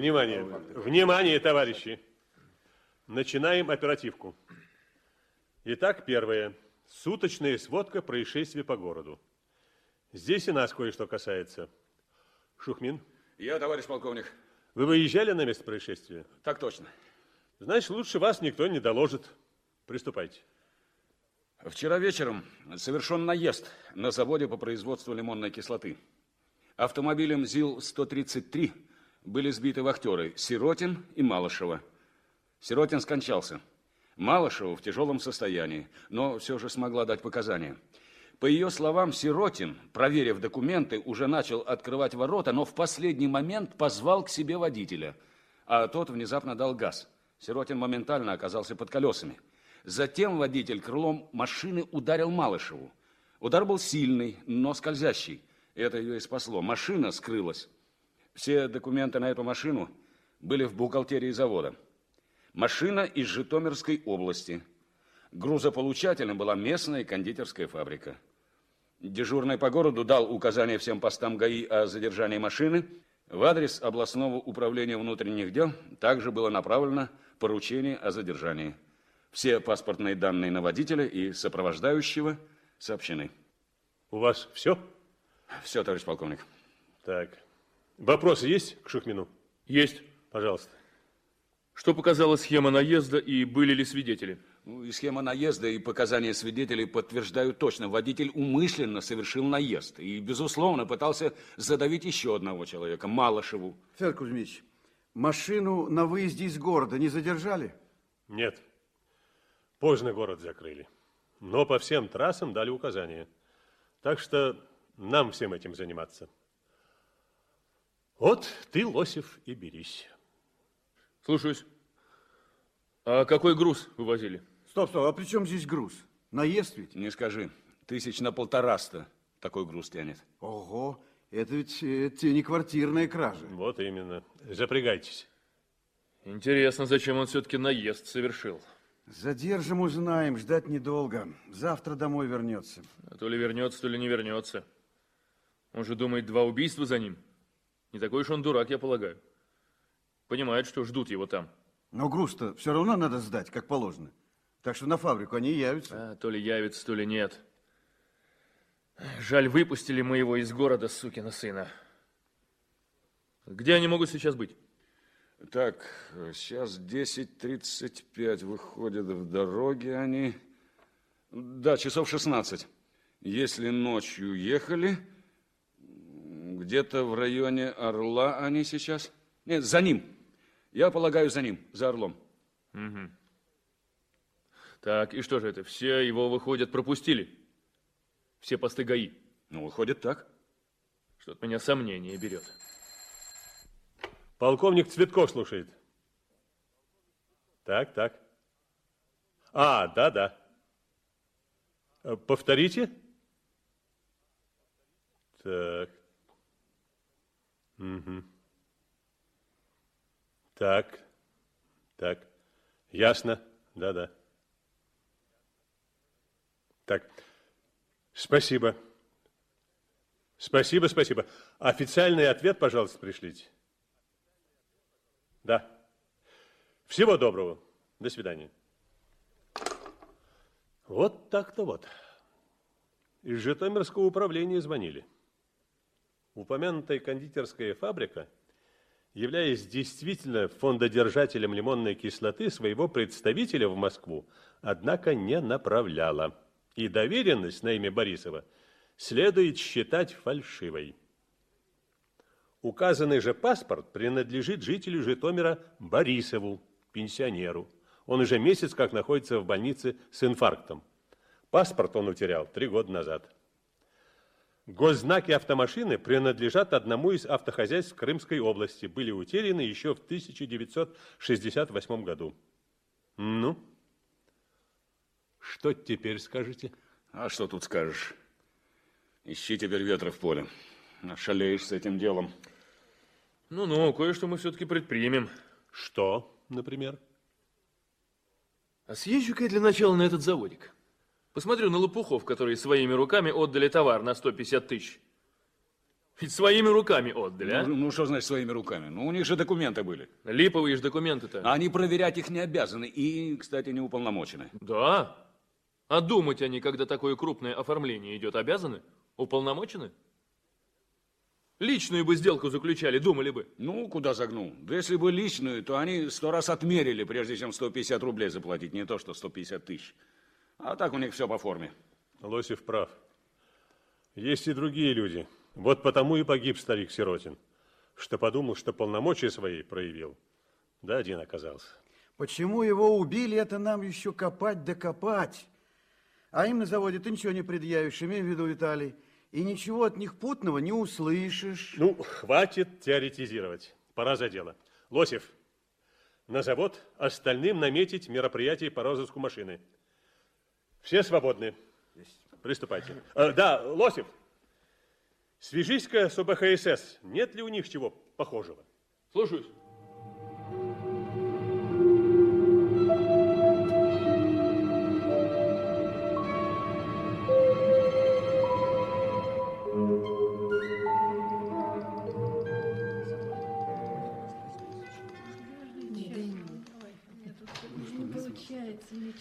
Внимание, внимание, товарищи. Начинаем оперативку. Итак, первое. Суточная сводка происшествий по городу. Здесь и нас кое-что касается. Шухмин. Я, товарищ полковник. Вы выезжали на место происшествия? Так точно. Значит, лучше вас никто не доложит. Приступайте. Вчера вечером совершен наезд на заводе по производству лимонной кислоты. Автомобилем ЗИЛ-133 были сбиты вахтеры Сиротин и Малышева. Сиротин скончался. Малышева в тяжелом состоянии, но все же смогла дать показания. По ее словам, Сиротин, проверив документы, уже начал открывать ворота, но в последний момент позвал к себе водителя, а тот внезапно дал газ. Сиротин моментально оказался под колесами. Затем водитель крылом машины ударил Малышеву. Удар был сильный, но скользящий. Это ее и спасло. Машина скрылась. Все документы на эту машину были в бухгалтерии завода. Машина из Житомирской области. Грузополучателем была местная кондитерская фабрика. Дежурный по городу дал указание всем постам ГАИ о задержании машины. В адрес областного управления внутренних дел также было направлено поручение о задержании. Все паспортные данные на водителя и сопровождающего сообщены. У вас все? Все, товарищ полковник. Так. Вопросы есть к Шухмину? Есть. Пожалуйста. Что показала схема наезда и были ли свидетели? Ну, и схема наезда и показания свидетелей подтверждают точно. Водитель умышленно совершил наезд и, безусловно, пытался задавить еще одного человека, Малышеву. Федор Кузьмич, машину на выезде из города не задержали? Нет. Поздно город закрыли. Но по всем трассам дали указания. Так что нам всем этим заниматься. Вот ты, Лосев, и берись. Слушаюсь. А какой груз вывозили? Стоп, стоп, а при чем здесь груз? Наезд ведь? Не скажи. Тысяч на полтораста такой груз тянет. Ого, это ведь это не квартирная кража. Вот именно. Запрягайтесь. Интересно, зачем он все-таки наезд совершил? Задержим, узнаем, ждать недолго. Завтра домой вернется. А то ли вернется, то ли не вернется. Он же думает, два убийства за ним. Не такой уж он дурак, я полагаю. Понимает, что ждут его там. Но груз-то все равно надо сдать, как положено. Так что на фабрику они явятся. А, то ли явятся, то ли нет. Жаль, выпустили мы его из города, сукина сына. Где они могут сейчас быть? Так, сейчас 10.35 выходят в дороге они. Да, часов 16. Если ночью ехали, где-то в районе Орла они сейчас. Нет, за ним. Я полагаю, за ним, за Орлом. Угу. Так, и что же это? Все его, выходят, пропустили? Все посты ГАИ? Ну, выходит так. Что-то меня сомнение берет. Полковник Цветков слушает. Так, так. А, да, да. Э, повторите. Так. Угу. Так, так. Ясно. Да, да. Так. Спасибо. Спасибо, спасибо. Официальный ответ, пожалуйста, пришлите. Да. Всего доброго. До свидания. Вот так-то вот. Из Житомирского управления звонили. Упомянутая кондитерская фабрика, являясь действительно фондодержателем лимонной кислоты, своего представителя в Москву, однако не направляла. И доверенность на имя Борисова следует считать фальшивой. Указанный же паспорт принадлежит жителю Житомира Борисову, пенсионеру. Он уже месяц как находится в больнице с инфарктом. Паспорт он утерял три года назад. Госзнаки автомашины принадлежат одному из автохозяйств Крымской области. Были утеряны еще в 1968 году. Ну, что теперь скажете? А что тут скажешь? Ищи теперь ветра в поле. Шалеешь с этим делом. Ну-ну, кое-что мы все-таки предпримем. Что, например? А съезжу-ка я для начала на этот заводик. Посмотрю на лопухов, которые своими руками отдали товар на 150 тысяч. Ведь своими руками отдали, а? Ну, ну, что значит своими руками? Ну, у них же документы были. Липовые же документы-то. Они проверять их не обязаны и, кстати, не уполномочены. Да. А думать они, когда такое крупное оформление идет, обязаны? Уполномочены? Личную бы сделку заключали, думали бы. Ну, куда загнул? Да если бы личную, то они сто раз отмерили, прежде чем 150 рублей заплатить, не то что 150 тысяч. А так у них все по форме. Лосев прав. Есть и другие люди. Вот потому и погиб старик Сиротин, что подумал, что полномочия свои проявил. Да один оказался. Почему его убили, это нам еще копать да копать. А им на заводе ты ничего не предъявишь, имей в виду, Виталий. И ничего от них путного не услышишь. Ну, хватит теоретизировать. Пора за дело. Лосев, на завод остальным наметить мероприятие по розыску машины. Все свободны. Приступайте. Э, да, Лосев, свяжись-ка с ОБХСС. Нет ли у них чего похожего? Слушаюсь.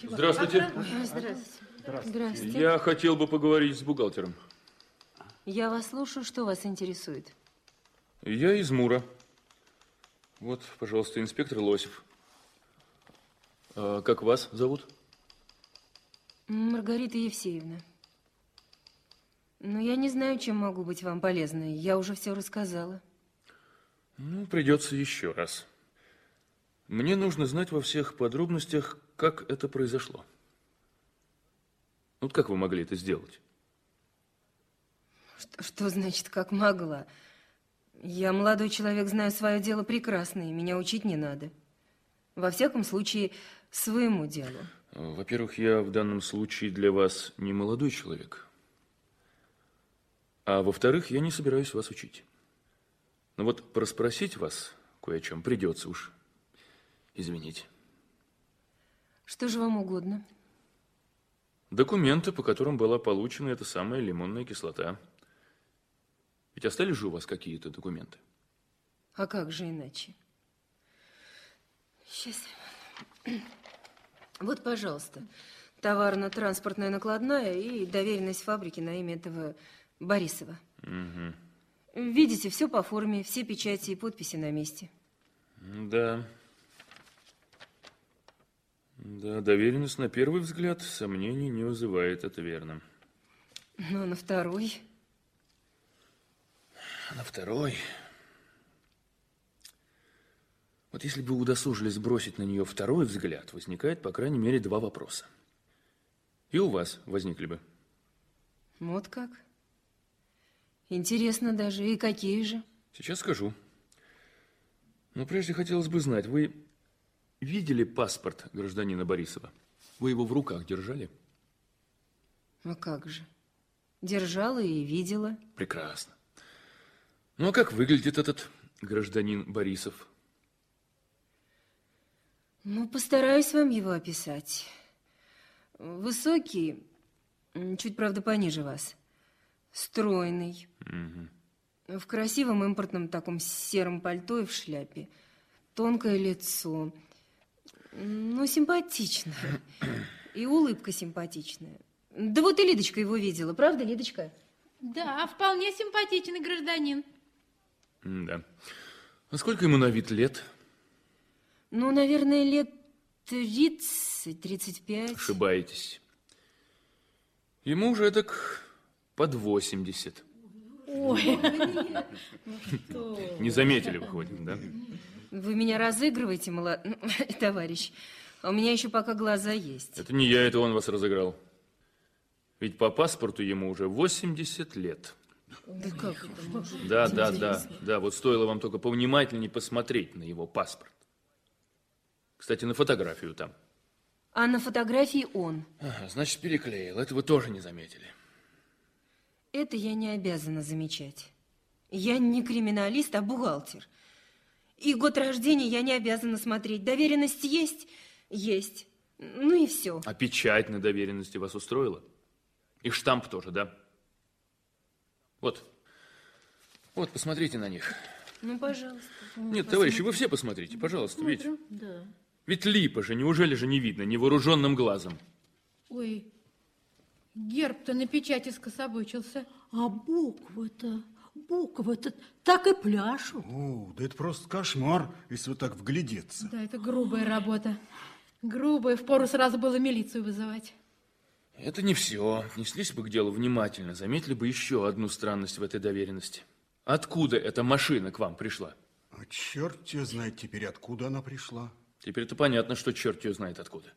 Здравствуйте. Здравствуйте. Здравствуйте. Я хотел бы поговорить с бухгалтером. Я вас слушаю. Что вас интересует? Я из Мура. Вот, пожалуйста, инспектор Лосев. А как вас зовут? Маргарита Евсеевна. Но я не знаю, чем могу быть вам полезной. Я уже все рассказала. Ну, придется еще раз. Мне нужно знать во всех подробностях, как это произошло. Вот как вы могли это сделать? Что, что значит, как могла? Я молодой человек, знаю свое дело прекрасно, и меня учить не надо. Во всяком случае, своему делу. Во-первых, я в данном случае для вас не молодой человек. А во-вторых, я не собираюсь вас учить. Но вот проспросить вас кое о чем придется уж. Извините. Что же вам угодно? Документы, по которым была получена эта самая лимонная кислота. Ведь остались же у вас какие-то документы? А как же иначе? Сейчас. Вот, пожалуйста, товарно-транспортная накладная и доверенность фабрики на имя этого Борисова. Угу. Видите, все по форме, все печати и подписи на месте. Да. Да, доверенность на первый взгляд сомнений не вызывает, это верно. Но на второй... На второй... Вот если бы удосужились бросить на нее второй взгляд, возникает, по крайней мере, два вопроса. И у вас возникли бы. Вот как? Интересно даже. И какие же? Сейчас скажу. Но прежде хотелось бы знать, вы видели паспорт гражданина Борисова? Вы его в руках держали? А как же? Держала и видела. Прекрасно. Ну, а как выглядит этот гражданин Борисов? Ну, постараюсь вам его описать. Высокий, чуть, правда, пониже вас. Стройный. Угу. В красивом импортном таком сером пальто и в шляпе. Тонкое лицо. Ну, симпатичное. И улыбка симпатичная. Да вот и Лидочка его видела, правда, Лидочка? Да, вполне симпатичный гражданин. Да. А сколько ему на вид лет? Ну, наверное, лет 30-35. Ошибаетесь. Ему уже так под 80. Ой, Не заметили, выходит, да? Вы меня разыгрываете, молод... товарищ. А у меня еще пока глаза есть. Это не я, это он вас разыграл. Ведь по паспорту ему уже 80 лет. Да как это может Да, быть да, да, да. Вот стоило вам только повнимательнее посмотреть на его паспорт. Кстати, на фотографию там. А на фотографии он. Ага, значит, переклеил. Это вы тоже не заметили. Это я не обязана замечать. Я не криминалист, а бухгалтер. И год рождения я не обязана смотреть. Доверенность есть? Есть. Ну и все. А печать на доверенности вас устроила? И штамп тоже, да? Вот. Вот, посмотрите на них. Ну, пожалуйста. Нет, товарищи, вы все посмотрите, пожалуйста. Ведь, Смотрю. Да. ведь липа же, неужели же не видно невооруженным глазом? Ой, герб-то на печати скособочился. А буквы-то, буквы-то так и пляшут. О, да это просто кошмар, если вот так вглядеться. Да, это грубая работа. Грубая, впору сразу было милицию вызывать. Это не все. Неслись бы к делу внимательно, заметили бы еще одну странность в этой доверенности. Откуда эта машина к вам пришла? А черт тебя знает теперь, откуда она пришла. Теперь-то понятно, что черт ее знает откуда.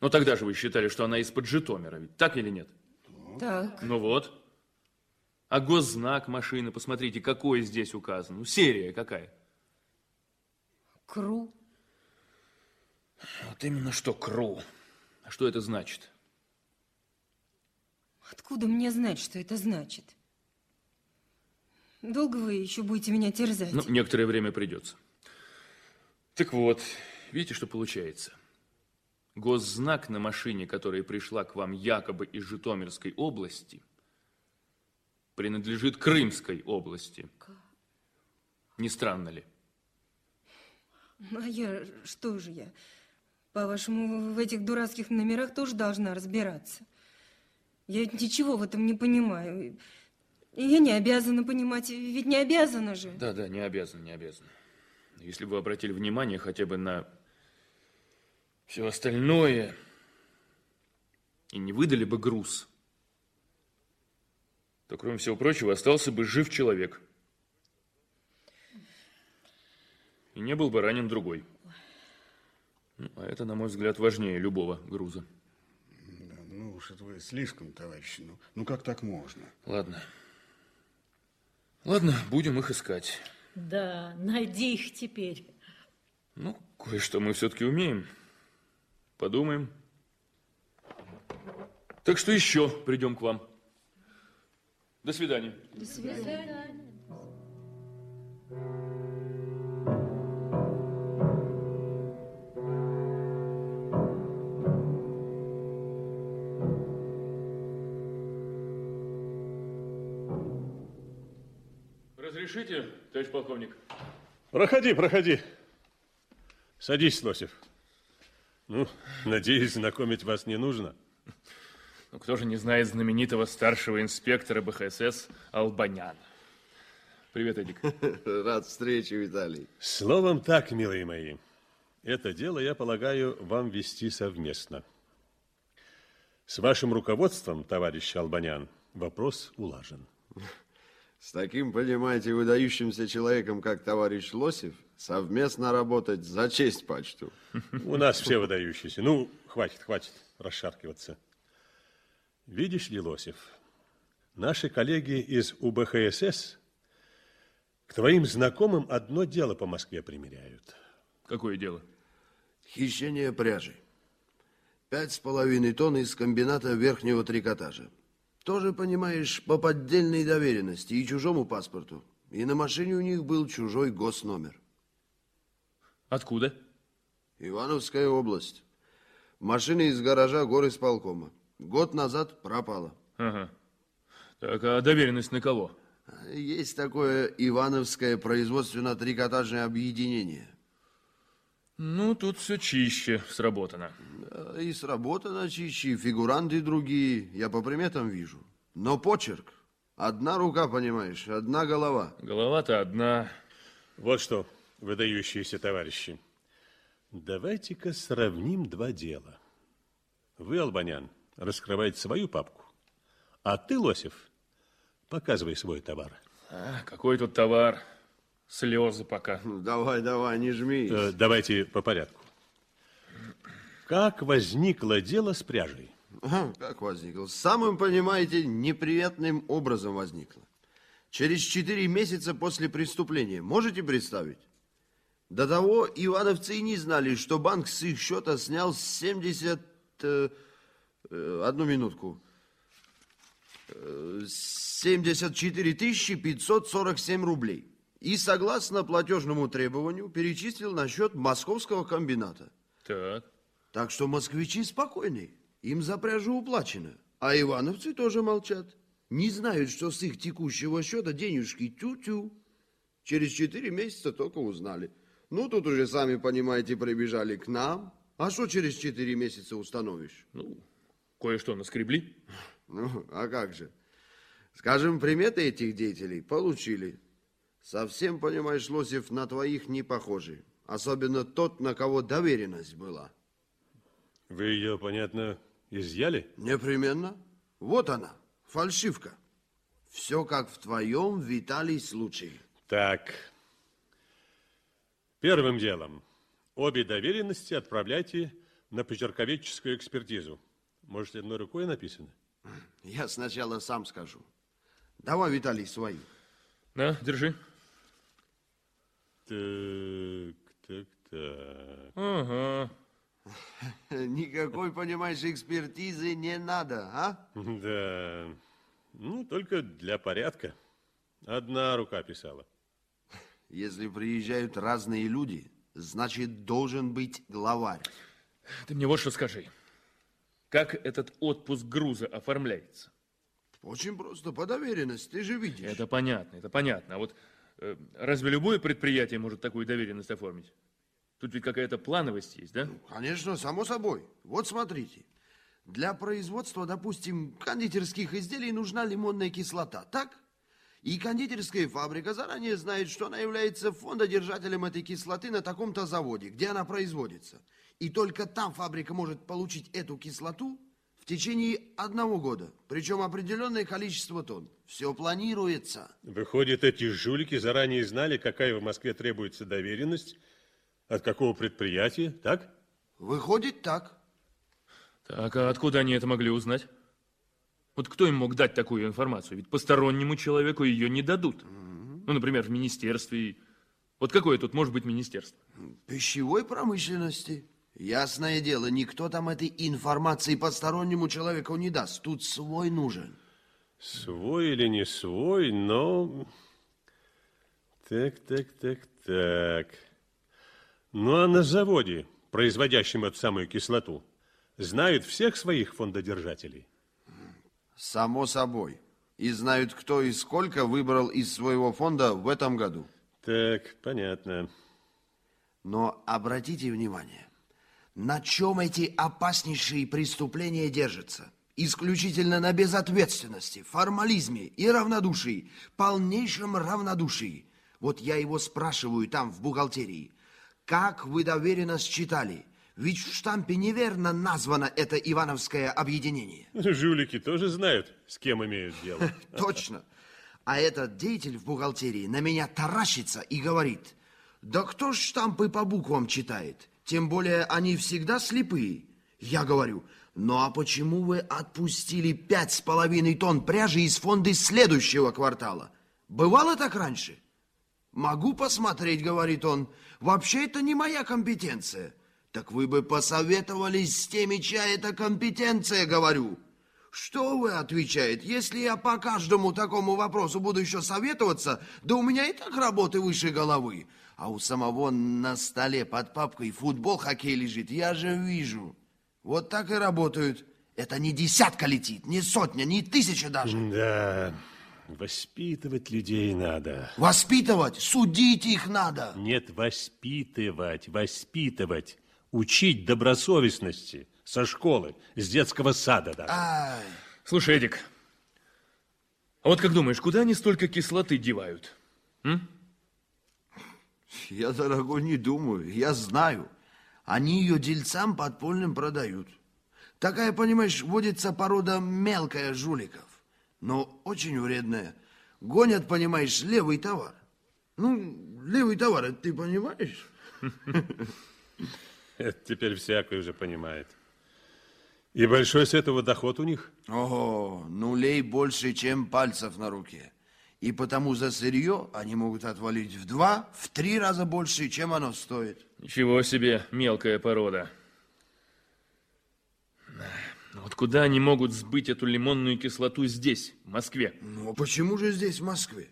Но тогда же вы считали, что она из-под Житомира, ведь так или нет? Так, Ну вот. А госзнак машины, посмотрите, какой здесь указан. Ну, серия какая. КРУ. Вот именно что КРУ. А что это значит? Откуда мне знать, что это значит? Долго вы еще будете меня терзать? Ну, некоторое время придется. Так вот, видите, что получается? Госзнак на машине, которая пришла к вам якобы из Житомирской области, принадлежит Крымской области. Не странно ли? А я, что же я? По-вашему, в этих дурацких номерах тоже должна разбираться? Я ведь ничего в этом не понимаю. И я не обязана понимать, ведь не обязана же. Да, да, не обязан, не обязан. Если бы вы обратили внимание хотя бы на все остальное и не выдали бы груз, то, кроме всего прочего, остался бы жив человек. И не был бы ранен другой. Ну, а это, на мой взгляд, важнее любого груза. Да, ну уж это вы слишком, товарищ. Ну, ну как так можно? Ладно. Ладно, будем их искать. Да, найди их теперь. Ну, кое-что мы все-таки умеем. Подумаем. Так что еще придем к вам. До свидания. До свидания. Разрешите, товарищ полковник? Проходи, проходи. Садись, Лосев. Ну, надеюсь, знакомить вас не нужно. Ну, кто же не знает знаменитого старшего инспектора БХСС Албаняна? Привет, Эдик. Рад встрече, Виталий. Словом так, милые мои. Это дело, я полагаю, вам вести совместно. С вашим руководством, товарищ Албанян, вопрос улажен. С таким, понимаете, выдающимся человеком, как товарищ Лосев, совместно работать за честь почту. У нас все выдающиеся. Ну, хватит, хватит расшаркиваться. Видишь ли, Лосев, наши коллеги из УБХСС к твоим знакомым одно дело по Москве примеряют. Какое дело? Хищение пряжи. Пять с половиной тонн из комбината верхнего трикотажа. Тоже, понимаешь, по поддельной доверенности и чужому паспорту. И на машине у них был чужой госномер. Откуда? Ивановская область. Машина из гаража горисполкома. Год назад пропала. Ага. Так, а доверенность на кого? Есть такое Ивановское производственно-трикотажное объединение. Ну, тут все чище сработано. Да, И сработано чище, и фигуранты другие, я по приметам вижу. Но почерк. Одна рука, понимаешь, одна голова. Голова-то одна. Вот что, выдающиеся товарищи, давайте-ка сравним два дела. Вы, Албанян, раскрываете свою папку, а ты, Лосев, показывай свой товар. А, какой тут товар? Слезы пока. Ну, Давай, давай, не жмись. Э, давайте по порядку. Как возникло дело с пряжей? Ага, как возникло? Самым, понимаете, неприятным образом возникло. Через четыре месяца после преступления. Можете представить? До того ивановцы и не знали, что банк с их счета снял 70... э, э, одну минутку. Э, 74 тысячи 547 рублей. И согласно платежному требованию перечислил на счет московского комбината. Так. Так что москвичи спокойны. Им за пряжу уплачено. А ивановцы тоже молчат. Не знают, что с их текущего счета денежки тю-тю. Через четыре месяца только узнали. Ну, тут уже, сами понимаете, прибежали к нам. А что через четыре месяца установишь? Ну, кое-что наскребли. Ну, а как же? Скажем, приметы этих деятелей получили. Совсем, понимаешь, Лосев, на твоих не похожи. Особенно тот, на кого доверенность была. Вы ее, понятно, изъяли? Непременно. Вот она, фальшивка. Все как в твоем, Виталий, случае. Так. Первым делом. Обе доверенности отправляйте на почерковедческую экспертизу. Может, одной рукой написано? Я сначала сам скажу. Давай, Виталий, свои. На, держи. Так, так, так. Ага. Никакой, понимаешь, экспертизы не надо, а? Да. Ну, только для порядка. Одна рука писала. Если приезжают разные люди, значит, должен быть главарь. Ты мне вот что скажи. Как этот отпуск груза оформляется? Очень просто, по доверенности, ты же видишь. Это понятно, это понятно. А вот э, разве любое предприятие может такую доверенность оформить? Тут ведь какая-то плановость есть, да? Конечно, само собой. Вот смотрите. Для производства, допустим, кондитерских изделий нужна лимонная кислота, так? И кондитерская фабрика заранее знает, что она является фондодержателем этой кислоты на таком-то заводе, где она производится. И только там фабрика может получить эту кислоту в течение одного года. Причем определенное количество тонн. Все планируется. Выходит, эти жулики заранее знали, какая в Москве требуется доверенность, от какого предприятия, так? Выходит так. Так, а откуда они это могли узнать? Вот кто им мог дать такую информацию? Ведь постороннему человеку ее не дадут. Ну, например, в министерстве. Вот какое тут может быть министерство? Пищевой промышленности. Ясное дело, никто там этой информации постороннему человеку не даст. Тут свой нужен. Свой или не свой, но... Так, так, так, так. Ну, а на заводе, производящем эту самую кислоту, знают всех своих фондодержателей? Само собой. И знают, кто и сколько выбрал из своего фонда в этом году. Так, понятно. Но обратите внимание, на чем эти опаснейшие преступления держатся? Исключительно на безответственности, формализме и равнодушии, полнейшем равнодушии. Вот я его спрашиваю там, в бухгалтерии, как вы доверенность читали? Ведь в штампе неверно названо это Ивановское объединение. Жулики тоже знают, с кем имеют дело. Точно. А этот деятель в бухгалтерии на меня таращится и говорит, да кто ж штампы по буквам читает? Тем более они всегда слепые. Я говорю, ну а почему вы отпустили пять с половиной тонн пряжи из фонда следующего квартала? Бывало так раньше? Могу посмотреть, говорит он. Вообще это не моя компетенция. Так вы бы посоветовались с теми, чья это компетенция, говорю. Что вы, отвечает, если я по каждому такому вопросу буду еще советоваться, да у меня и так работы выше головы. А у самого на столе под папкой футбол, хоккей лежит, я же вижу. Вот так и работают. Это не десятка летит, не сотня, не тысяча даже. Да, воспитывать людей надо. Воспитывать, судить их надо. Нет, воспитывать, воспитывать. Учить добросовестности со школы, с детского сада даже. Ай. Слушай, Эдик, а вот как думаешь, куда они столько кислоты девают? М? Я, дорогой, не думаю, я знаю. Они ее дельцам подпольным продают. Такая, понимаешь, водится порода мелкая жуликов, но очень вредная. Гонят, понимаешь, левый товар. Ну, левый товар, это ты понимаешь? Это теперь всякий уже понимает. И большой с этого доход у них? Ого, нулей больше, чем пальцев на руке. И потому за сырье они могут отвалить в два, в три раза больше, чем оно стоит. Ничего себе, мелкая порода. Вот куда они могут сбыть эту лимонную кислоту здесь, в Москве? Ну, а почему же здесь, в Москве?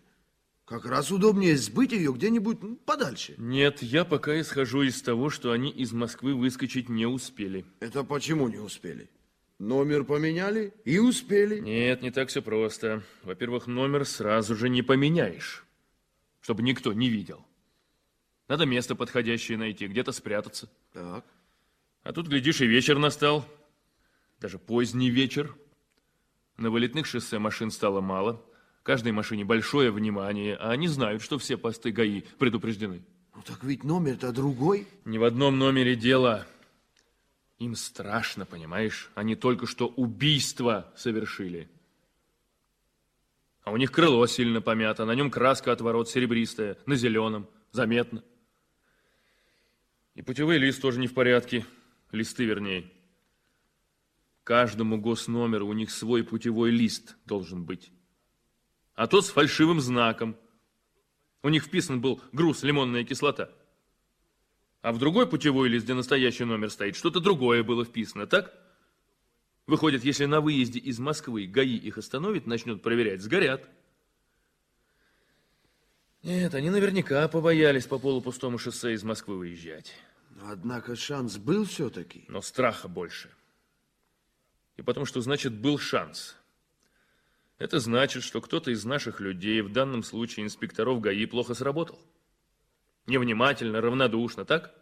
Как раз удобнее сбыть ее где-нибудь ну, подальше. Нет, я пока исхожу из того, что они из Москвы выскочить не успели. Это почему не успели? Номер поменяли и успели. Нет, не так все просто. Во-первых, номер сразу же не поменяешь, чтобы никто не видел. Надо место подходящее найти, где-то спрятаться. Так. А тут, глядишь, и вечер настал. Даже поздний вечер. На вылетных шоссе машин стало мало. Каждой машине большое внимание, а они знают, что все посты ГАИ предупреждены. Ну так ведь номер-то другой. Ни в одном номере дело. Им страшно, понимаешь? Они только что убийство совершили. А у них крыло сильно помято, на нем краска от ворот серебристая, на зеленом, заметно. И путевой лист тоже не в порядке, листы вернее. Каждому госномеру у них свой путевой лист должен быть. А тот с фальшивым знаком. У них вписан был груз лимонная кислота. А в другой путевой лист, где настоящий номер стоит, что-то другое было вписано, так? Выходит, если на выезде из Москвы ГАИ их остановит, начнут проверять, сгорят. Нет, они наверняка побоялись по полупустому шоссе из Москвы выезжать. Однако шанс был все-таки. Но страха больше. И потому что, значит, был шанс. Это значит, что кто-то из наших людей, в данном случае инспекторов ГАИ, плохо сработал. Невнимательно, равнодушно, так?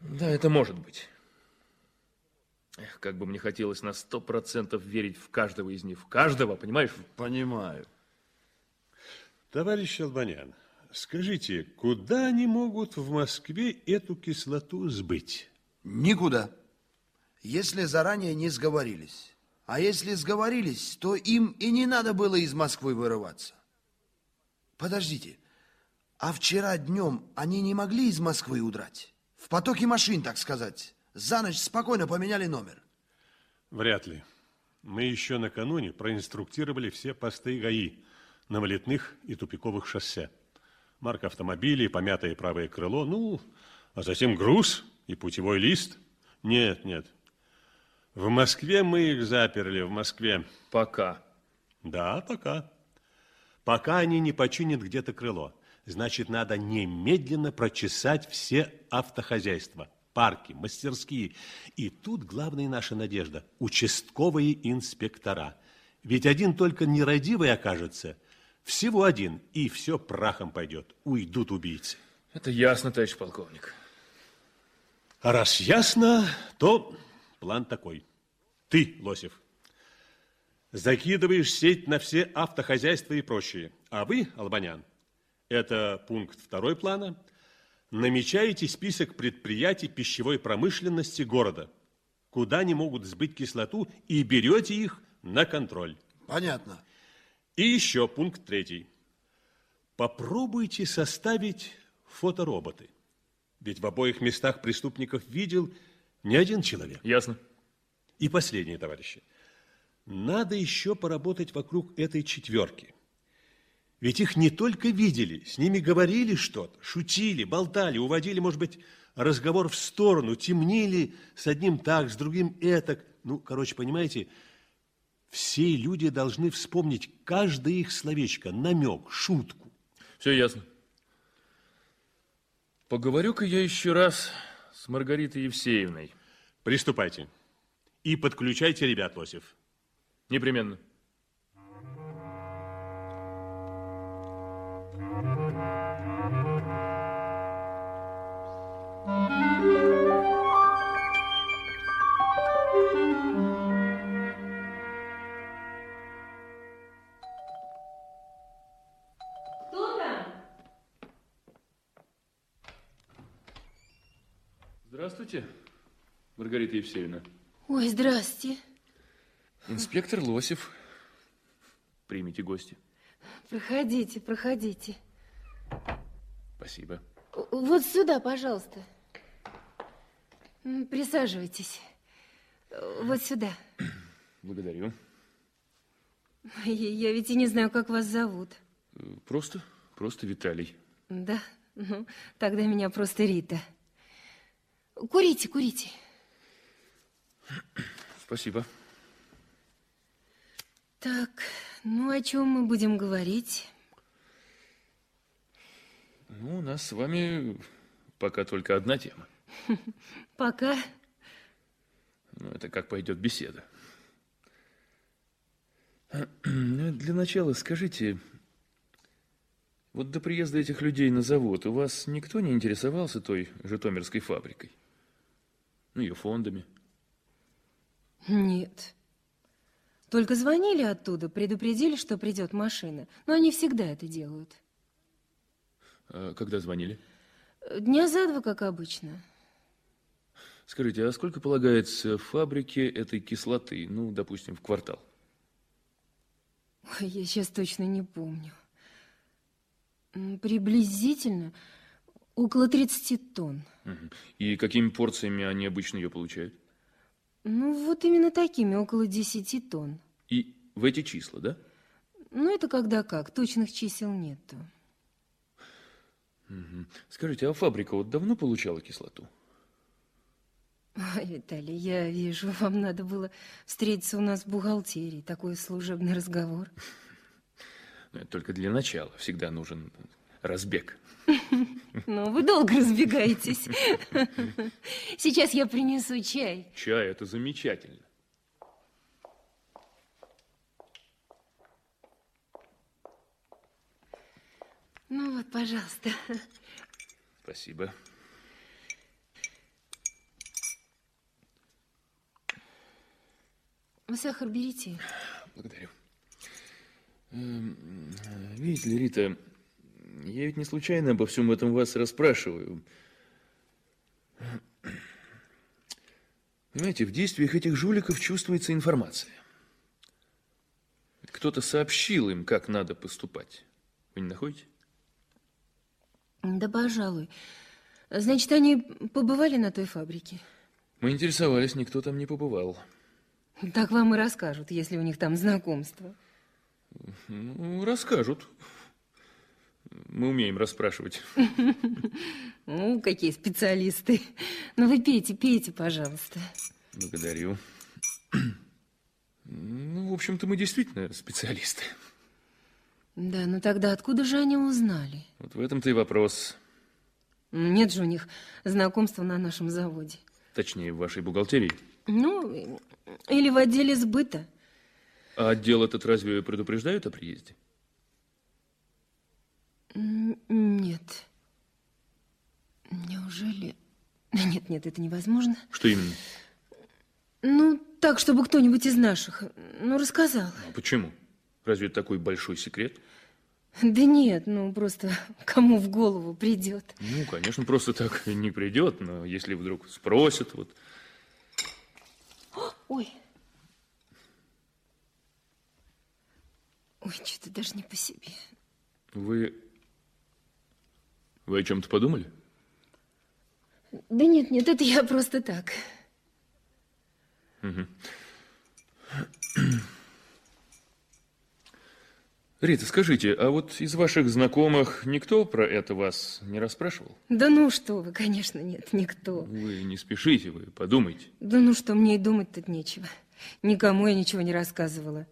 Да, это может быть. Эх, как бы мне хотелось на сто процентов верить в каждого из них. В каждого, понимаешь? Понимаю. Товарищ Албанян, скажите, куда они могут в Москве эту кислоту сбыть? Никуда. Если заранее не сговорились. А если сговорились, то им и не надо было из Москвы вырываться. Подождите, а вчера днем они не могли из Москвы удрать? В потоке машин, так сказать. За ночь спокойно поменяли номер. Вряд ли. Мы еще накануне проинструктировали все посты ГАИ на вылетных и тупиковых шоссе. Марка автомобилей, помятое правое крыло, ну, а затем груз и путевой лист. Нет, нет. В Москве мы их заперли, в Москве. Пока. Да, пока. Пока они не починят где-то крыло. Значит, надо немедленно прочесать все автохозяйства, парки, мастерские. И тут главная наша надежда – участковые инспектора. Ведь один только нерадивый окажется, всего один, и все прахом пойдет, уйдут убийцы. Это ясно, товарищ полковник. А раз ясно, то план такой. Ты, Лосев, закидываешь сеть на все автохозяйства и прочее. А вы, Албанян, это пункт второй плана, намечаете список предприятий пищевой промышленности города, куда они могут сбыть кислоту, и берете их на контроль. Понятно. И еще пункт третий. Попробуйте составить фотороботы. Ведь в обоих местах преступников видел не один человек. Ясно. И последнее, товарищи. Надо еще поработать вокруг этой четверки. Ведь их не только видели, с ними говорили что-то, шутили, болтали, уводили, может быть, разговор в сторону, темнили с одним так, с другим этак. Ну, короче, понимаете, все люди должны вспомнить каждое их словечко, намек, шутку. Все ясно. Поговорю-ка я еще раз с Маргаритой Евсеевной. Приступайте. И подключайте ребят, Лосев. Непременно. Здравствуйте, Маргарита Евсеевна. Ой, здрасте. Инспектор Лосев. Примите гости. Проходите, проходите. Спасибо. Вот сюда, пожалуйста. Присаживайтесь. Вот сюда. Благодарю. Я я ведь и не знаю, как вас зовут. Э, Просто, просто Виталий. Да? Ну, тогда меня просто Рита. Курите, курите. Спасибо. Так, ну о чем мы будем говорить? Ну, у нас с вами пока только одна тема. Пока. Ну, это как пойдет беседа. Ну, Для начала скажите, вот до приезда этих людей на завод у вас никто не интересовался той житомирской фабрикой? Ну, ее фондами? Нет. Только звонили оттуда, предупредили, что придет машина. Но они всегда это делают. А когда звонили? Дня за два, как обычно. Скажите, а сколько полагается фабрике этой кислоты, ну, допустим, в квартал? Ой, я сейчас точно не помню. Приблизительно около 30 тонн. И какими порциями они обычно ее получают? Ну, вот именно такими, около 10 тонн. И в эти числа, да? Ну, это когда как, точных чисел нету. Мгм. Скажите, а фабрика вот давно получала кислоту? Ой, Виталий, я вижу, вам надо было встретиться у нас в бухгалтерии. Такой служебный разговор. Это только для начала. Всегда нужен разбег. Ну, вы долго разбегаетесь. Сейчас я принесу чай. Чай – это замечательно. Ну вот, пожалуйста. Спасибо. Вы сахар берите. Благодарю. Эм, Видите ли, Рита, я ведь не случайно обо всем этом вас расспрашиваю. Понимаете, в действиях этих жуликов чувствуется информация. Кто-то сообщил им, как надо поступать. Вы не находите? Да, пожалуй. Значит, они побывали на той фабрике? Мы интересовались, никто там не побывал. Так вам и расскажут, если у них там знакомство. Ну, расскажут. Мы умеем расспрашивать. Ну, какие специалисты. Ну, вы пейте, пейте, пожалуйста. Благодарю. Ну, в общем-то, мы действительно специалисты. Да, ну тогда откуда же они узнали? Вот в этом-то и вопрос. Нет же у них знакомства на нашем заводе. Точнее, в вашей бухгалтерии. Ну, или в отделе сбыта. А отдел этот разве предупреждают о приезде? Нет. Неужели? Нет, нет, это невозможно. Что именно? Ну, так, чтобы кто-нибудь из наших, ну, рассказал. А почему? Разве это такой большой секрет? Да нет, ну, просто кому в голову придет. Ну, конечно, просто так не придет, но если вдруг спросят, вот... Ой. Ой, что-то даже не по себе. Вы... Вы о чем-то подумали? Да нет, нет, это я просто так. Мгм. Рита, скажите, а вот из ваших знакомых никто про это вас не расспрашивал? Да ну что вы, конечно, нет, никто. Вы не спешите, вы подумайте. Да ну что, мне и думать тут нечего. Никому я ничего не рассказывала.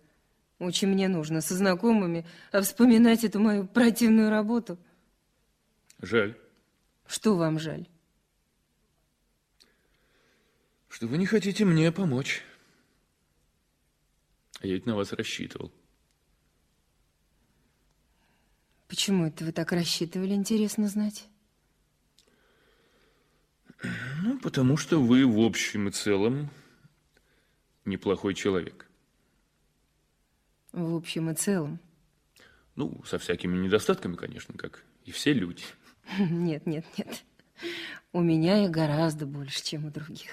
Очень мне нужно со знакомыми а вспоминать эту мою противную работу. Жаль, Что вам жаль? что вы не хотите мне помочь. Я ведь на вас рассчитывал. Почему это вы так рассчитывали, интересно знать? Ну, потому что вы в общем и целом неплохой человек. В общем и целом. Ну, со всякими недостатками, конечно, как и все люди. Нет, нет, нет. У меня их гораздо больше, чем у других.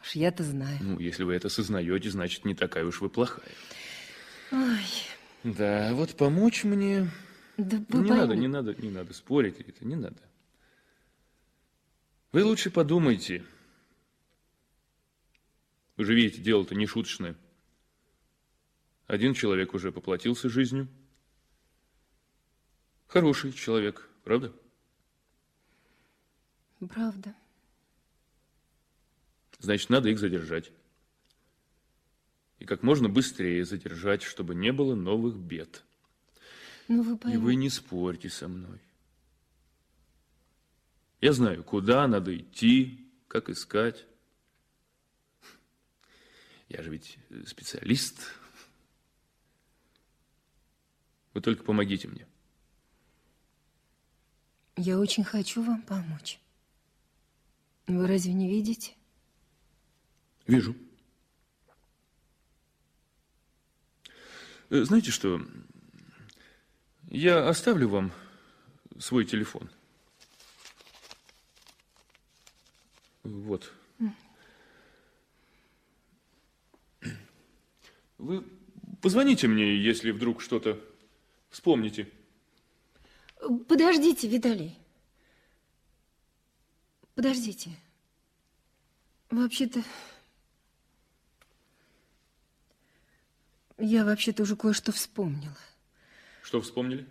Уж я-то знаю. Ну, если вы это сознаете, значит, не такая уж вы плохая. Ой, Да, вот помочь мне... да не надо, пойми- не надо, не надо спорить, это не надо. Вы лучше подумайте. Вы же видите, дело-то не шуточное. Один человек уже поплатился жизнью. Хороший человек, правда? Правда. Значит, надо их задержать. И как можно быстрее задержать, чтобы не было новых бед. Ну, вы И поймите. вы не спорьте со мной. Я знаю, куда надо идти, как искать. Я же ведь специалист. Вы только помогите мне. Я очень хочу вам помочь. Вы разве не видите? Вижу. Э, Знаете что? Я оставлю вам свой телефон. Вот. Вы позвоните мне, если вдруг что-то вспомните. Подождите, Виталий. Подождите. Вообще-то... Я вообще-то уже кое-что вспомнила. Что вспомнили?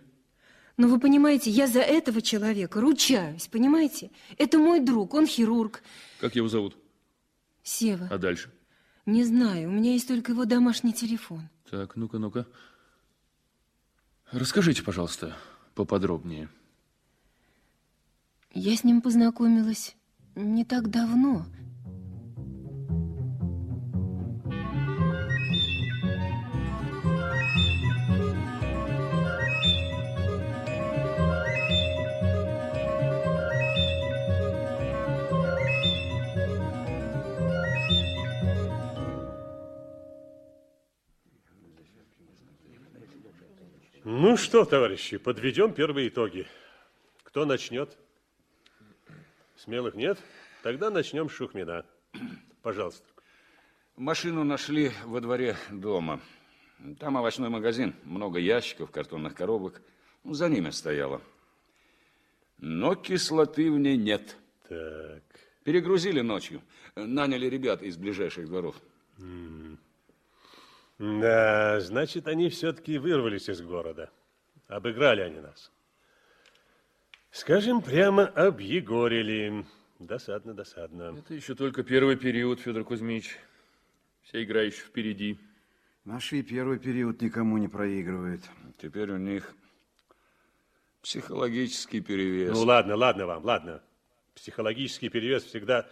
Но вы понимаете, я за этого человека ручаюсь, понимаете? Это мой друг, он хирург. Как его зовут? Сева. А дальше? Не знаю, у меня есть только его домашний телефон. Так, ну-ка, ну-ка. Расскажите, пожалуйста, поподробнее. Я с ним познакомилась не так давно. Ну что, товарищи, подведем первые итоги. Кто начнет? Смелых нет? Тогда начнем с Шухмина. Пожалуйста. Машину нашли во дворе дома. Там овощной магазин, много ящиков, картонных коробок. За ними стояла. Но кислоты в ней нет. Так. Перегрузили ночью. Наняли ребят из ближайших дворов. Да, значит, они все-таки вырвались из города. Обыграли они нас. Скажем прямо, объегорили. Досадно, досадно. Это еще только первый период, Федор Кузьмич. Вся игра еще впереди. Наши и первый период никому не проигрывает. Теперь у них психологический перевес. Ну ладно, ладно вам, ладно. Психологический перевес всегда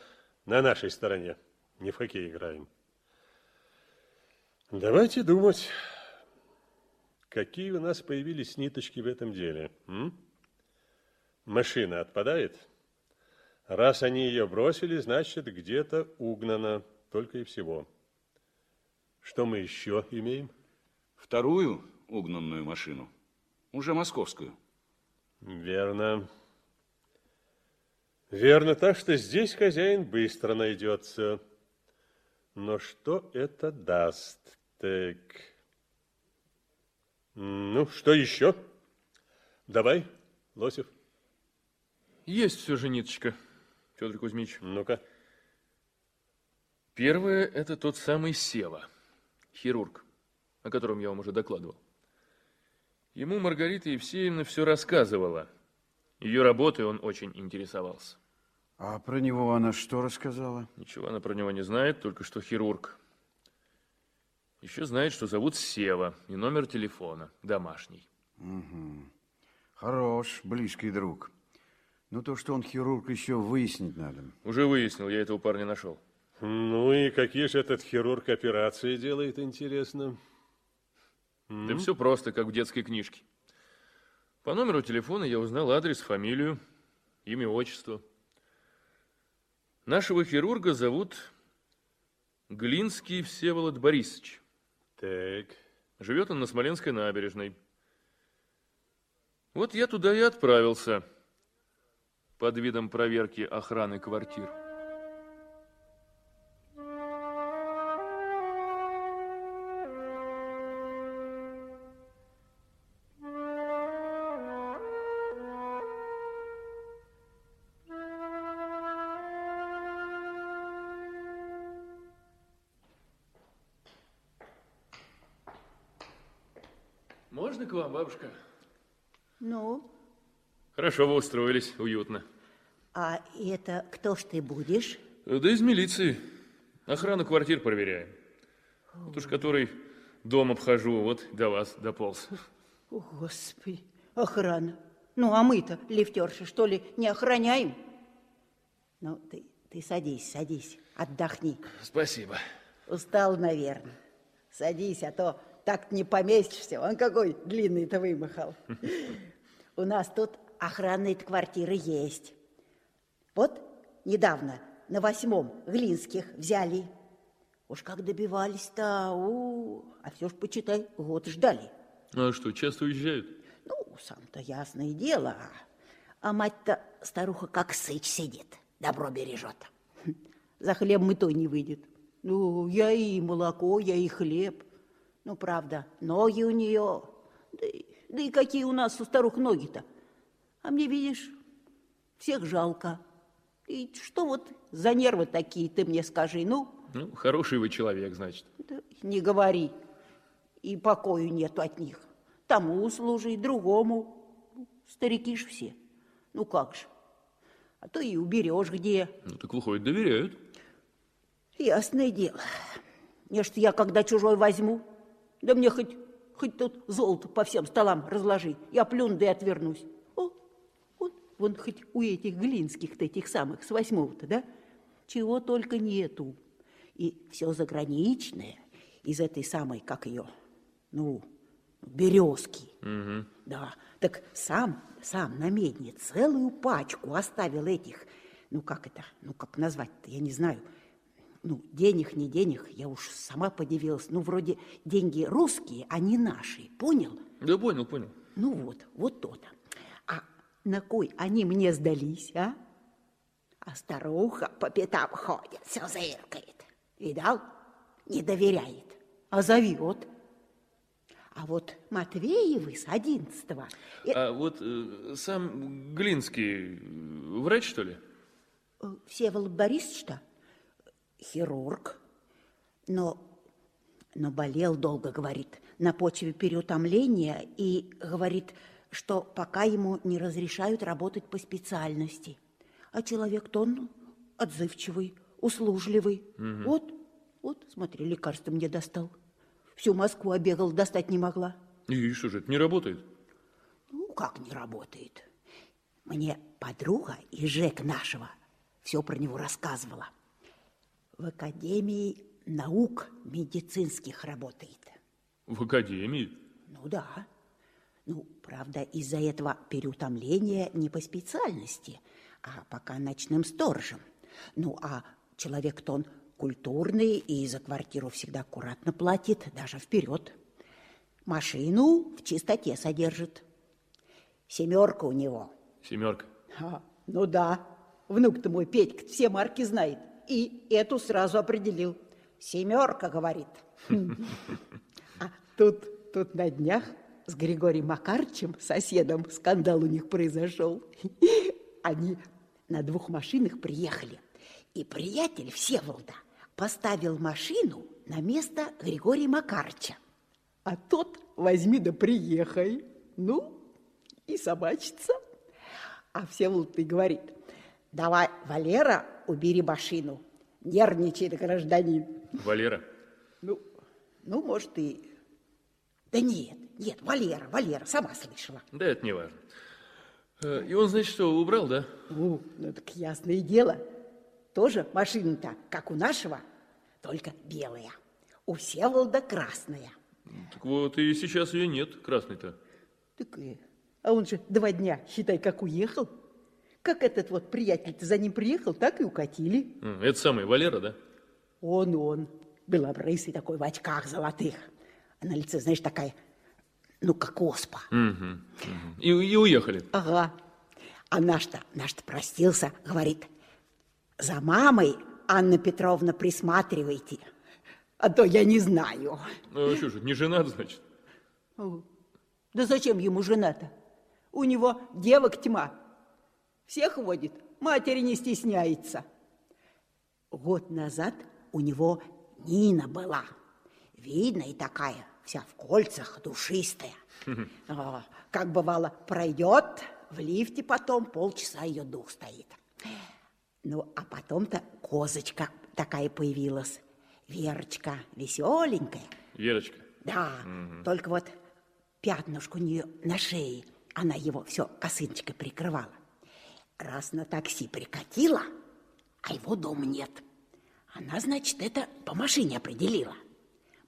на нашей стороне. Не в хоккей играем. Давайте думать, какие у нас появились ниточки в этом деле. м? Машина отпадает? Раз они ее бросили, значит, где-то угнана, только и всего. Что мы еще имеем? Вторую угнанную машину, уже московскую. Верно. Верно, так что здесь хозяин быстро найдется. Но что это даст? Так. Ну, что еще? Давай, Лосев. Есть все же ниточка, Федор Кузьмич. Ну-ка. Первое – это тот самый Сева, хирург, о котором я вам уже докладывал. Ему Маргарита Евсеевна все рассказывала. Ее работой он очень интересовался. А про него она что рассказала? Ничего она про него не знает, только что хирург. Еще знает, что зовут Сева и номер телефона, домашний. Хорош, близкий друг. Ну, то, что он хирург, еще выяснить надо. Уже выяснил, я этого парня нашел. Ну и какие же этот хирург операции делает, интересно? Да все просто, как в детской книжке. По номеру телефона я узнал адрес, фамилию, имя, отчество. Нашего хирурга зовут Глинский Всеволод Борисович. Так. Живет он на Смоленской набережной. Вот я туда и отправился под видом проверки охраны квартир. Можно к вам, бабушка? Хорошо вы устроились, уютно. а это кто ж ты будешь? Да из милиции. Охрану квартир проверяем. Вот уж который дом обхожу, вот до вас дополз. О, Господи, охрана. Ну, а мы-то, лифтерши, что ли, не охраняем? Ну, ты, ты садись, садись, отдохни. Спасибо. Устал, наверное. Садись, а то так не поместишься. Он какой длинный-то вымахал. У нас тут охранные квартиры есть. Вот недавно на восьмом Глинских взяли. Уж как добивались-то, у, а все ж, почитай, год ждали. А что, часто уезжают? Ну, сам-то ясное дело. А мать-то старуха как сыч сидит, добро бережет. За хлеб и то не выйдет. Ну, я и молоко, я и хлеб. Ну, правда, ноги у нее. Да и, да и какие у нас у старух ноги-то. А мне, видишь, всех жалко. И что вот за нервы такие, ты мне скажи, ну? Ну, хороший вы человек, значит. Да не говори. И покою нету от них. Тому служи, другому. Старики ж все. Ну как же. А то и уберешь где. Ну, так выходит, доверяют. Ясное дело. Нечто я когда чужой возьму, да мне хоть, хоть тут золото по всем столам разложи, я плюну да и отвернусь. Вон хоть у этих глинских-то, этих самых, с восьмого-то, да, чего только нету. И все заграничное из этой самой, как ее, ну, березки. Угу. Да, так сам, сам на медне целую пачку оставил этих, ну как это, ну как назвать-то, я не знаю, ну, денег, не денег, я уж сама подивилась. Ну, вроде деньги русские, а не наши. Понял? Да понял, понял. Ну вот, вот то-то. На кой они мне сдались, а? А старуха по пятам ходит, все зыркает. Видал? Не доверяет, а зовет. А вот Матвеевы с одиннадцатого... А вот э, сам Глинский э, врач, что ли? Э, Всеволод Борисович-то? хирург, но, но болел долго, говорит, на почве переутомления и говорит, что пока ему не разрешают работать по специальности. А человек-то он отзывчивый, услужливый. Мгм. Вот, вот, смотри, лекарство мне достал. Всю Москву обегал, достать не могла. И что же, это не работает? Ну, как не работает? Мне подруга из ЖЭК нашего все про него рассказывала. В Академии наук медицинских работает. В академии? Ну да. Ну, правда, из-за этого переутомления не по специальности, а пока ночным сторожем. Ну, а человек-то он культурный и за квартиру всегда аккуратно платит, даже вперед. Машину в чистоте содержит. Семерка у него. Семерка. А, ну да, внук-то мой Петька все марки знает. И эту сразу определил. Семерка, говорит. А тут, тут на днях с Григорием Макарчем, соседом, скандал у них произошел. Они на двух машинах приехали. И приятель Всеволода поставил машину на место Григория Макарча. А тот возьми да приехай. Ну, и собачится. А Всеволод и говорит, давай, Валера, убери машину. Нервничает гражданин. Валера. Ну, ну, может, и... Да нет, нет, Валера, Валера, сама слышала. Да это не важно. Э, И он, значит, что, убрал, да? Ну, ну так ясное дело. Тоже машина-то, как у нашего, только белая. У Всеволода красная. Так вот, и сейчас ее нет, красной-то. Так, э, а он же два дня, считай, как уехал. Как этот вот приятель-то за ним приехал, так и укатили. Это самый Валера, да? Он, он, белобрысый такой в очках золотых. А на лице, знаешь, такая, ну, как оспа. Мгм, мгм. И, и уехали. Ага. А наш-то, наш-то простился, говорит, за мамой, Анна Петровна, присматривайте, а то я не знаю. Ну, что же, не женат, значит? Да зачем ему жена-то? У него девок тьма. Всех водит, матери не стесняется. Год назад у него Нина была. Видно и такая, вся в кольцах, душистая. Как бывало, пройдет, в лифте потом полчаса ее дух стоит. Ну, а потом-то козочка такая появилась. Верочка, веселенькая. Верочка. Да, Мгм. только вот пятнышко у нее на шее, она его все косыночкой прикрывала. Раз на такси прикатила, а его дома нет. Она, значит, это по машине определила.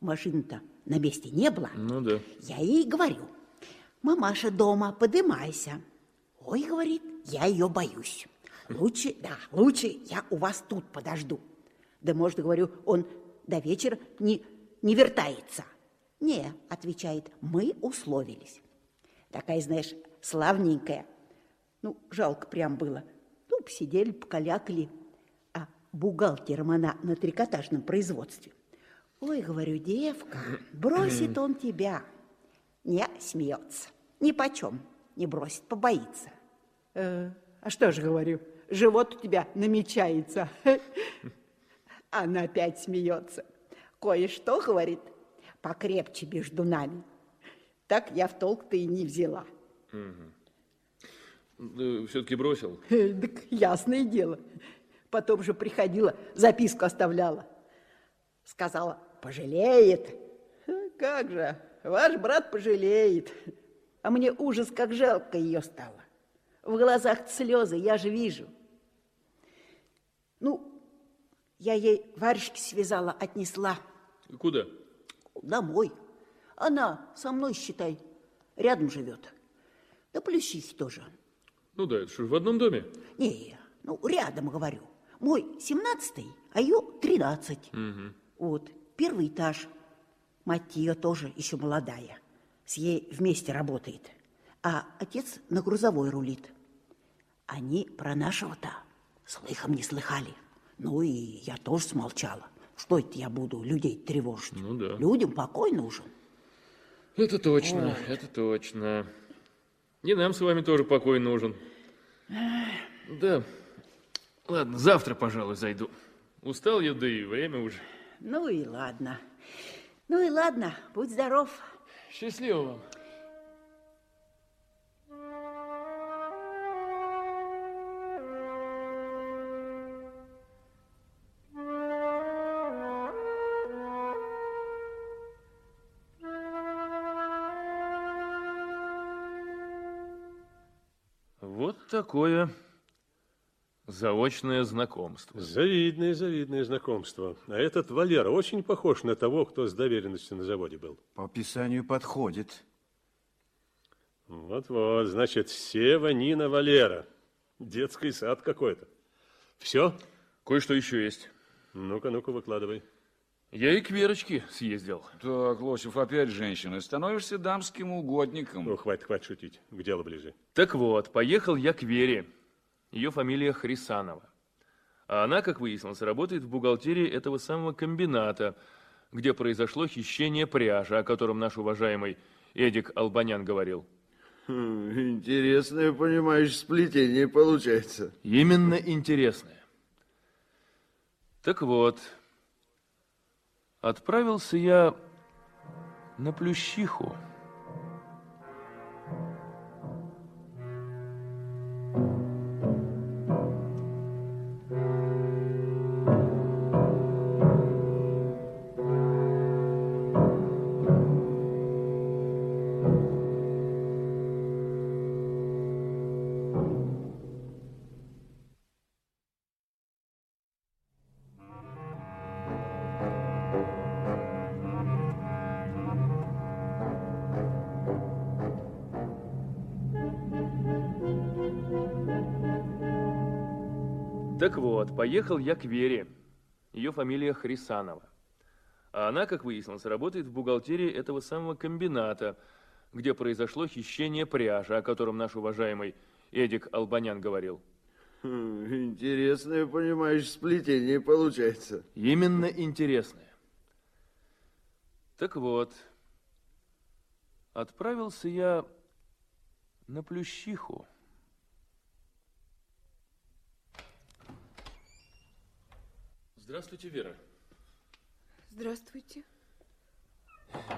Машины-то на месте не было. Ну да. Я ей говорю, мамаша дома, подымайся. Ой, говорит, я ее боюсь. Лучше, да, лучше я у вас тут подожду. Да, может, говорю, он до вечера не, не вертается. Не, отвечает, мы условились. Такая, знаешь, славненькая. Ну, жалко прям было. Ну, посидели, покалякали. А бухгалтером она на трикотажном производстве. Ой, говорю, девка, бросит он тебя. Не, смеется. Ни почем не бросит, побоится. «Э, а что же, говорю, живот у тебя намечается. Она опять смеется. Кое-что, говорит, покрепче между нами. Так я в толк-то и не взяла. Все-таки бросил? Так ясное дело. Потом же приходила, записку оставляла. Сказала, пожалеет. Как же, ваш брат пожалеет. А мне ужас, как жалко ее стало. В глазах слезы, я же вижу. Ну, я ей варежки связала, отнесла Куда? домой. Она со мной, считай, рядом живет. Да Плющихи тоже. Ну да, это что, в одном доме? Не, ну, рядом, говорю. Мой семнадцатый, а ее тринадцать. Вот, первый этаж. Мать ее тоже еще молодая. С ей вместе работает. А отец на грузовой рулит. Они про нашего-то слыхом не слыхали. Ну и я тоже смолчала. Что это я буду людей тревожить? Ну да. Людям покой нужен. Это точно, это точно. И нам с вами тоже покой нужен. Да. Ладно, завтра, пожалуй, зайду. Устал я, да и время уже. Ну и ладно. Ну и ладно, будь здоров. Счастливо вам. Вот такое заочное знакомство. Завидное, завидное знакомство. А этот Валера очень похож на того, кто с доверенностью на заводе был. По описанию подходит. Вот-вот, значит, Сева, Нина, Валера. Детский сад какой-то. Все? Кое-что еще есть. Ну-ка, ну-ка, выкладывай. Я и к Верочке съездил. Так, Лосев, опять женщина. Становишься дамским угодником. Ну, хватит, хватит шутить. К делу ближе. Так вот, поехал я к Вере. Ее фамилия Хрисанова. А она, как выяснилось, работает в бухгалтерии этого самого комбината, где произошло хищение пряжи, о котором наш уважаемый Эдик Албанян говорил. Хм, Интересное, понимаешь, сплетение получается. Именно интересное. Так вот, отправился я на Плющиху. Так вот, поехал я к Вере. Ее фамилия Хрисанова. А она, как выяснилось, работает в бухгалтерии этого самого комбината, где произошло хищение пряжи, о котором наш уважаемый Эдик Албанян говорил. Хм, Интересное, понимаешь, сплетение получается. Именно интересное. Так вот, отправился я на Плющиху. Здравствуйте, Вера. Здравствуйте.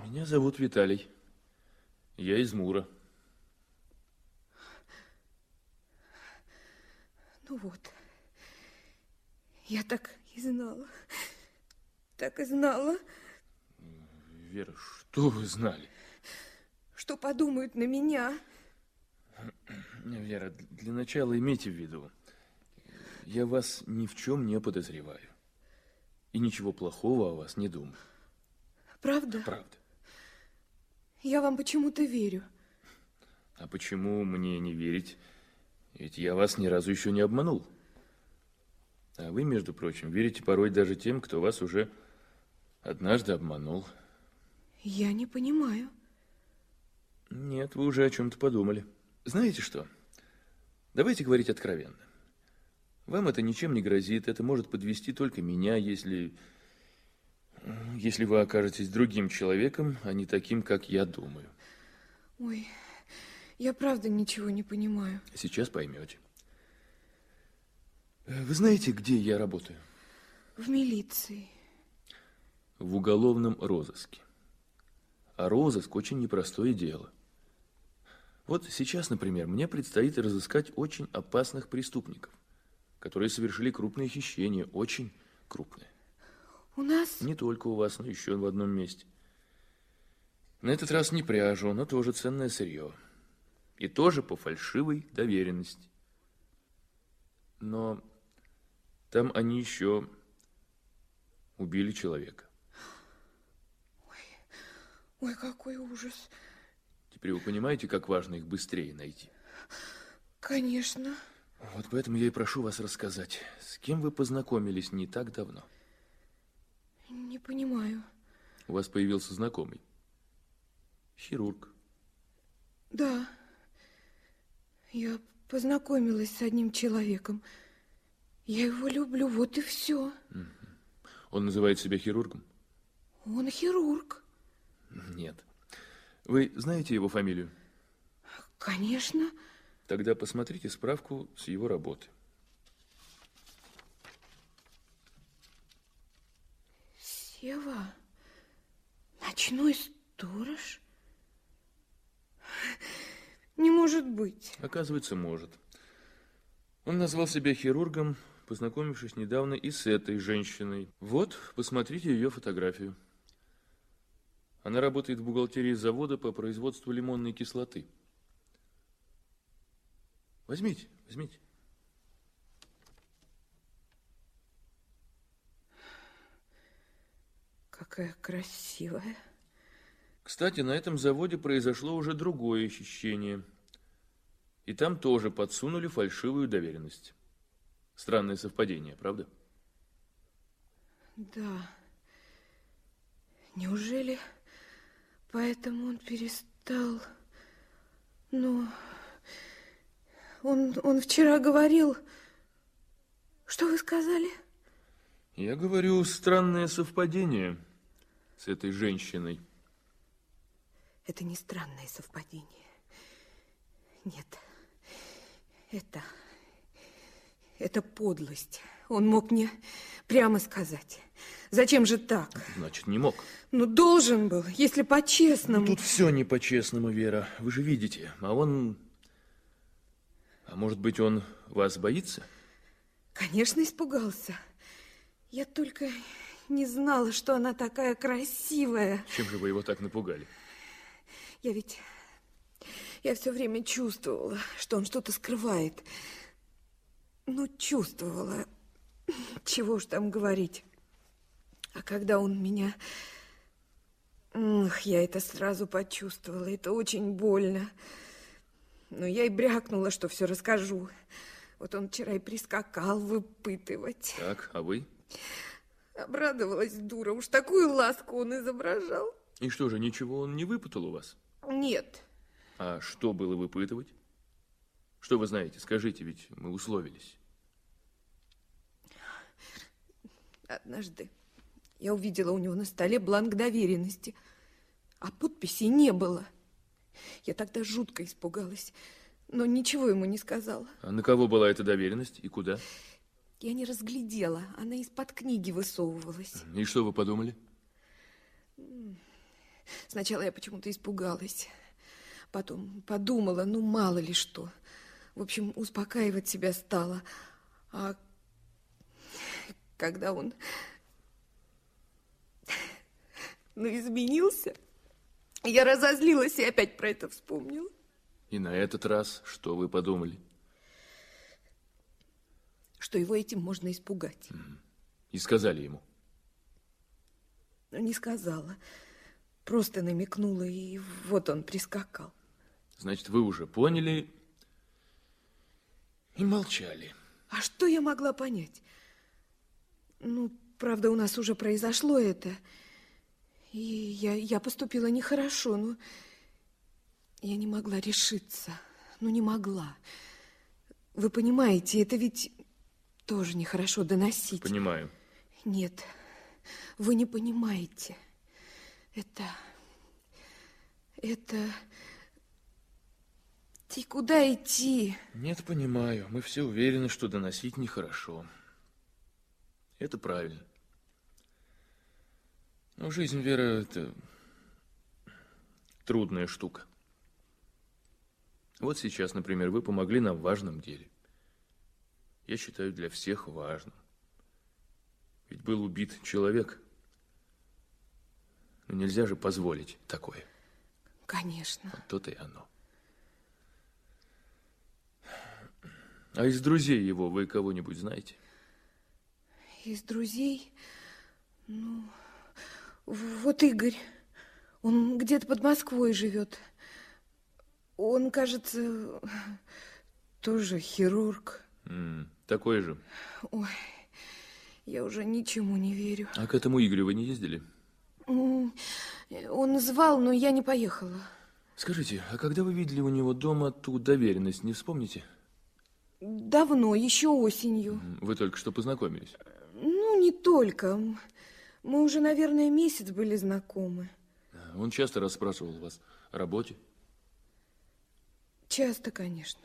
Меня зовут Виталий. Я из Мура. Ну вот. Я так и знала. Так и знала, Вера, что вы знали? что подумают на меня. Вера, для начала имейте в виду, я вас ни в чем не подозреваю. И ничего плохого о вас не думаю. Правда? Правда. Я вам почему-то верю. А почему мне не верить? Ведь я вас ни разу еще не обманул. А вы, между прочим, верите порой даже тем, кто вас уже однажды обманул. Я не понимаю. Нет, вы уже о чем-то подумали. Знаете что? Давайте говорить откровенно. Вам это ничем не грозит, это может подвести только меня, если... Если вы окажетесь другим человеком, а не таким, как я думаю. Ой, я правда ничего не понимаю. Сейчас поймете. Вы знаете, где я работаю? В милиции. В уголовном розыске. А розыск очень непростое дело. Вот сейчас, например, мне предстоит разыскать очень опасных преступников, которые совершили крупные хищения, очень крупные. У нас? Не только у вас, но еще в одном месте. На этот раз не пряжу, но тоже ценное сырье. И тоже по фальшивой доверенности. Но там они еще убили человека. Ой, ой, какой ужас. Теперь вы понимаете, как важно их быстрее найти? Конечно. Вот поэтому я и прошу вас рассказать, с кем вы познакомились не так давно. Не понимаю. У вас появился знакомый. Хирург. Да. Я познакомилась с одним человеком. Я его люблю, вот и все. Он называет себя хирургом? Он хирург. Нет. Вы знаете его фамилию? Конечно. Тогда посмотрите справку с его работы. Сева? Ночной сторож? Не может быть. Оказывается, может. Он назвал себя хирургом, познакомившись недавно и с этой женщиной. Вот, посмотрите ее фотографию. Она работает в бухгалтерии завода по производству лимонной кислоты. Возьмите, возьмите. Какая красивая. Кстати, на этом заводе произошло уже другое хищение. И там тоже подсунули фальшивую доверенность. Странное совпадение, правда? Да. Неужели поэтому он перестал... Ну, он, он вчера говорил... Что вы сказали? Я говорю, странное совпадение с этой женщиной. Это не странное совпадение. Нет. Это... Это подлость. Он мог мне прямо сказать. Зачем же так? Значит, не мог. Ну, должен был, если по-честному. Тут все не по-честному, Вера. Вы же видите. А он... А может быть, он вас боится? Конечно, испугался. Я только не знала, что она такая красивая. Чем же вы его так напугали? Я ведь... Я все время чувствовала, что он что-то скрывает. Ну, чувствовала. Чего уж там говорить. А когда он меня... Ах, я это сразу почувствовала. Это очень больно. Но я и брякнула, что все расскажу. Вот он вчера и прискакал выпытывать. Так, а вы? Обрадовалась дура. Уж такую ласку он изображал. И что же, ничего он не выпытал у вас? Нет. А что было выпытывать? Что вы знаете? Скажите, ведь мы условились. Однажды я увидела у него на столе бланк доверенности, а подписи не было. Я тогда жутко испугалась, но ничего ему не сказала. А на кого была эта доверенность и куда? Я не разглядела, она из-под книги высовывалась. И что вы подумали? Сначала я почему-то испугалась. Потом подумала, ну мало ли что. В общем, успокаивать себя стала. А когда он ну, изменился, я разозлилась и опять про это вспомнила. И на этот раз что вы подумали? Что его этим можно испугать. И сказали ему? но не сказала. Просто намекнула, и вот он прискакал. Значит, вы уже поняли и молчали. А что я могла понять? Ну, правда, у нас уже произошло это. И я, я поступила нехорошо, но я не могла решиться. Ну, не могла. Вы понимаете, это ведь тоже нехорошо доносить. Понимаю. Нет, вы не понимаете. Это... Это... И куда идти? Нет, понимаю. Мы все уверены, что доносить нехорошо. Это правильно. Но жизнь, Вера, это трудная штука. Вот сейчас, например, вы помогли нам в важном деле. Я считаю, для всех важным. Ведь был убит человек. Но нельзя же позволить такое. Конечно. Вот то-то и оно. А из друзей его вы кого-нибудь знаете? Из друзей? Ну, вот Игорь. Он где-то под Москвой живет. Он, кажется, тоже хирург. М, такой же. Ой, я уже ничему не верю. А к этому Игорю вы не ездили? Он звал, но я не поехала. Скажите, а когда вы видели у него дома ту доверенность, не вспомните? Давно, еще осенью. Вы только что познакомились. Ну, не только. Мы уже, наверное, месяц были знакомы. Он часто расспрашивал вас о работе Часто, конечно.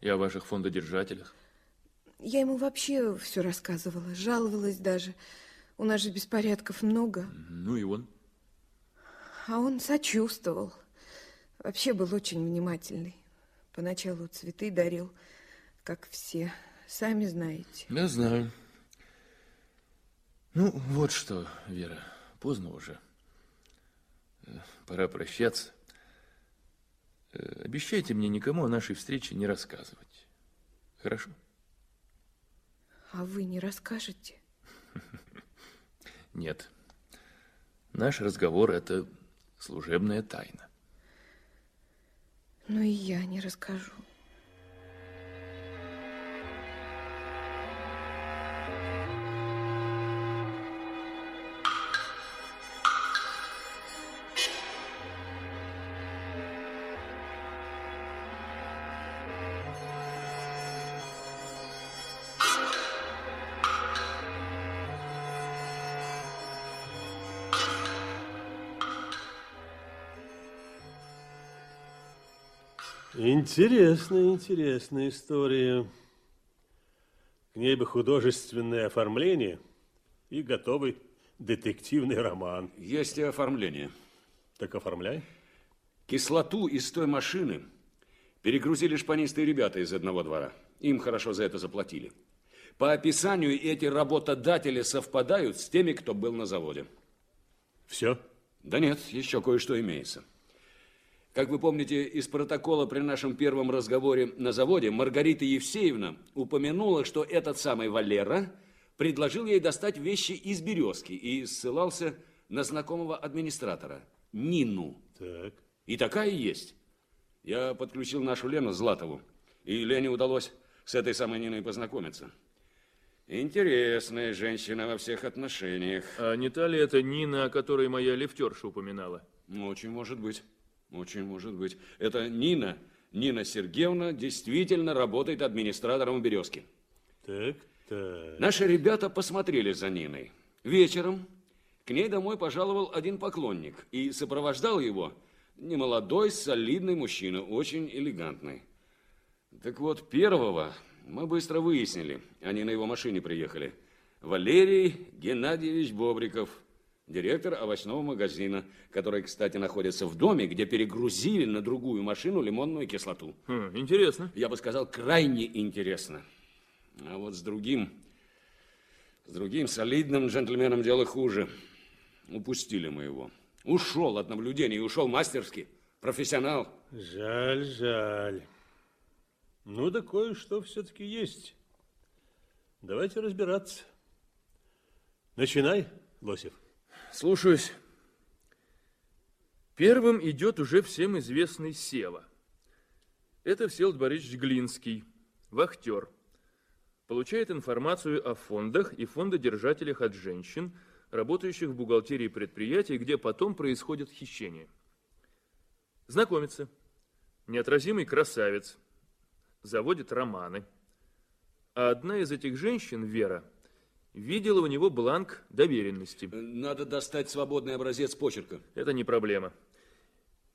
и о ваших фондодержателях. Я ему вообще все рассказывала, жаловалась даже. У нас же беспорядков много. Ну и он. А он сочувствовал. Вообще был очень внимательный. Поначалу цветы дарил, как все. Сами знаете. Я знаю. Ну, вот что, Вера, поздно уже. Э, Пора прощаться. Э, Обещайте мне никому о нашей встрече не рассказывать. Хорошо? А вы не расскажете? Нет. Наш разговор – это служебная тайна. Ну и я не расскажу. Интересная, интересная история. К ней бы художественное оформление и готовый детективный роман. Есть и оформление. Так оформляй. Кислоту из той машины перегрузили шпанистые ребята из одного двора. Им хорошо за это заплатили. По описанию эти работодатели совпадают с теми, кто был на заводе. Все? Да нет, еще кое-что имеется. Как вы помните из протокола при нашем первом разговоре на заводе, Маргарита Евсеевна упомянула, что этот самый Валера предложил ей достать вещи из березки и ссылался на знакомого администратора, Нину. Так. И такая есть. Я подключил нашу Лену Златову, и Лене удалось с этой самой Ниной познакомиться. Интересная женщина во всех отношениях. А не та ли это Нина, о которой моя лифтерша упоминала? Очень может быть. Очень может быть. Это Нина, Нина Сергеевна, действительно работает администратором в «Березке». Так, так. Наши ребята посмотрели за Ниной. Вечером к ней домой пожаловал один поклонник и сопровождал его немолодой, солидный мужчина, очень элегантный. Так вот, первого мы быстро выяснили. Они на его машине приехали. Валерий Геннадьевич Бобриков, директор овощного магазина, который, кстати, находится в доме, где перегрузили на другую машину лимонную кислоту. Хм, интересно. Я бы сказал, крайне интересно. А вот с другим, с другим солидным джентльменом дело хуже. Упустили мы его. Ушел от наблюдений, и ушел мастерски. Профессионал. Жаль, жаль. Ну да кое-что все-таки есть. Давайте разбираться. Начинай, Лосев. Слушаюсь. Первым идет уже всем известный Сева. Это Всеволод Борисович Глинский, вахтер. Получает информацию о фондах и фондодержателях от женщин, работающих в бухгалтерии предприятий, где потом происходит хищение. Знакомится. Неотразимый красавец. Заводит романы. А одна из этих женщин, Вера, видела у него бланк доверенности. Надо достать свободный образец почерка. Это не проблема.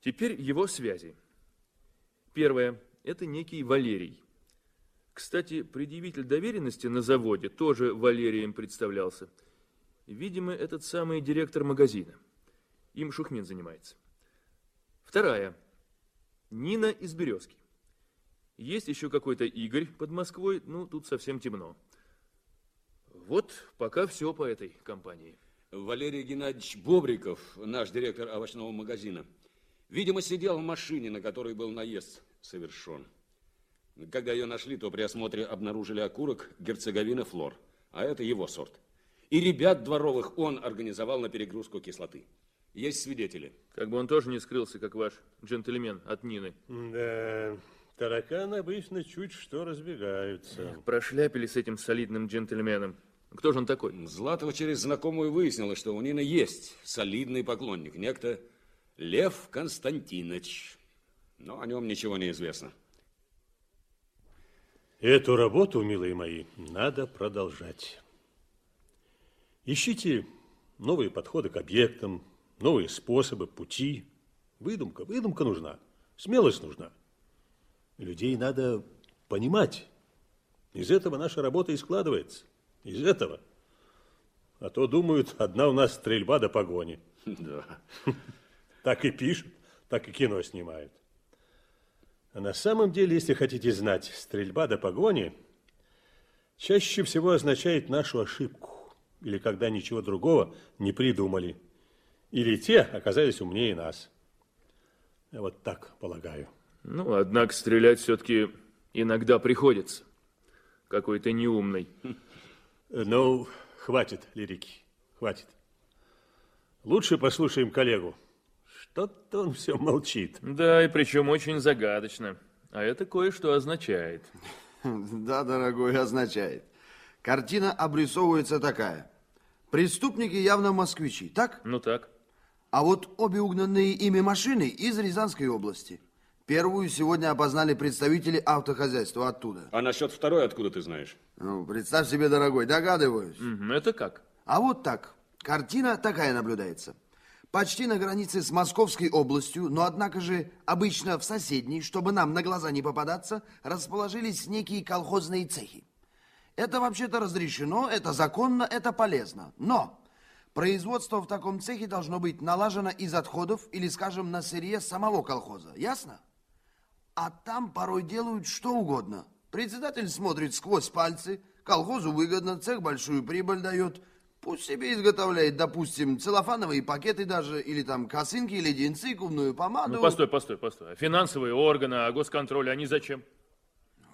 Теперь его связи. Первое. Это некий Валерий. Кстати, предъявитель доверенности на заводе тоже Валерием представлялся. Видимо, этот самый директор магазина. Им Шухмин занимается. Вторая. Нина из Березки. Есть еще какой-то Игорь под Москвой, ну, тут совсем темно. Вот пока все по этой компании. Валерий Геннадьевич Бобриков, наш директор овощного магазина, видимо, сидел в машине, на которой был наезд совершен. Когда ее нашли, то при осмотре обнаружили окурок герцеговина флор, а это его сорт. И ребят дворовых он организовал на перегрузку кислоты. Есть свидетели. Как бы он тоже не скрылся, как ваш джентльмен от Нины. Да, тараканы обычно чуть что разбегаются. Прошляпили с этим солидным джентльменом. Кто же он такой? Златова через знакомую выяснила, что у Нины есть солидный поклонник, некто Лев Константинович. Но о нем ничего не известно. Эту работу, милые мои, надо продолжать. Ищите новые подходы к объектам, новые способы, пути. Выдумка, выдумка нужна, смелость нужна. Людей надо понимать. Из этого наша работа и складывается. Из этого. А то думают, одна у нас стрельба до погони. Да. Так и пишут, так и кино снимают. А на самом деле, если хотите знать, стрельба до погони чаще всего означает нашу ошибку. Или когда ничего другого не придумали. Или те оказались умнее нас. Я вот так полагаю. Ну, однако стрелять все-таки иногда приходится. Какой то неумный. Ну, хватит лирики, хватит. Лучше послушаем коллегу. Что-то он все молчит. Да, и причем очень загадочно. А это кое-что означает. Да, дорогой, означает. Картина обрисовывается такая. Преступники явно москвичи, так? Ну так. А вот обе угнанные ими машины из Рязанской области. Первую сегодня опознали представители автохозяйства оттуда. А насчет второй откуда ты знаешь? Ну, представь себе, дорогой, догадываюсь. Это как? А вот так. Картина такая наблюдается. Почти на границе с Московской областью, но однако же обычно в соседней, чтобы нам на глаза не попадаться, расположились некие колхозные цехи. Это вообще-то разрешено, это законно, это полезно. Но производство в таком цехе должно быть налажено из отходов или, скажем, на сырье самого колхоза. Ясно? А там порой делают что угодно. Председатель смотрит сквозь пальцы, колхозу выгодно, цех большую прибыль дает. Пусть себе изготовляет, допустим, целлофановые пакеты даже, или там косынки, леденцы, губную помаду. Ну, постой, постой, постой. А Финансовые органы, а госконтроль, они зачем?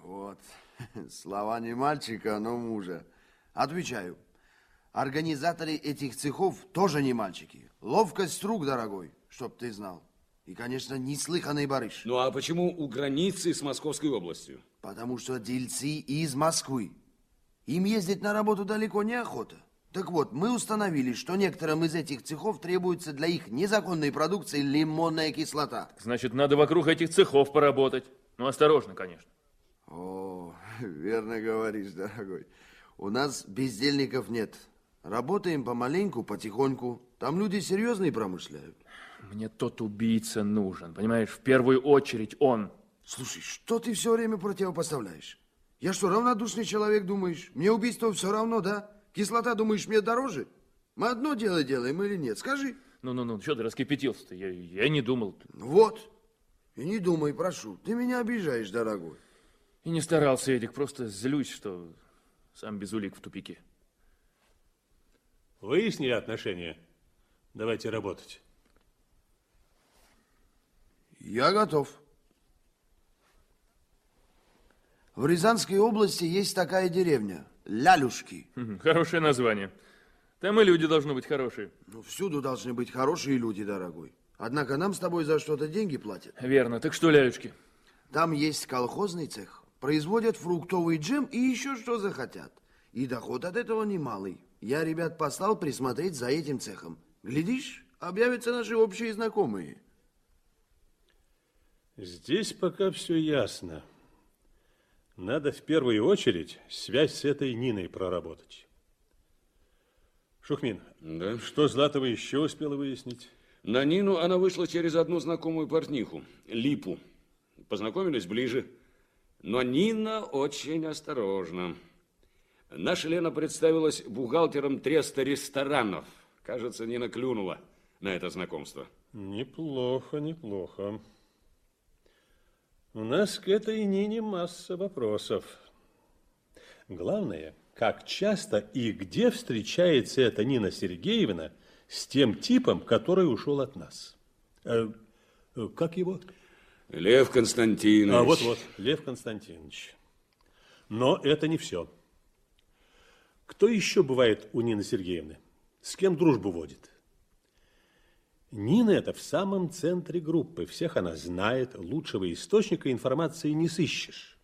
Вот. Слова не мальчика, но мужа. Отвечаю. Организаторы этих цехов тоже не мальчики. Ловкость рук, дорогой, чтоб ты знал. И, конечно, неслыханный барыш. Ну а почему у границы с Московской областью? Потому что дельцы из Москвы. Им ездить на работу далеко неохота. Так вот, мы установили, что некоторым из этих цехов требуется для их незаконной продукции лимонная кислота. Значит, надо вокруг этих цехов поработать. Ну, осторожно, конечно. О, верно говоришь, дорогой. У нас бездельников нет. Работаем помаленьку, потихоньку. Там люди серьезные промышляют. Мне тот убийца нужен, понимаешь? В первую очередь он. Слушай, что ты все время противопоставляешь? Я что, равнодушный человек, думаешь? Мне убийство все равно, да? Кислота, думаешь, мне дороже? Мы одно дело делаем или нет? Скажи. Ну-ну-ну, что ты раскипятился-то? Я, я не думал. Вот. И не думай, прошу. Ты меня обижаешь, дорогой. И не старался, Эдик. Просто злюсь, что сам без улик в тупике. Выяснили отношения? Давайте работать. Я готов. В Рязанской области есть такая деревня – Лялюшки. Хорошее название. Там и люди должны быть хорошие. Ну, всюду должны быть хорошие люди, дорогой. Однако нам с тобой за что-то деньги платят. Верно. Так что, лялечки? Там есть колхозный цех. Производят фруктовый джем и еще что захотят. И доход от этого немалый. Я ребят послал присмотреть за этим цехом. Глядишь, объявятся наши общие знакомые. Здесь пока все ясно. Надо в первую очередь связь с этой Ниной проработать. Шухмин, Да? что Златова еще успела выяснить? На Нину она вышла через одну знакомую портниху, Липу. Познакомились ближе. Но Нина очень осторожна. Наша Лена представилась бухгалтером треста ресторанов. Кажется, Нина клюнула на это знакомство. Неплохо, неплохо. У нас к этой Нине масса вопросов. Главное, как часто и где встречается эта Нина Сергеевна с тем типом, который ушел от нас. Э, э, как его? Лев Константинович. А вот-вот, Лев Константинович. Но это не все. Кто еще бывает у Нины Сергеевны? С кем дружбу водит? Нина это в самом центре группы. Всех она знает, лучшего источника информации не сыщешь.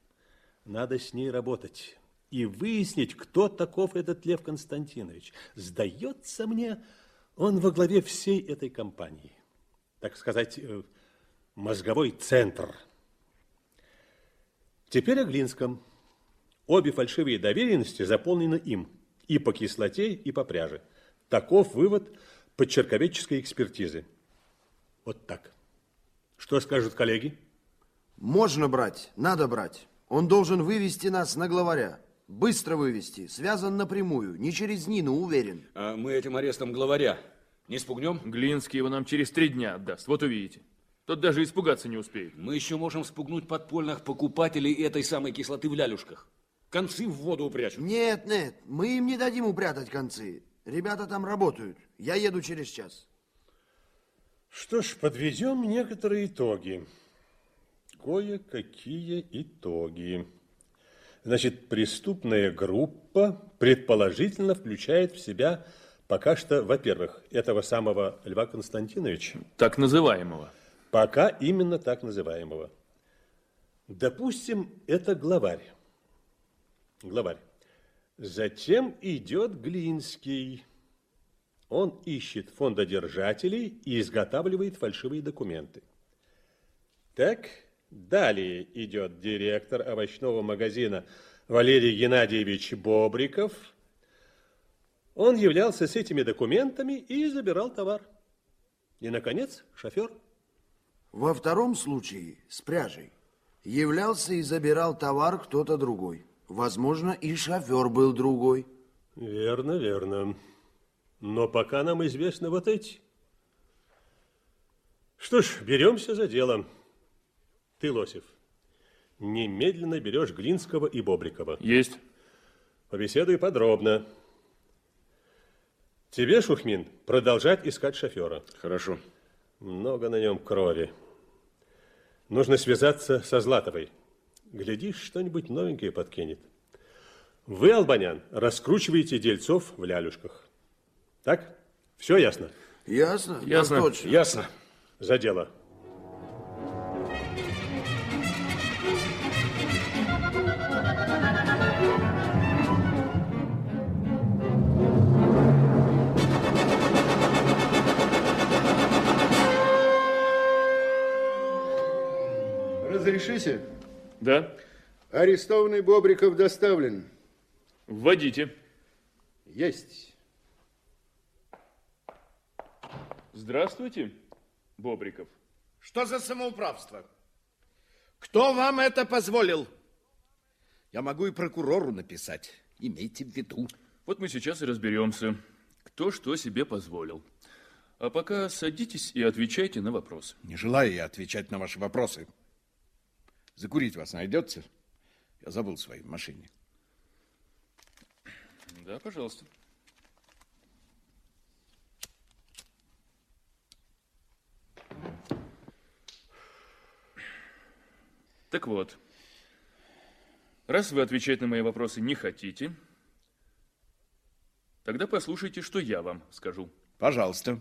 Надо с ней работать и выяснить, кто таков этот Лев Константинович. Сдается мне, он во главе всей этой компании. Так сказать, э, мозговой центр. Теперь о Глинском. Обе фальшивые доверенности заполнены им. И по кислоте, и по пряже. Таков вывод подчерковедческой экспертизы. Вот так. Что скажут коллеги? Можно брать, надо брать. Он должен вывести нас на главаря. Быстро вывести, связан напрямую, не через Нину, уверен. А мы этим арестом главаря не спугнем? Глинский его нам через три дня отдаст, вот увидите. Тот даже испугаться не успеет. Мы еще можем спугнуть подпольных покупателей этой самой кислоты в лялюшках. Концы в воду упрячут. Нет, нет, мы им не дадим упрятать концы. Ребята там работают. Я еду через час. Что ж, подведем некоторые итоги. Кое-какие итоги. Значит, преступная группа предположительно включает в себя пока что, во-первых, этого самого Льва Константиновича. Так называемого. Пока именно так называемого. Допустим, это главарь. Главарь. Затем идет Глинский. Он ищет фондодержателей и изготавливает фальшивые документы. Так, далее идет директор овощного магазина Валерий Геннадьевич Бобриков. Он являлся с этими документами и забирал товар. И, наконец, шофер. Во втором случае, с пряжей, являлся и забирал товар кто-то другой. Возможно, и шофер был другой. Верно, верно. Но пока нам известны вот эти. Что ж, беремся за дело. Ты, Лосев, немедленно берешь Глинского и Бобрикова. Есть. Побеседуй подробно. Тебе, Шухмин, продолжать искать шофера. Хорошо. Много на нем крови. Нужно связаться со Златовой. Глядишь, что-нибудь новенькое подкинет. Вы, Албанян, раскручиваете дельцов в лялюшках. Так? Все ясно? Ясно? Ясно. Точно. Ясно. За дело. Разрешите? Да? Арестованный Бобриков доставлен. Вводите. Есть. Здравствуйте, Бобриков. Что за самоуправство? Кто вам это позволил? Я могу и прокурору написать. Имейте в виду. Вот мы сейчас и разберемся, кто что себе позволил. А пока садитесь и отвечайте на вопросы. Не желаю я отвечать на ваши вопросы. Закурить вас найдется? Я забыл в машине. Да, пожалуйста. Так вот, раз вы отвечать на мои вопросы не хотите, Тогда послушайте, что я вам скажу. Пожалуйста.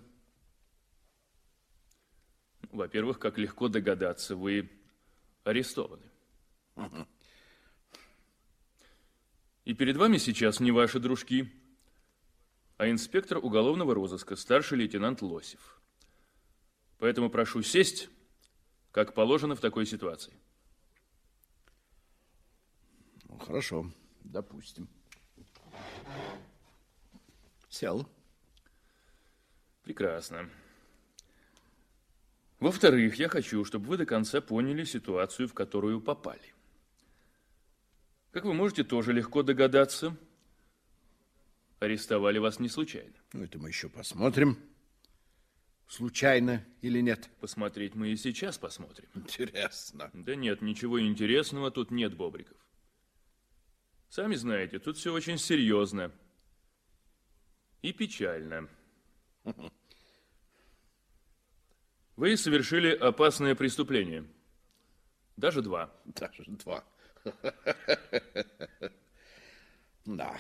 Во-первых, как легко догадаться, вы арестованы. И перед вами сейчас не ваши дружки, а инспектор уголовного розыска, старший лейтенант Лосев. Поэтому прошу сесть, как положено в такой ситуации. Ну, хорошо, допустим. Сел. Прекрасно. Во-вторых, я хочу, чтобы вы до конца поняли ситуацию, в которую попали. Как вы можете тоже легко догадаться, арестовали вас не случайно. Ну, это мы еще посмотрим. Случайно или нет? Посмотреть мы и сейчас посмотрим. Интересно. Да нет, ничего интересного тут нет, Бобриков. Сами знаете, тут все очень серьезно и печально. Вы совершили опасное преступление. Даже два. Даже два. Да.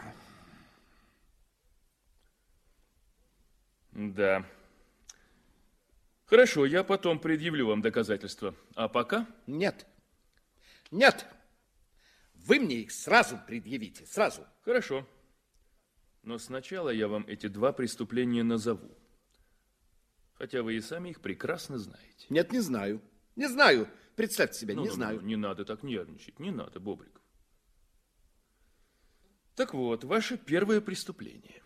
Да. Хорошо, я потом предъявлю вам доказательства. А пока? Нет. Нет. Вы мне их сразу предъявите, сразу. Хорошо. Но сначала я вам эти два преступления назову. Хотя вы и сами их прекрасно знаете. Нет, не знаю. Не знаю. Представьте себе, ну, не ну, знаю. Ну, не надо так нервничать. Не надо, Бобриков. Так вот, ваше первое преступление.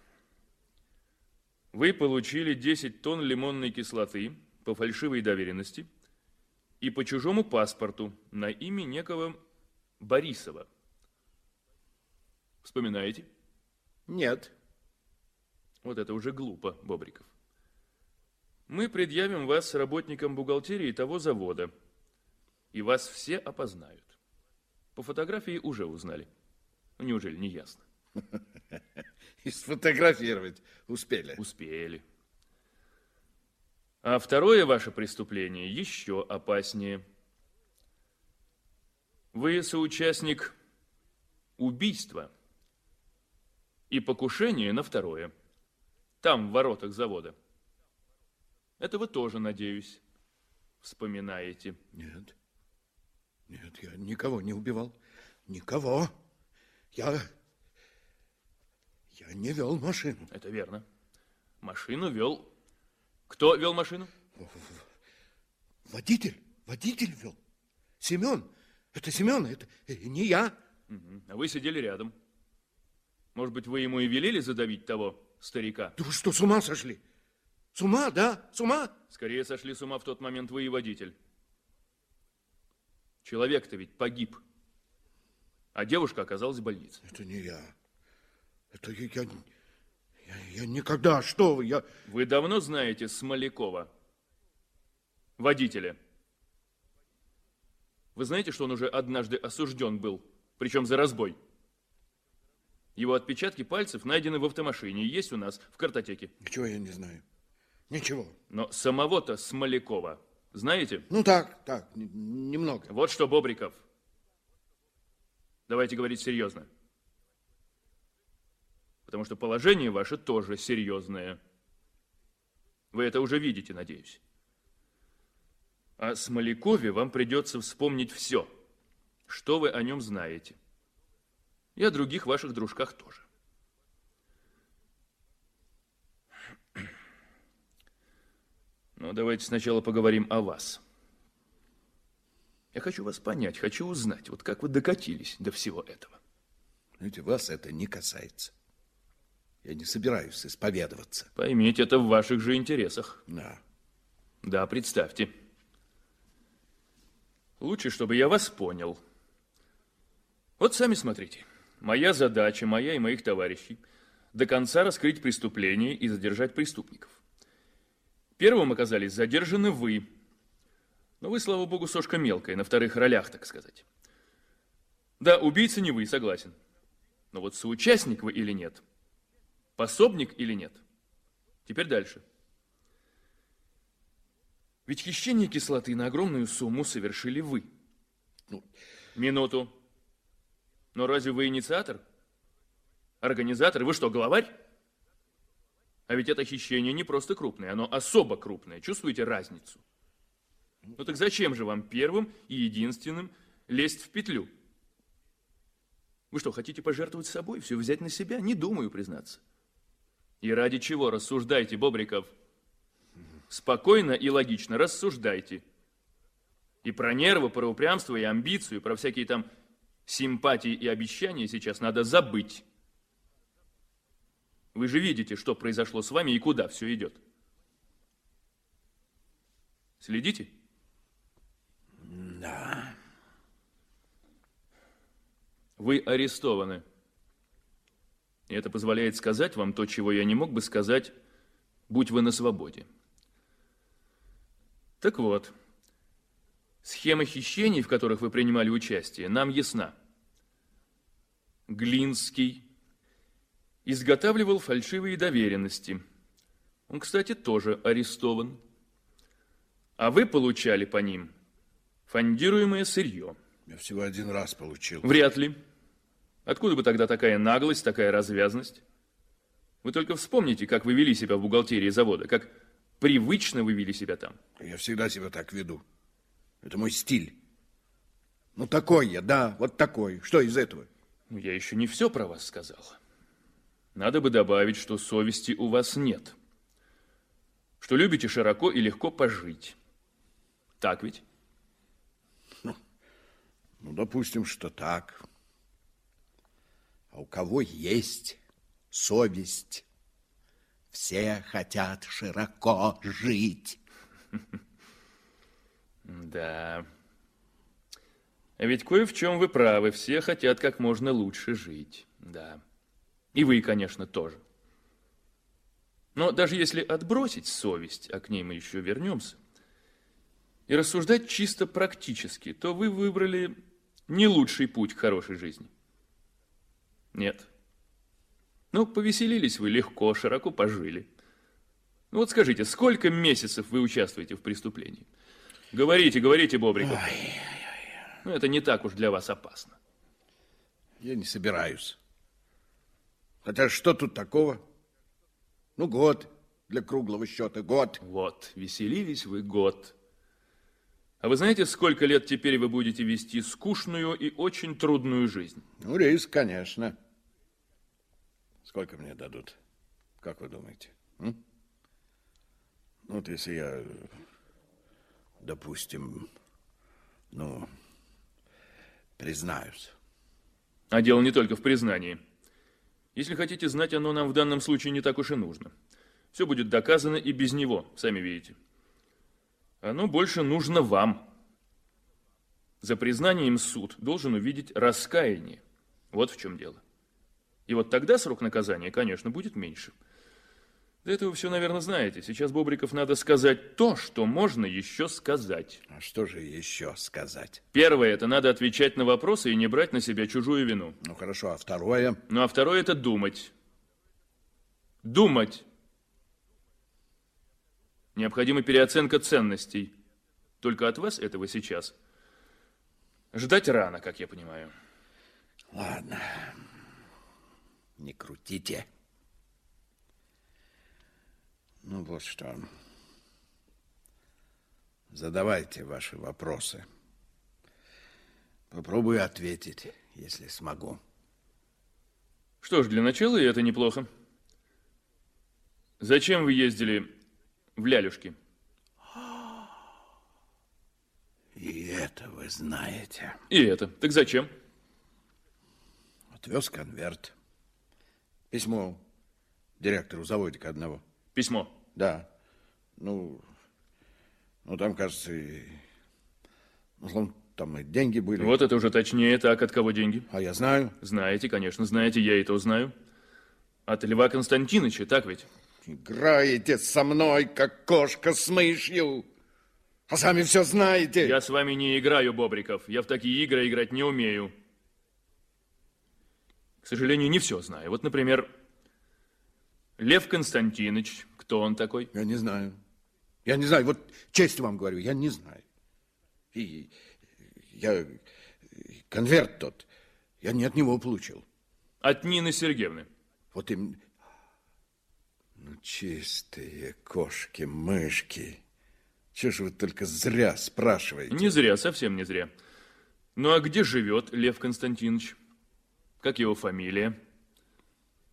Вы получили 10 тонн лимонной кислоты по фальшивой доверенности и по чужому паспорту на имя некого Борисова. Вспоминаете? Нет. Вот это уже глупо, Бобриков. Мы предъявим вас работникам бухгалтерии того завода, и вас все опознают. По фотографии уже узнали. Неужели не ясно? И сфотографировать успели? Успели. А второе ваше преступление еще опаснее. Вы соучастник убийства и покушения на второе. Там, в воротах завода. Это вы тоже, надеюсь, вспоминаете. Нет. Нет, я никого не убивал. Никого. Я... Я не вел машину. Это верно. Машину вел... Кто вел машину? Водитель. Водитель вел. Семен. Это Семен, это не я. Угу. А вы сидели рядом. Может быть, вы ему и велели задавить того старика? Да вы что, с ума сошли? С ума, да? С ума? Скорее сошли с ума в тот момент вы и водитель. Человек-то ведь погиб. А девушка оказалась в больнице. Это не я. Это я, я, я, я никогда, что вы, я... Вы давно знаете Смолякова, водителя? Вы знаете, что он уже однажды осужден был, причем за разбой? Его отпечатки пальцев найдены в автомашине есть у нас в картотеке. Ничего я не знаю. Ничего. Но самого-то Смолякова знаете? Ну так, так, немного. Вот что, Бобриков. Давайте говорить серьезно. Потому что положение ваше тоже серьезное. Вы это уже видите, надеюсь. О Смолякове вам придется вспомнить все, что вы о нем знаете. И о других ваших дружках тоже. Но давайте сначала поговорим о вас. Я хочу вас понять, хочу узнать, вот как вы докатились до всего этого. Знаете, вас это не касается. Я не собираюсь исповедоваться. Поймите, это в ваших же интересах. Да. Да, представьте. Лучше, чтобы я вас понял. Вот сами смотрите. Моя задача, моя и моих товарищей, до конца раскрыть преступление и задержать преступников. Первым оказались задержаны вы. Но вы, слава богу, сошка мелкая, на вторых ролях, так сказать. Да, убийца не вы, согласен. Но вот соучастник вы или нет? Пособник или нет? Теперь дальше. Ведь хищение кислоты на огромную сумму совершили вы. Ну, Минуту. Но разве вы инициатор? Организатор? Вы что, главарь? А ведь это хищение не просто крупное, оно особо крупное. Чувствуете разницу? Ну так зачем же вам первым и единственным лезть в петлю? Вы что, хотите пожертвовать собой, все взять на себя? Не думаю, признаться. И ради чего рассуждайте, Бобриков? Спокойно и логично рассуждайте. И про нервы, про упрямство и амбицию, про всякие там симпатии и обещания сейчас надо забыть. Вы же видите, что произошло с вами и куда все идет. Следите? Да. Вы арестованы. И это позволяет сказать вам то, чего я не мог бы сказать, будь вы на свободе. Так вот, схема хищений, в которых вы принимали участие, нам ясна. Глинский изготавливал фальшивые доверенности. Он, кстати, тоже арестован. А вы получали по ним фондируемое сырье. Я всего один раз получил. Вряд ли. Откуда бы тогда такая наглость, такая развязность? Вы только вспомните, как вы вели себя в бухгалтерии завода, как привычно вы вели себя там. Я всегда себя так веду. Это мой стиль. Ну, такой я, да, вот такой. Что из этого? Ну, я еще не все про вас сказал. Надо бы добавить, что совести у вас нет. Что любите широко и легко пожить. Так ведь? Ну, ну допустим, что так. А у кого есть совесть? Все хотят широко жить. Да. А ведь кое в чем вы правы. Все хотят как можно лучше жить. Да. И вы, конечно, тоже. Но даже если отбросить совесть, а к ней мы еще вернемся, и рассуждать чисто практически, то вы выбрали не лучший путь к хорошей жизни. Нет. Ну, повеселились вы легко, широко пожили. Ну вот скажите, сколько месяцев вы участвуете в преступлении? Говорите, говорите, Бобриков. Ой, ну, это не так уж для вас опасно. Я не собираюсь. Хотя что тут такого? Ну, год для круглого счета, год. Вот, веселились вы год. А вы знаете, сколько лет теперь вы будете вести скучную и очень трудную жизнь? Ну, риск, конечно. Сколько мне дадут? Как вы думаете? М? Ну, вот если я, допустим, ну, признаюсь. А дело не только в признании. Если хотите знать, оно нам в данном случае не так уж и нужно. Все будет доказано и без него, сами видите. Оно больше нужно вам. За признанием суд должен увидеть раскаяние. Вот в чем дело. И вот тогда срок наказания, конечно, будет меньше. До этого все, наверное, знаете. Сейчас, Бобриков, надо сказать то, что можно еще сказать. А что же еще сказать? Первое, это надо отвечать на вопросы и не брать на себя чужую вину. Ну, хорошо, а второе? Ну, а второе, это думать. Думать. Необходима переоценка ценностей. Только от вас этого сейчас ждать рано, как я понимаю. Ладно не крутите. Ну вот что. Задавайте ваши вопросы. Попробую ответить, если смогу. Что ж, для начала и это неплохо. Зачем вы ездили в Лялюшки? И это вы знаете. И это. Так зачем? Отвез конверт. Письмо директору заводика одного. Письмо? Да. Ну, ну там, кажется, и... Ну, там и деньги были. Вот это уже точнее. Так, от кого деньги? А я знаю. Знаете, конечно, знаете, я и то знаю. От Льва Константиновича, так ведь? Играете со мной, как кошка с мышью. А сами все знаете. Я с вами не играю, Бобриков. Я в такие игры играть не умею. К сожалению, не все знаю. Вот, например, Лев Константинович. Кто он такой? Я не знаю. Я не знаю. Вот честно вам говорю, я не знаю. И я конверт тот, я не от него получил. От Нины Сергеевны. Вот им... Ну, чистые кошки, мышки. Чего ж вы только зря спрашиваете? Не зря, совсем не зря. Ну а где живет Лев Константинович? Как его фамилия?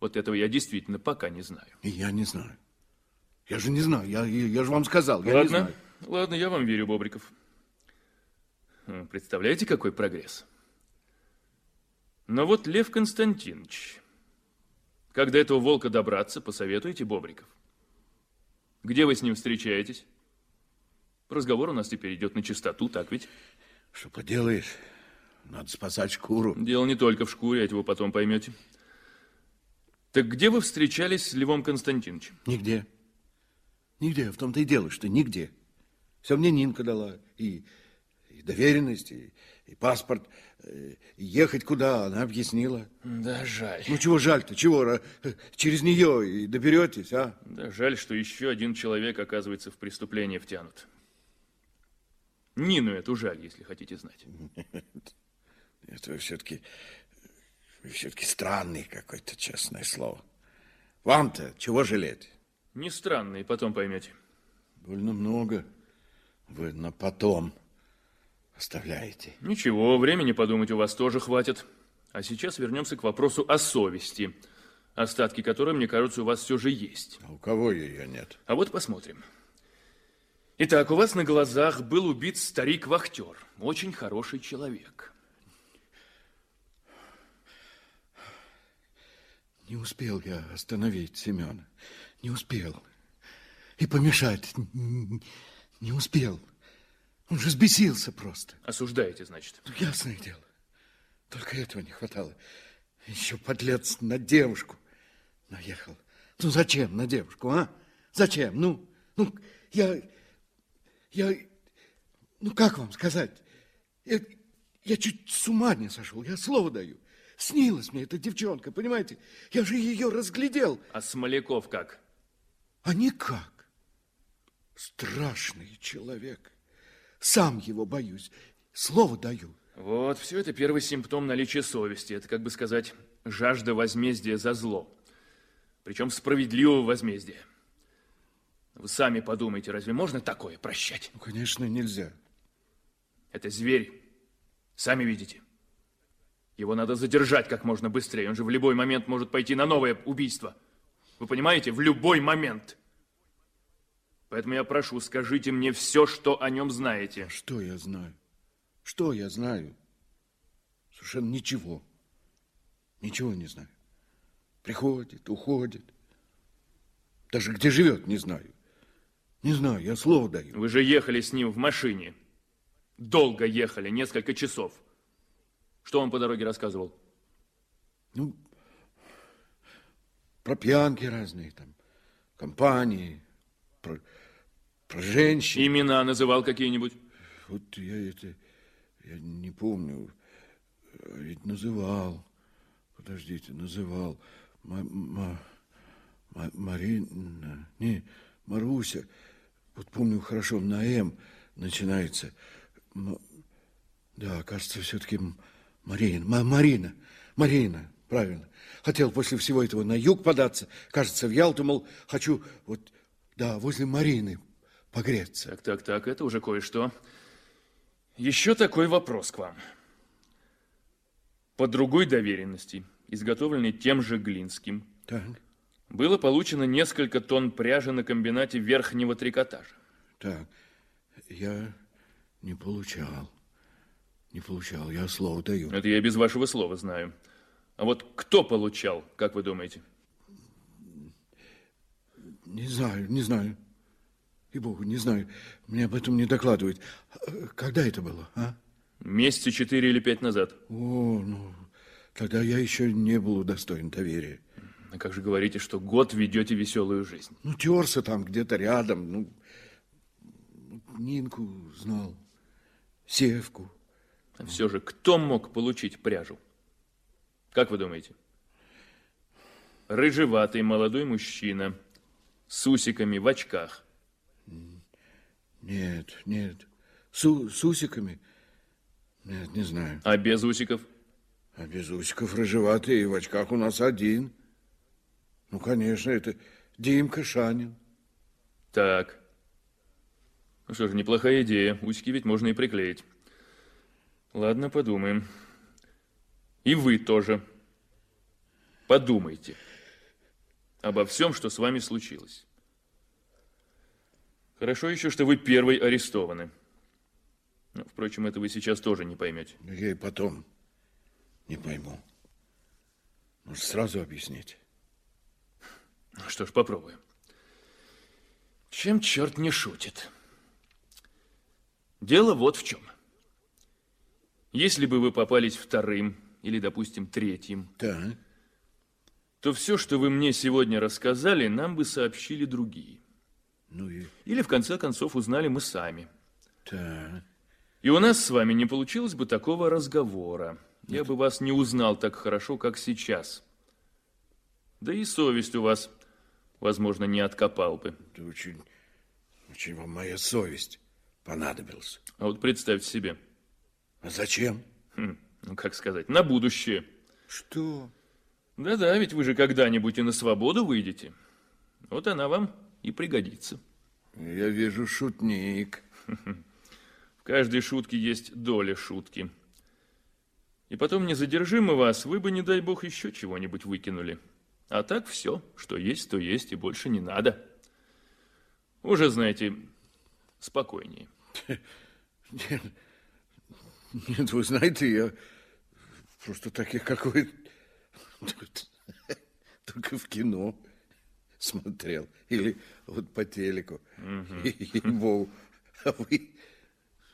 Вот этого я действительно пока не знаю. И я не знаю. Я же не знаю, я, я, я же вам сказал, я не ладно, знаю. ладно, я вам верю, Бобриков. Представляете, какой прогресс? Но вот Лев Константинович, как до этого волка добраться, посоветуйте, Бобриков. Где вы с ним встречаетесь? Разговор у нас теперь идет на чистоту, так ведь? Что поделаешь, надо спасать шкуру. Дело не только в шкуре, а это вы потом поймете. Так где вы встречались с Львом Константиновичем? Нигде. Нигде, в том-то и дело, что нигде. Все мне Нинка дала. И, и доверенность, и, и паспорт. э, и ехать куда, она объяснила. Да, жаль. Ну, чего жаль-то, чего? ра- Через нее и доберетесь, а? Да, жаль, что еще один человек оказывается в преступление втянут. Нину эту жаль, если хотите знать. Это вы все-таки все-таки странный какой-то, честное слово. Вам-то чего жалеть? Не странно, и потом поймете. Больно много. Вы на потом оставляете. Ничего, времени подумать у вас тоже хватит. А сейчас вернемся к вопросу о совести, остатки которой, мне кажется, у вас все же есть. А у кого ее нет? А вот посмотрим. Итак, у вас на глазах был убит старик-вахтер, очень хороший человек. Не успел я остановить Семена. Не успел. И помешать не успел. Он же взбесился просто. Осуждаете, значит? Ну, ясное дело. Только этого не хватало. Еще подлец на девушку наехал. Ну, зачем на девушку, а? Зачем? Ну, ну, я... Я... Ну, как вам сказать? Я, я чуть с ума не сошел, я слово даю. Снилась мне эта девчонка, понимаете? Я же ее разглядел. А Смоляков как? А никак. Страшный человек. Сам его боюсь. Слово даю. Вот, все это первый симптом наличия совести. Это, как бы сказать, жажда возмездия за зло. Причем справедливого возмездия. Вы сами подумайте, разве можно такое прощать? Ну, конечно, нельзя. Это зверь. Сами видите. Его надо задержать как можно быстрее. Он же в любой момент может пойти на новое убийство. Вы понимаете? В любой момент. Поэтому я прошу, скажите мне все, что о нем знаете. Что я знаю? Что я знаю? Совершенно ничего. Ничего не знаю. Приходит, уходит. Даже где живет, не знаю. Не знаю, я слово даю. Вы же ехали с ним в машине. Долго ехали, несколько часов. Что он по дороге рассказывал? Ну, про пьянки разные там, компании, про, про женщин. Имена называл какие-нибудь? Вот я это, я не помню. А Ведь называл. Подождите, называл. Ма- ма- ма- Марина, не, Маруся. Вот помню хорошо, на М начинается. Да, кажется, все-таки Марина. Ма- Марина, Марина, правильно. Хотел после всего этого на юг податься. Кажется, в Ялту, мол, хочу вот, да, возле Марины погреться. Так, так, так, это уже кое-что. Еще такой вопрос к вам. По другой доверенности, изготовленной тем же Глинским, Так, было получено несколько тонн пряжи на комбинате верхнего трикотажа. так, я не получал. Не получал, я слово даю. Это я без вашего слова знаю. А вот кто получал, как вы думаете? Не знаю, не знаю. И богу, не знаю. Мне об этом не докладывают. Когда это было, а? Месяца четыре или пять назад. О, ну, тогда я еще не был удостоен доверия. А как же говорите, что год ведете веселую жизнь? Ну, терся там где-то рядом, ну, Нинку знал, Севку. А все же, кто мог получить пряжу? Как вы думаете? Рыжеватый молодой мужчина с усиками в очках. Нет, нет. Су с усиками? Нет, не знаю. А без усиков? А без усиков рыжеватый и в очках у нас один. Ну, конечно, это, Димка Шанин. Так. Ну что ж, неплохая идея. Усики ведь можно и приклеить. Ладно, подумаем. И вы тоже. Подумайте обо всем, что с вами случилось. Хорошо еще, что вы первый арестованы. Ну, впрочем, это вы сейчас тоже не поймете. Я и потом не пойму. Может, сразу объяснить? Ну, что ж, попробуем. Чем черт не шутит? Дело вот в чем. Если бы вы попались вторым или, допустим, третьим, Так. то все, что вы мне сегодня рассказали, нам бы сообщили другие. Ну и... Или, в конце концов, узнали мы сами. Так. И у нас с вами не получилось бы такого разговора. Я бы вас не узнал так хорошо, как сейчас. Да и совесть у вас, возможно, не откопал бы. Это очень, очень вам моя совесть понадобилась. А вот представьте себе. А зачем? Хм, ну, как сказать, на будущее. Что? Да-да, ведь вы же когда-нибудь и на свободу выйдете. Вот она вам и пригодится. Я вижу шутник. В каждой шутке есть доля шутки. И потом, не задержим мы вас, вы бы, не дай бог, еще чего-нибудь выкинули. А так все, что есть, то есть, и больше не надо. Уже, знаете, спокойнее. Нет, нет, вы знаете, я просто таких, как вы, только в кино смотрел. Или вот по телеку. Ей-богу. А вы,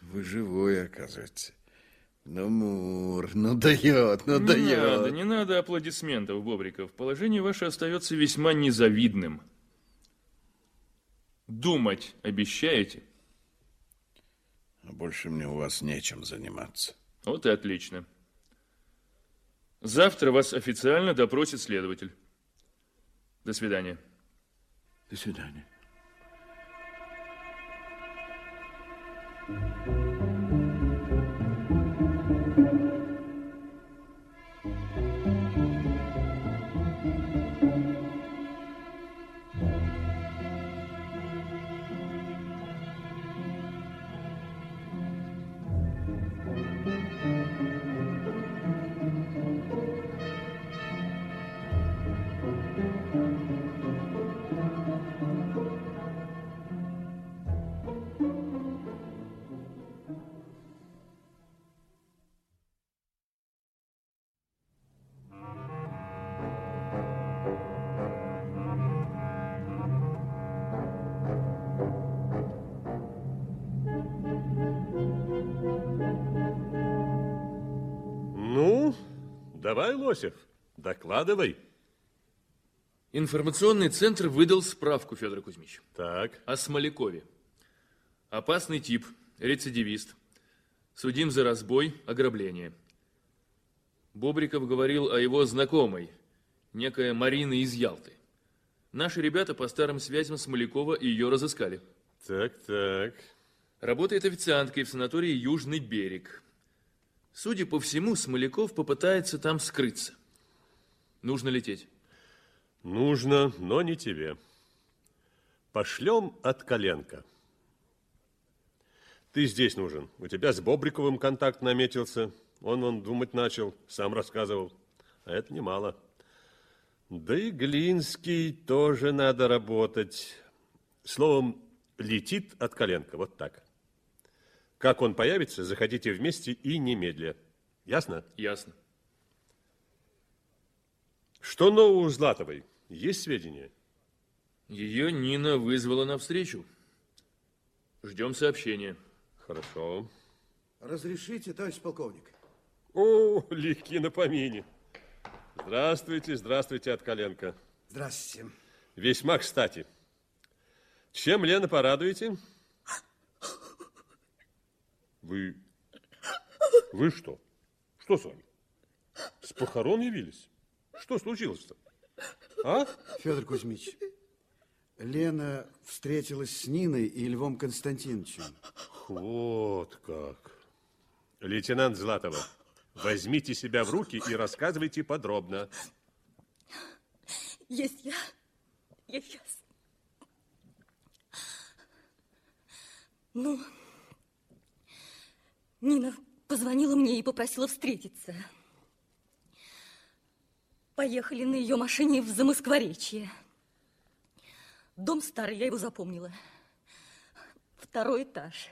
вы живой, оказывается. Ну, Мур, ну дает, ну не дает. надо, не надо аплодисментов, Бобриков. Положение ваше остается весьма незавидным. Думать обещаете? А больше мне у вас нечем заниматься. Вот и отлично. Завтра вас официально допросит следователь. До свидания. До свидания. Ну, давай, Лосев, докладывай. Информационный центр выдал справку, Федор Кузьмич. Так. О Смолякове. Опасный тип, рецидивист. Судим за разбой, ограбление. Бобриков говорил о его знакомой, некая Марина из Ялты. Наши ребята по старым связям Смолякова ее разыскали. Так, так. Работает официанткой в санатории «Южный берег». Судя по всему, Смоляков попытается там скрыться. Нужно лететь. Нужно, но не тебе. Пошлем от коленка. Ты здесь нужен. У тебя с Бобриковым контакт наметился. Он, он думать начал, сам рассказывал. А это немало. Да и Глинский тоже надо работать. Словом, летит от коленка. Вот так. Как он появится, заходите вместе и немедля. Ясно? Ясно. Что нового у Златовой? Есть сведения? Ее Нина вызвала на встречу. Ждем сообщения. Хорошо. Разрешите, товарищ полковник? О, легки на помине. Здравствуйте, здравствуйте от коленка. Здравствуйте. Весьма кстати. Чем, Лена, порадуете? Вы... Вы что? Что с вами? С похорон явились? Что случилось-то? А? Федор Кузьмич, Лена встретилась с Ниной и Львом Константиновичем. Вот как. Лейтенант Златова, возьмите себя в руки и рассказывайте подробно. Есть я. Я сейчас. Ну, Нина позвонила мне и попросила встретиться. Поехали на ее машине в Замоскворечье. Дом старый, я его запомнила. Второй этаж.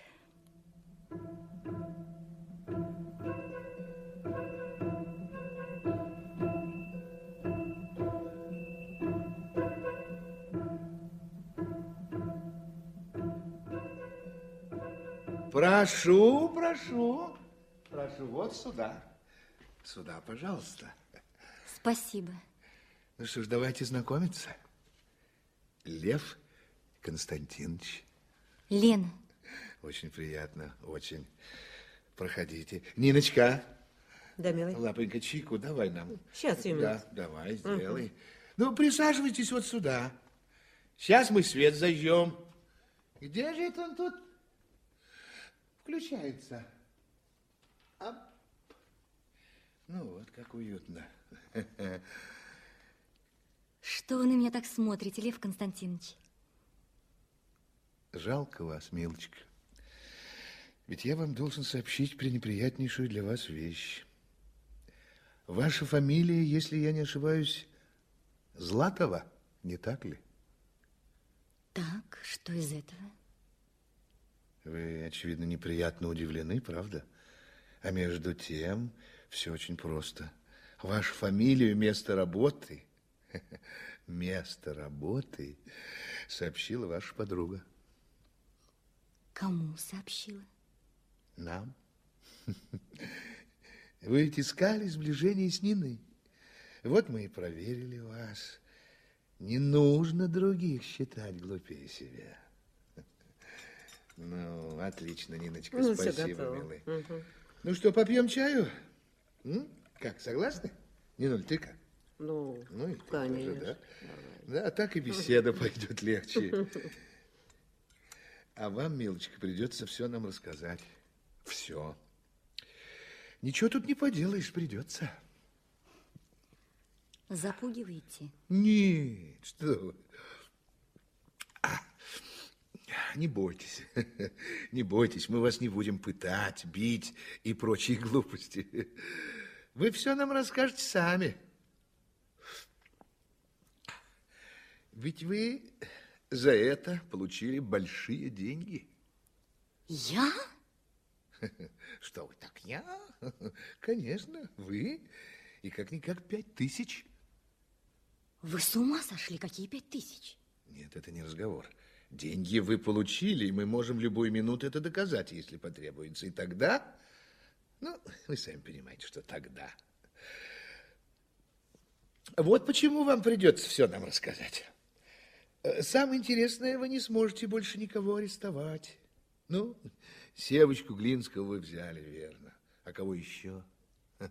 Прошу, прошу. Прошу, вот сюда. Сюда, пожалуйста. Спасибо. Ну что ж, давайте знакомиться. Лев Константинович. Лена. Очень приятно, очень. Проходите. Ниночка. Да, милый. Лапонька, чайку давай нам. Сейчас, я Да, давай, сделай. Ну, присаживайтесь вот сюда. Сейчас мы свет зажжем. Где же это он тут включается? Оп. Ну вот, как уютно. Что вы на меня так смотрите, Лев Константинович? Жалко вас, милочка. Ведь я вам должен сообщить пренеприятнейшую для вас вещь. Ваша фамилия, если я не ошибаюсь, Златова, не так ли? Так, что из этого? Вы, очевидно, неприятно удивлены, правда? А между тем, все очень просто. Вашу фамилию, место работы, место работы сообщила ваша подруга. Кому сообщила? Нам. Вы ведь искали сближение с Ниной. Вот мы и проверили вас. Не нужно других считать глупее себя. Ну, отлично, Ниночка, Ну, спасибо, милый. Мгм. Ну что, попьем чаю? М? Как, согласны? Нинуль, ты как? Ну, Ну, и ты конечно. тоже, да? Да, так и беседа пойдет легче. А вам, милочка, придется все нам рассказать. Все. Ничего тут не поделаешь, придется. Запугиваете? Нет, что вы. Не бойтесь, не бойтесь, мы вас не будем пытать, бить и прочие глупости. Вы все нам расскажете сами. Ведь вы за это получили большие деньги. Я? Что вы так, я? Конечно, вы. И как-никак пять тысяч. Вы с ума сошли? Какие пять тысяч? Нет, это не разговор. Деньги вы получили, и мы можем в любую минуту это доказать, если потребуется. И тогда, ну, вы сами понимаете, что тогда. Вот почему вам придется все нам рассказать. Э, Самое интересное, вы не сможете больше никого арестовать. Ну, Севочку Глинского вы взяли, верно. А кого еще?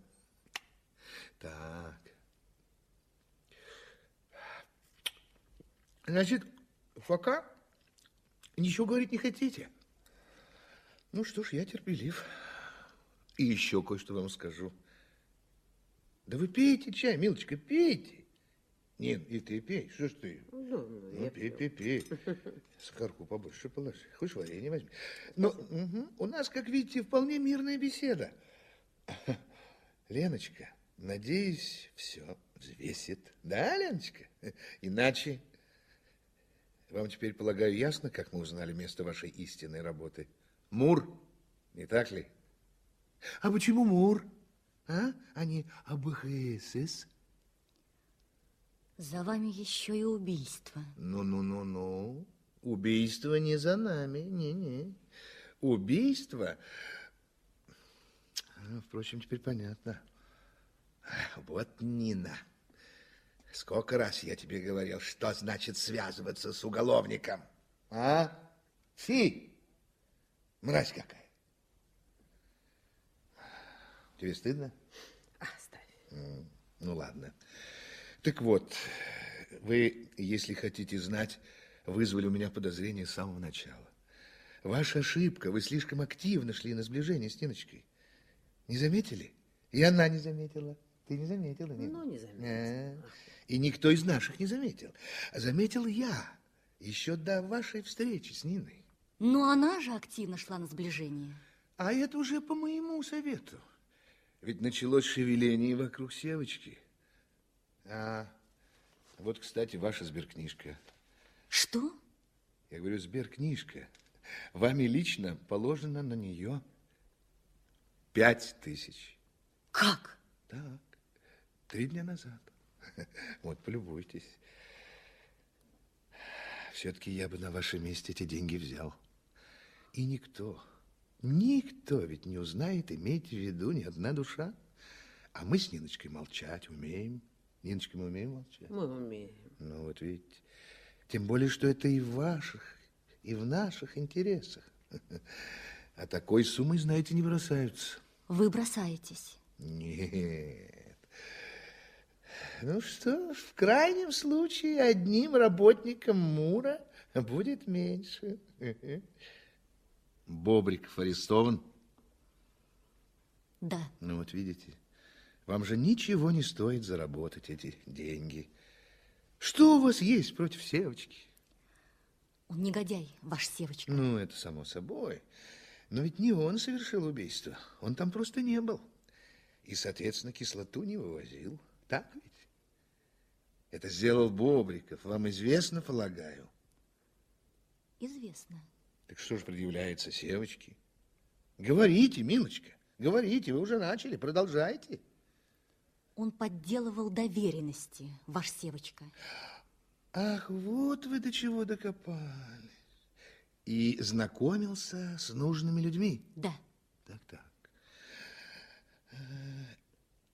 Так. Значит, Фока, ничего говорить не хотите? Ну что ж, я терпелив. И еще кое-что вам скажу. Да вы пейте чай, милочка, пейте. Нин, и ты пей. Что ж ты? Ну, Ну, пей, пей, пей. Сахарку побольше положи. Хочешь, варенье возьми. Но мгм, у нас, как видите, вполне мирная беседа. Леночка, надеюсь, все взвесит. Да, Леночка? Иначе... Вам теперь, полагаю, ясно, как мы узнали место вашей истинной работы? Мур, не так ли? А почему Мур? А? А не АБХСС? За вами еще и убийство. Ну-ну-ну-ну. Убийство не за нами. Не-не. Убийство... А, Впрочем, теперь понятно. Вот Нина. Сколько раз я тебе говорил, что значит связываться с уголовником? А? Фи! Мразь какая. Тебе стыдно? М, Ну, ладно. Так вот, вы, если хотите знать, вызвали у меня подозрение с самого начала. Ваша ошибка, вы слишком активно шли на сближение с Ниночкой. Не заметили? И она не заметила. Ты не заметила, Нина? Ну, не заметила. А, И никто из наших не заметил. Заметил я еще до вашей встречи с Ниной. Но она же активно шла на сближение. А это уже по моему совету. Ведь началось шевеление вокруг Севочки. А вот, кстати, ваша сберкнижка. Что? Я говорю, сберкнижка. Вами лично положено на нее пять тысяч. Как? Так, три дня назад. Вот, полюбуйтесь. Все-таки я бы на вашем месте эти деньги взял. И никто, никто ведь не узнает, имейте в виду, ни одна душа. А мы с Ниночкой молчать умеем. Ниночка, мы умеем молчать? Мы умеем. Ну, вот видите. Тем более, что это и в ваших, и в наших интересах. А такой суммой, знаете, не бросаются. Вы бросаетесь. Нет. Ну что ж, в крайнем случае одним работником Мура будет меньше. Бобриков арестован? Да. Ну вот видите, вам же ничего не стоит заработать эти деньги. Что у вас есть против Севочки? Он негодяй, ваш Севочка. Ну, это само собой. Но ведь не он совершил убийство. Он там просто не был. И, соответственно, кислоту не вывозил. Так ведь? Это сделал Бобриков. Вам известно, полагаю? Известно. Так что же предъявляется Севочке? Говорите, милочка, говорите, вы уже начали, продолжайте. Он подделывал доверенности, ваш Севочка. Ах, вот вы до чего докопались. И знакомился с нужными людьми. Да. Так, так.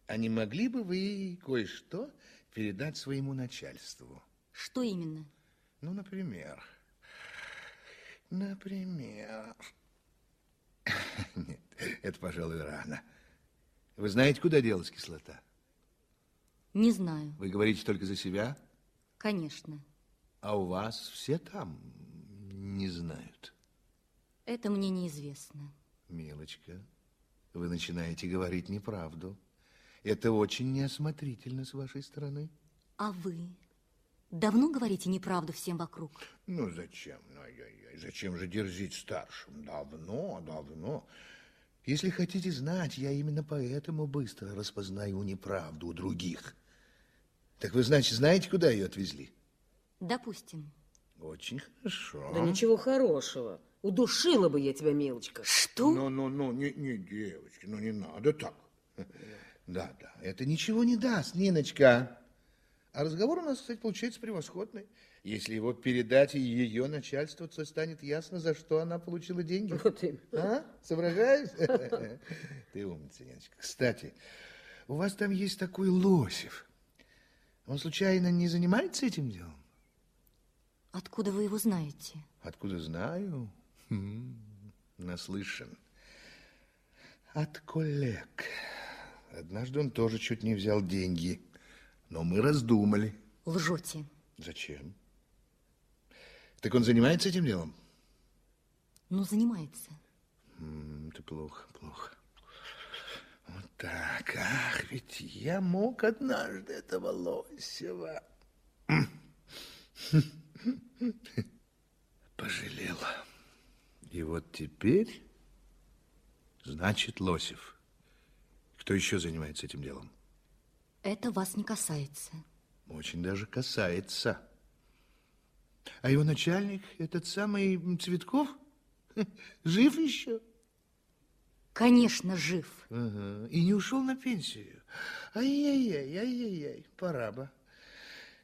А не могли бы вы кое-что передать своему начальству? Что именно? Ну, например... Например... Нет, это, пожалуй, рано. Вы знаете, куда делась кислота? Не знаю. Вы говорите только за себя? Конечно. А у вас все там не знают? Это мне неизвестно. Милочка, вы начинаете говорить неправду. Это очень неосмотрительно с вашей стороны. А вы давно говорите неправду всем вокруг? Ну, зачем? Ну, ай-яй-яй, зачем же дерзить старшим? Давно, давно. Если хотите знать, я именно поэтому быстро распознаю неправду у других. Так вы, значит, знаете, куда ее отвезли? Допустим. Очень хорошо. Да ничего хорошего. Удушила бы я тебя, милочка. Что? Ну, ну, ну, не, не, девочки, ну не надо так. Да, да, это ничего не даст, Ниночка. А разговор у нас, кстати, получается превосходный. Если его передать и ее начальству, то станет ясно, за что она получила деньги. Вот именно. А? Соображаешь? Ты умница, Ниночка. Кстати, у вас там есть такой Лосев. Он случайно не занимается этим делом? Откуда вы его знаете? Откуда знаю? Хм, наслышан. От коллег. Однажды он тоже чуть не взял деньги. Но мы раздумали. Лжете. Зачем? Так он занимается этим делом? Ну, занимается. М, Это плохо, плохо. Вот так. Ах, ведь я мог однажды этого Лосева. Пожалела. И вот теперь, значит, Лосев. Кто еще занимается этим делом? Это вас не касается. Очень даже касается. А его начальник, этот самый Цветков, жив еще? Конечно, жив. Ага. И не ушел на пенсию. Ай-яй-яй, ай-яй-яй, пора бы.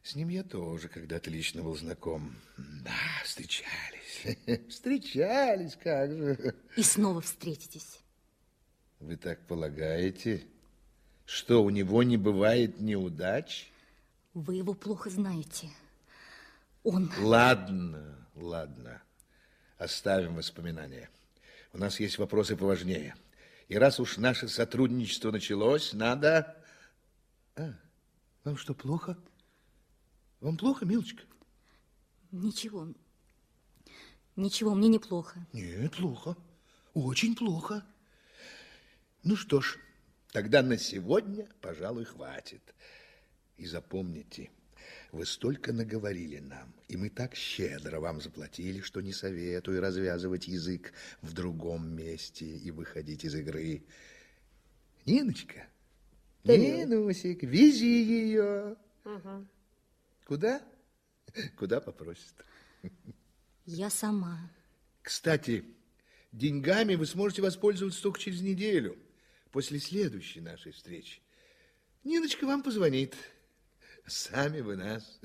С ним я тоже когда-то лично был знаком. Да, встречались. Встречались, как же. И снова встретитесь. Вы так полагаете, что у него не бывает неудач? Вы его плохо знаете. Он... Ладно, ладно. Оставим воспоминания. У нас есть вопросы поважнее. И раз уж наше сотрудничество началось, надо... А, вам что, плохо? Вам плохо, милочка? Ничего. Ничего, мне неплохо. Нет, плохо. Очень плохо. Ну что ж, тогда на сегодня, пожалуй, хватит. И запомните, Вы столько наговорили нам, и мы так щедро вам заплатили, что не советую развязывать язык в другом месте и выходить из игры. Ниночка, Да, Нинусик, вези ее. Ага. Куда? Куда попросит. Я сама. Кстати, деньгами вы сможете воспользоваться только через неделю, после следующей нашей встречи. Ниночка вам позвонит. Сами вы нас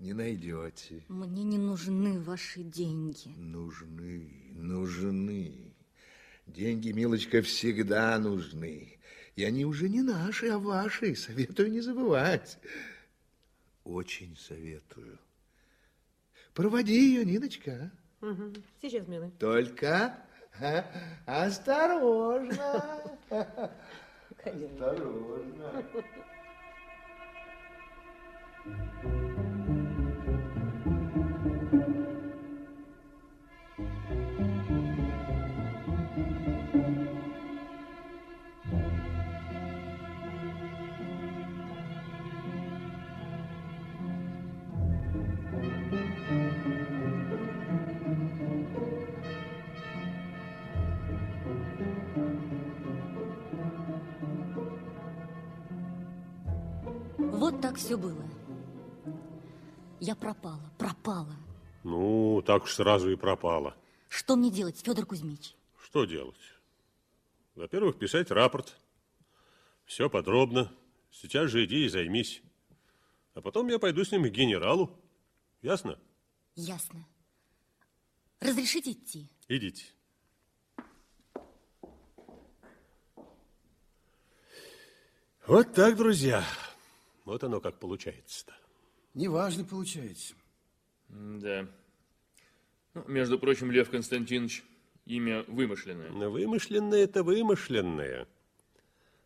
не найдете. Мне не нужны ваши деньги. Нужны, нужны. Деньги, милочка, всегда нужны. И они уже не наши, а ваши. Советую не забывать. Очень советую. Проводи ее, Ниночка. Ага. Сейчас, милый. Только осторожно. Осторожно. Так все было. Я пропала, пропала. Ну, так уж сразу и пропала. Что мне делать, Федор Кузьмич? Что делать? Во-первых, писать рапорт. Все подробно. Сейчас же иди и займись. А потом я пойду с ним к генералу. Ясно? Ясно. Разрешите идти? Идите. Вот так, друзья. Вот оно как получается-то. Неважно получается. Да. Ну, между прочим, Лев Константинович, имя вымышленное. Но вымышленное это вымышленное.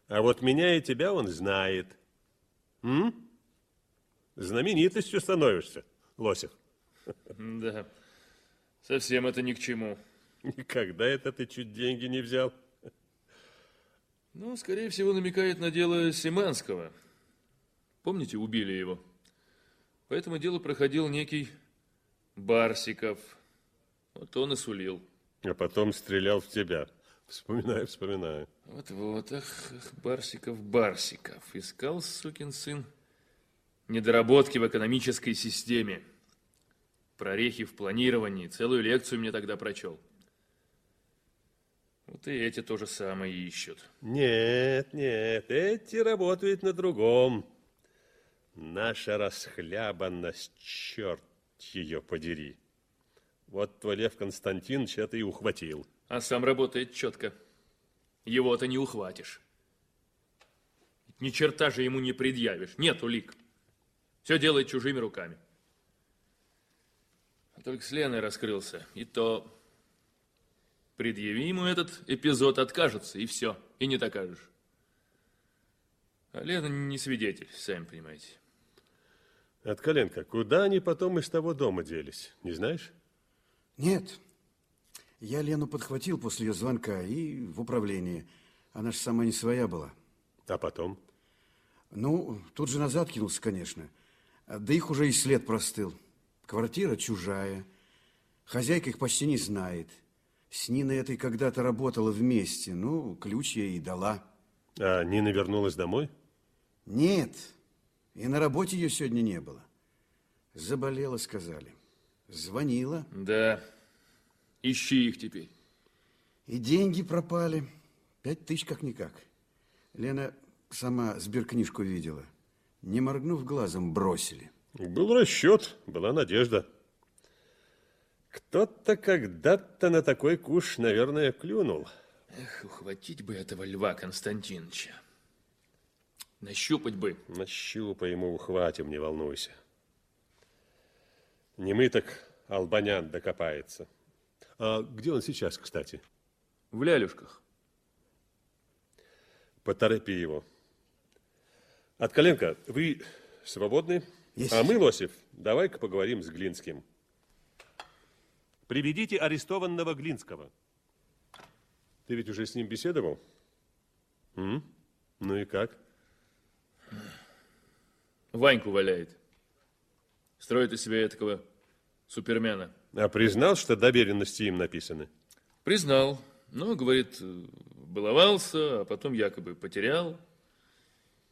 А вот меня и тебя он знает. М? Знаменитостью становишься, Лосев. Да. Совсем это ни к чему. Никогда это ты чуть деньги не взял. Ну, скорее всего, намекает на дело Семенского. Помните, убили его? По этому делу проходил некий Барсиков. Вот он и сулил. А потом стрелял в тебя. Вспоминаю, вспоминаю. Вот-вот, ах, ах, Барсиков, Барсиков. Искал, сукин сын, недоработки в экономической системе. Прорехи в планировании. Целую лекцию мне тогда прочел. Вот и эти то же самое ищут. Нет, нет, эти работают на другом. Наша расхлябанность, черт ее подери. Вот твой Лев Константинович это и ухватил. А сам работает четко. Его-то не ухватишь. Ни черта же ему не предъявишь. Нет улик. Все делает чужими руками. А только с Леной раскрылся. И то предъяви ему этот эпизод, откажется, и все. И не докажешь. А Лена не свидетель, сами понимаете. От коленка, куда они потом из того дома делись, не знаешь? Нет. Я Лену подхватил после ее звонка и в управление. Она же сама не своя была. А потом? Ну, тут же назад кинулся, конечно. Да их уже и след простыл. Квартира чужая. Хозяйка их почти не знает. С Ниной этой когда-то работала вместе. Ну, ключ ей и дала. А Нина вернулась домой? Нет. И на работе ее сегодня не было. Заболела, сказали. Звонила. Да. Ищи их теперь. И деньги пропали. Пять тысяч как-никак. Лена сама сберкнижку видела. Не моргнув глазом, бросили. Был расчет, была надежда. Кто-то когда-то на такой куш, наверное, клюнул. Эх, ухватить бы этого Льва Константиновича. Нащупать бы. Нащупай ему, ухватим, не волнуйся. Не мы так Албанян докопается. А где он сейчас, кстати? В лялюшках. Поторопи его. От коленка, вы свободны? Есть. А мы, Лосев, давай-ка поговорим с Глинским. Приведите арестованного Глинского. Ты ведь уже с ним беседовал? М? Ну и как? Ваньку валяет. Строит из себя такого супермена. А признал, что доверенности им написаны? Признал. Но, говорит, баловался, а потом якобы потерял.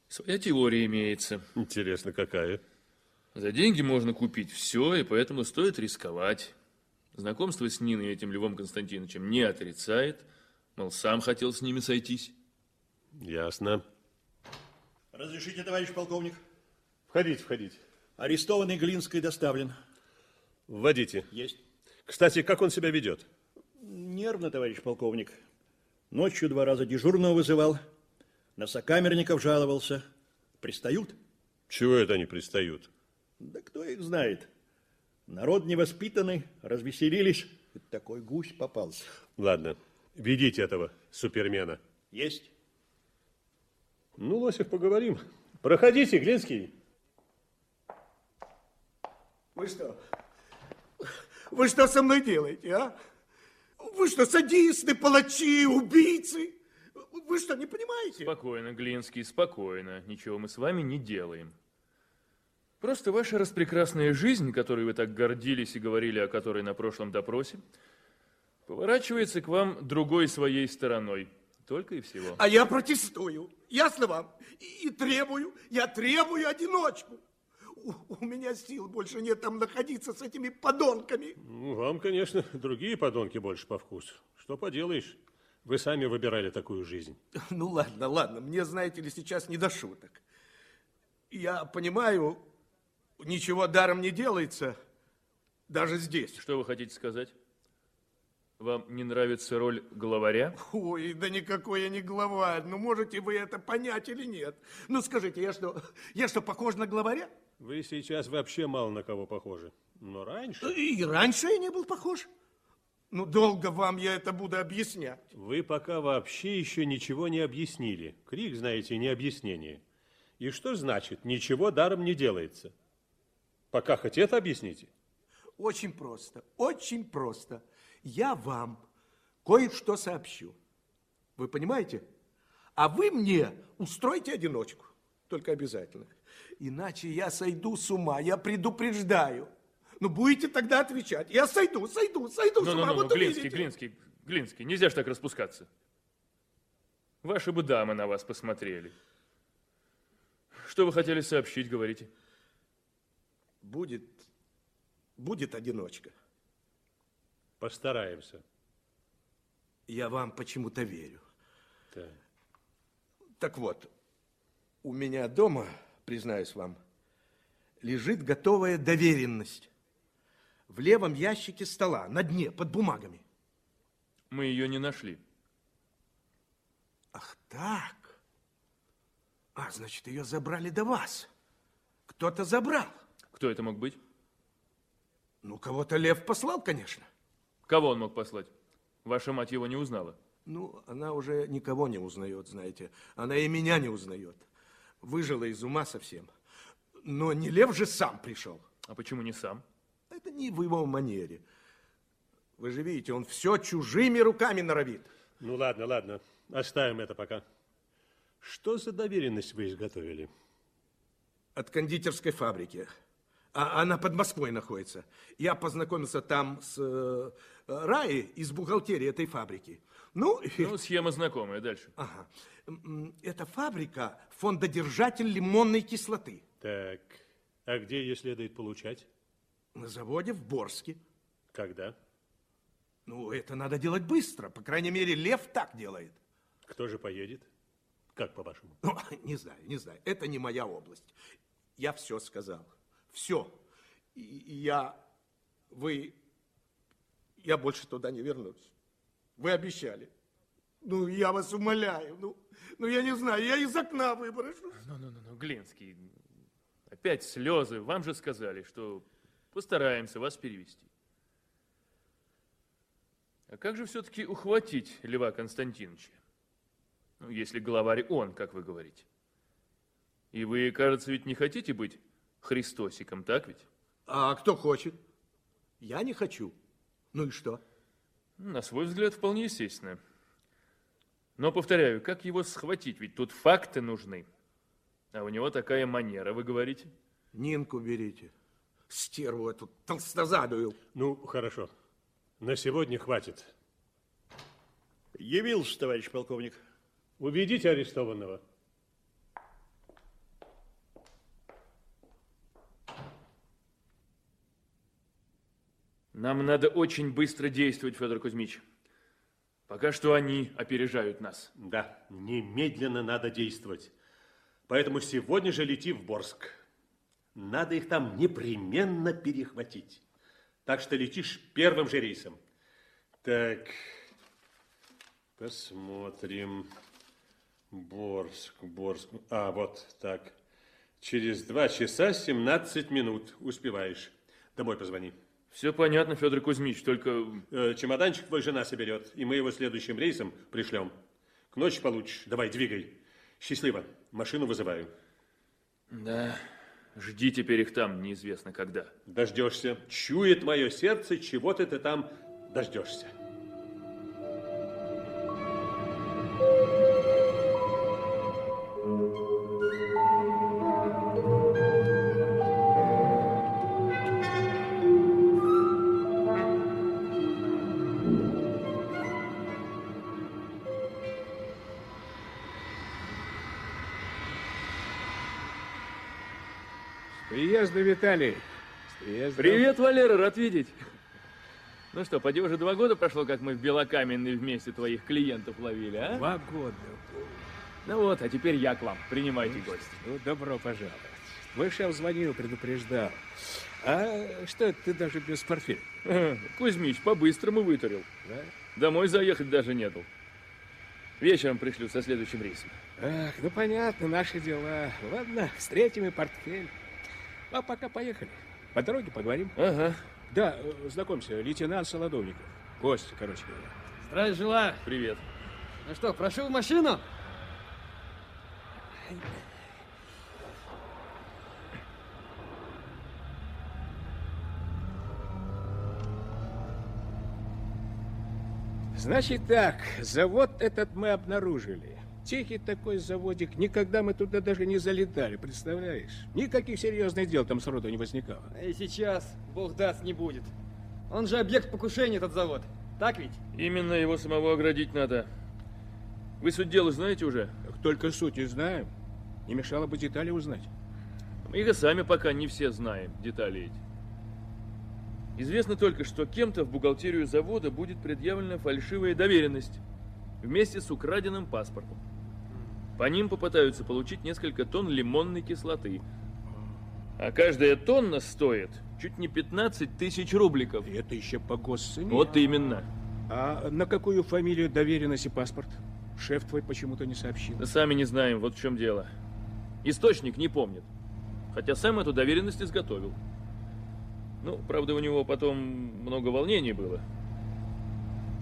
Своя теория имеется. Интересно, какая? За деньги можно купить все, и поэтому стоит рисковать. Знакомство с Ниной и этим Львом Константиновичем не отрицает. Мол, сам хотел с ними сойтись. Ясно. Разрешите, товарищ полковник? Входите, входите. Арестованный Глинской доставлен. Вводите. Есть. Кстати, как он себя ведет? Нервно, товарищ полковник. Ночью два раза дежурного вызывал. На сокамерников жаловался. Пристают? Чего это они пристают? Да кто их знает. Народ невоспитанный, развеселились. И такой гусь попался. Ладно, ведите этого супермена. Есть. Ну, Лосев, поговорим. Проходите, Глинский. Вы что? Вы что со мной делаете, а? Вы что, садисты, палачи, убийцы? Вы что, не понимаете? Спокойно, Глинский, спокойно. Ничего мы с вами не делаем. Просто ваша распрекрасная жизнь, которой вы так гордились и говорили о которой на прошлом допросе, поворачивается к вам другой своей стороной. Только и всего. А я протестую. Ясно вам? И, и требую, я требую одиночку. У, у меня сил больше нет там находиться с этими подонками. Ну, вам, конечно, другие подонки больше по вкусу. Что поделаешь? Вы сами выбирали такую жизнь. Ну, ладно, ладно. Мне, знаете ли, сейчас не до шуток. Я понимаю, ничего даром не делается, даже здесь. Что вы хотите сказать? Вам не нравится роль главаря? Ой, да никакой я не главарь. Ну, можете вы это понять или нет? Ну, скажите, я что, я что, похож на главаря? Вы сейчас вообще мало на кого похожи. Но раньше... И раньше я не был похож. Ну, долго вам я это буду объяснять. Вы пока вообще еще ничего не объяснили. Крик, знаете, не объяснение. И что значит «ничего даром не делается»? Пока хоть это объясните. Очень просто, очень просто. Я вам кое-что сообщу. Вы понимаете? А вы мне устройте одиночку. Только обязательно. Иначе я сойду с ума, я предупреждаю. Ну, будете тогда отвечать. Я сойду, сойду, сойду ну, с ну, ума. Ну, вот ну, Глинский, увидите. Глинский, Глинский, нельзя ж так распускаться. Ваши бы дамы на вас посмотрели. Что вы хотели сообщить, говорите? Будет, будет одиночка. Постараемся. Я вам почему-то верю. Так. Так вот, у меня дома, признаюсь вам, лежит готовая доверенность. В левом ящике стола, на дне, под бумагами. Мы ее не нашли. Ах так. А, значит, ее забрали до вас. Кто-то забрал. Кто это мог быть? Ну, кого-то Лев послал, конечно. Кого он мог послать? Ваша мать его не узнала. Ну, она уже никого не узнает, знаете. Она и меня не узнает. Выжила из ума совсем. Но не Лев же сам пришел. А почему не сам? Это не в его манере. Вы же видите, он все чужими руками норовит. Ну, ладно, ладно. Оставим это пока. Что за доверенность вы изготовили? От кондитерской фабрики. А она под Москвой находится. Я познакомился там с э, Раей из бухгалтерии этой фабрики. Ну, ну, схема знакомая. Дальше. Ага. Это фабрика фондодержатель лимонной кислоты. Так, а где ее следует получать? На заводе в Борске. Когда? Ну, это надо делать быстро. По крайней мере, Лев так делает. Кто же поедет? Как, по-вашему? Ну, не знаю, не знаю. Это не моя область. Я все сказал. Все. И я... Вы... Я больше туда не вернусь. Вы обещали. Ну, я вас умоляю. Ну, ну я не знаю, я из окна выброшу. Ну, ну, ну, ну, Глинский, опять слезы. Вам же сказали, что постараемся вас перевести. А как же все-таки ухватить Льва Константиновича? Ну, если главарь он, как вы говорите. И вы, кажется, ведь не хотите быть Христосиком, так ведь? А кто хочет? Я не хочу. Ну и что? На свой взгляд, вполне естественно. Но, повторяю, как его схватить? Ведь тут факты нужны. А у него такая манера, вы говорите? Нинку берите. стерву эту толстозадую. Ну, хорошо. На сегодня хватит. Явился, товарищ полковник. Уведите арестованного. Нам надо очень быстро действовать, Федор Кузьмич. Пока что они опережают нас. Да, немедленно надо действовать. Поэтому сегодня же лети в Борск. Надо их там непременно перехватить. Так что летишь первым же рейсом. Так, посмотрим. Борск, Борск. А, вот так. Через два часа 17 минут. Успеваешь. Домой позвони. Все понятно, Федор Кузьмич, только... Э, чемоданчик твой жена соберет, и мы его следующим рейсом пришлем. К ночи получишь. Давай, двигай. Счастливо. Машину вызываю. Да, жди теперь их там, неизвестно когда. Дождешься. Чует мое сердце, чего ты, ты там дождешься. Виталий. С приездом. Привет, Валера, рад видеть. Ну что, поди уже два года прошло, как мы в Белокаменной вместе твоих клиентов ловили, а? Два года. Ну вот, а теперь я к вам. Принимайте Ну, гостя. Ну, добро пожаловать. Твой шеф звонил, предупреждал. А что ты даже без портфеля? Кузьмич, по-быстрому вытурил. Да? Домой заехать даже не дал. Вечером пришлю со следующим рейсом. Ах, ну понятно, наши дела. Ладно, встретим и портфель. А пока поехали. По дороге поговорим. Ага. Да, э, знакомься, лейтенант Солодовников. Гость, короче говоря. Здравия желаю. Привет. Ну что, прошу в машину? Значит так, завод этот мы обнаружили. Тихий такой заводик, никогда мы туда даже не залетали, представляешь? Никаких серьезных дел там сроду не возникало. И сейчас, бог даст, не будет. Он же объект покушения, этот завод. Так ведь? Именно его самого оградить надо. Вы суть дела знаете уже? Только суть и знаем. Не мешало бы детали узнать. Мы их и сами пока не все знаем, детали эти. Известно только, что кем-то в бухгалтерию завода будет предъявлена фальшивая доверенность вместе с украденным паспортом. По ним попытаются получить несколько тонн лимонной кислоты. А каждая тонна стоит чуть не 15 тысяч рубликов. И это еще по госцене? Вот именно. А на какую фамилию доверенность и паспорт? Шеф твой почему-то не сообщил. Да сами не знаем, вот в чем дело. Источник не помнит. Хотя сам эту доверенность изготовил. Ну, правда, у него потом много волнений было.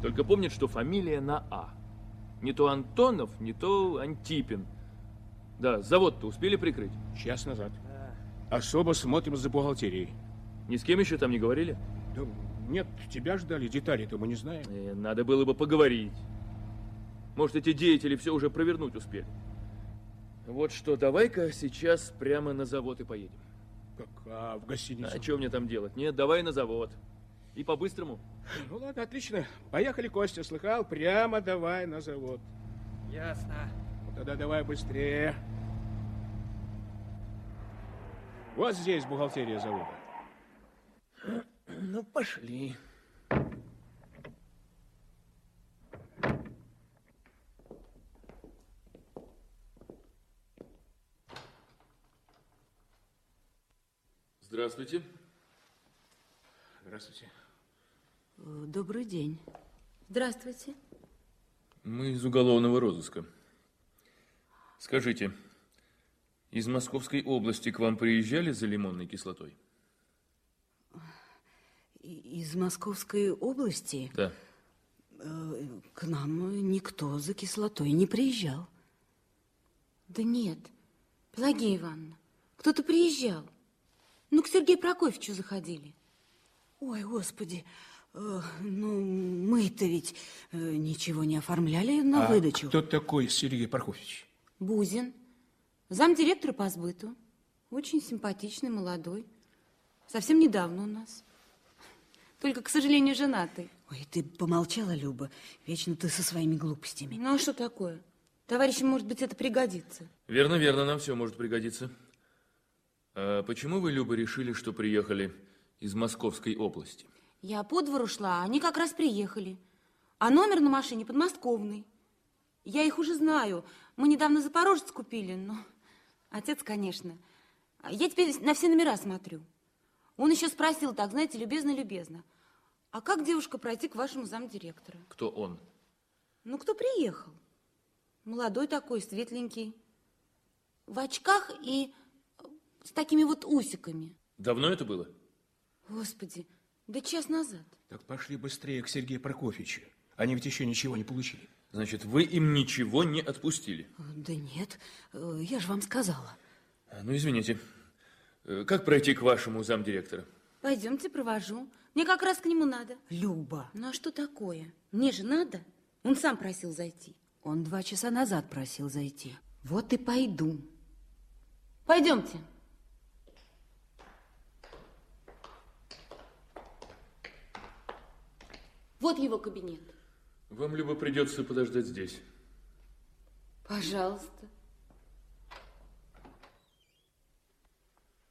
Только помнит, что фамилия на А. Не то Антонов, не то Антипин. Да, завод-то успели прикрыть? Час назад. Особо смотрим за бухгалтерией. Ни с кем еще там не говорили? Да, нет, тебя ждали, детали-то мы не знаем. Э, надо было бы поговорить. Может, эти деятели все уже провернуть успели. Вот что, давай-ка сейчас прямо на завод и поедем. Как, а в гостиницу? А что мне там делать? Нет, давай на завод. И по-быстрому. Ну ладно, отлично. Поехали, Костя, слыхал? Прямо давай на завод. Ясно. Ну, тогда давай быстрее. Вот здесь бухгалтерия завода. Ну, пошли. Здравствуйте. Здравствуйте. Э, Добрый день. Здравствуйте. Мы из уголовного розыска. Скажите, из Московской области к вам приезжали за лимонной кислотой? Из Московской области Да. э, к нам никто за кислотой не приезжал. Да нет, Пелагея Ивановна, кто-то приезжал. Ну, к Сергею Прокофьевичу заходили. Ой, господи, ну мы-то ведь э, ничего не оформляли на А выдачу. кто такой Сергей Пархович? Бузин, замдиректора по сбыту. Очень симпатичный, молодой. Совсем недавно у нас. Только, к сожалению, женатый. Ой, ты помолчала, Люба. Вечно ты со своими глупостями. Ну, а что такое? Товарищам, может быть, это пригодится. Верно, верно, нам все может пригодиться. А почему вы, Люба, решили, что приехали из Московской области? Я по двору шла, а они как раз приехали. А номер на машине подмосковный. Я их уже знаю. Мы недавно Запорожец купили, но... Отец, конечно. Я теперь на все номера смотрю. Он еще спросил так, знаете, любезно-любезно. А как, девушка, пройти к вашему замдиректора? Кто он? Ну, кто приехал? Молодой такой, светленький. В очках и с такими вот усиками. Давно это было? Господи, да час назад. Так пошли быстрее к Сергею Прокофьевичу. Они ведь еще ничего не получили. Значит, вы им ничего не отпустили? Да нет, э, я же вам сказала. А, Ну, извините. Э, Как пройти к вашему замдиректора? Пойдемте, провожу. Мне как раз к нему надо. Люба. Ну, а что такое? Мне же надо. Он сам просил зайти. Он два часа назад просил зайти. Вот и пойду. Пойдемте. Вот его кабинет. Вам, Люба, придется подождать здесь. Пожалуйста.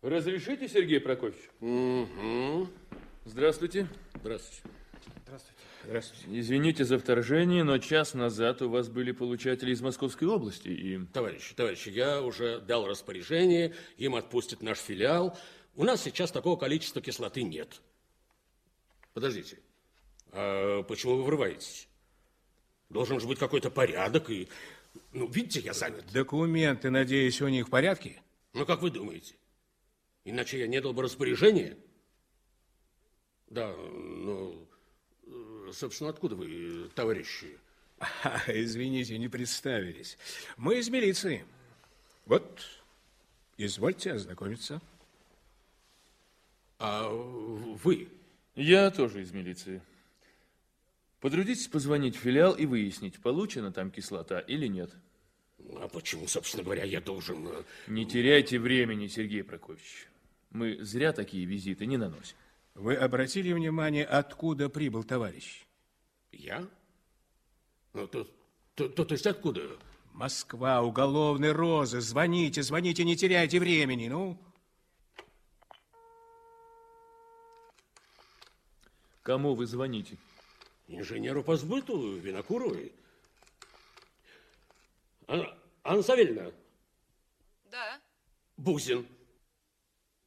Разрешите, Сергей Прокофьевич? Угу. Здравствуйте. Здравствуйте. Здравствуйте. Здравствуйте. Извините за вторжение, но час назад у вас были получатели из Московской области, и... Товарищи, товарищи, я уже дал распоряжение, им отпустят наш филиал. У нас сейчас такого количества кислоты нет. Подождите, а почему вы врываетесь? Должен же быть какой-то порядок и... Ну, видите, я занят. Документы, надеюсь, у них в порядке? Ну, как вы думаете? Иначе я не дал бы распоряжение. Да, ну, собственно, откуда вы, товарищи? А, извините, не представились. Мы из милиции. Вот, извольте ознакомиться. А вы? Я тоже из милиции. Потрудитесь позвонить в филиал и выяснить, получена там кислота или нет. А почему, собственно говоря, я должен... э, Не теряйте времени, Сергей Прокофьевич. Мы зря такие визиты не наносим. Вы обратили внимание, откуда прибыл товарищ? Я? Ну, то, то, то, то есть откуда? Москва, уголовный розыск. Звоните, звоните, не теряйте времени, ну. Кому вы звоните? Инженеру по сбыту Винокуровой. Анна, Анна Савельевна, Да, Бузин.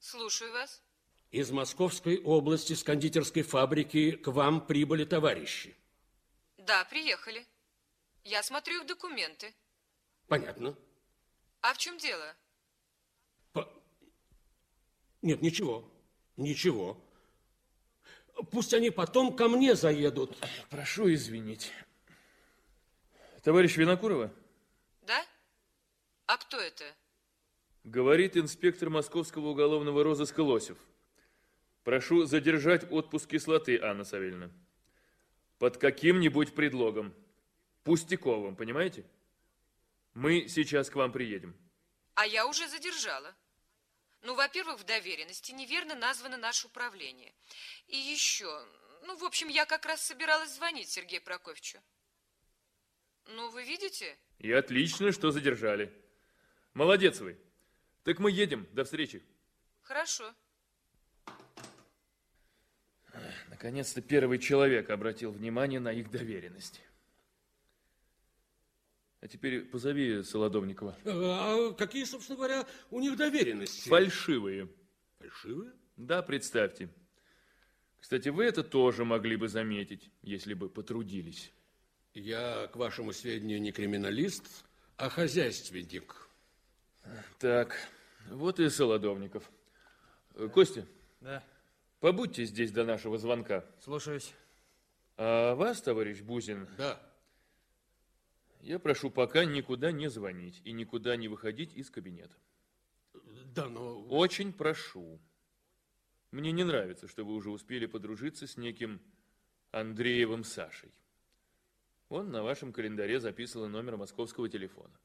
слушаю вас. Из Московской области с кондитерской фабрики к вам прибыли товарищи. Да, приехали. Я смотрю их документы. Понятно. А в чем дело? Нет, ничего. Ничего. Пусть они потом ко мне заедут. Прошу извинить. Товарищ Винокурова? Да? А кто это? Говорит инспектор московского уголовного розыска Лосев. Прошу задержать отпуск кислоты, Анна Савельевна. Под каким-нибудь предлогом. Пустяковым, понимаете? Мы сейчас к вам приедем. А я уже задержала. Ну, во-первых, в доверенности неверно названо наше управление. И еще, ну, в общем, я как раз собиралась звонить Сергею Прокофьевичу. Ну, вы видите? И отлично, что задержали. Молодец вы. Так мы едем. До встречи. Хорошо. Наконец-то первый человек обратил внимание на их доверенность. А теперь позови Солодовникова. А какие, собственно говоря, у них доверенности? Фальшивые. Фальшивые? Да, представьте. Кстати, вы это тоже могли бы заметить, если бы потрудились. Я, к вашему сведению, не криминалист, а хозяйственник. Так, вот и Солодовников. Э, Костя, Да, побудьте здесь до нашего звонка. слушаюсь. А вас, товарищ Бузин, Да. Я прошу пока никуда не звонить и никуда не выходить из кабинета. Да, но... Очень прошу. Мне не нравится, что вы уже успели подружиться с неким Андреевым Сашей. Он на вашем календаре записано номер московского телефона.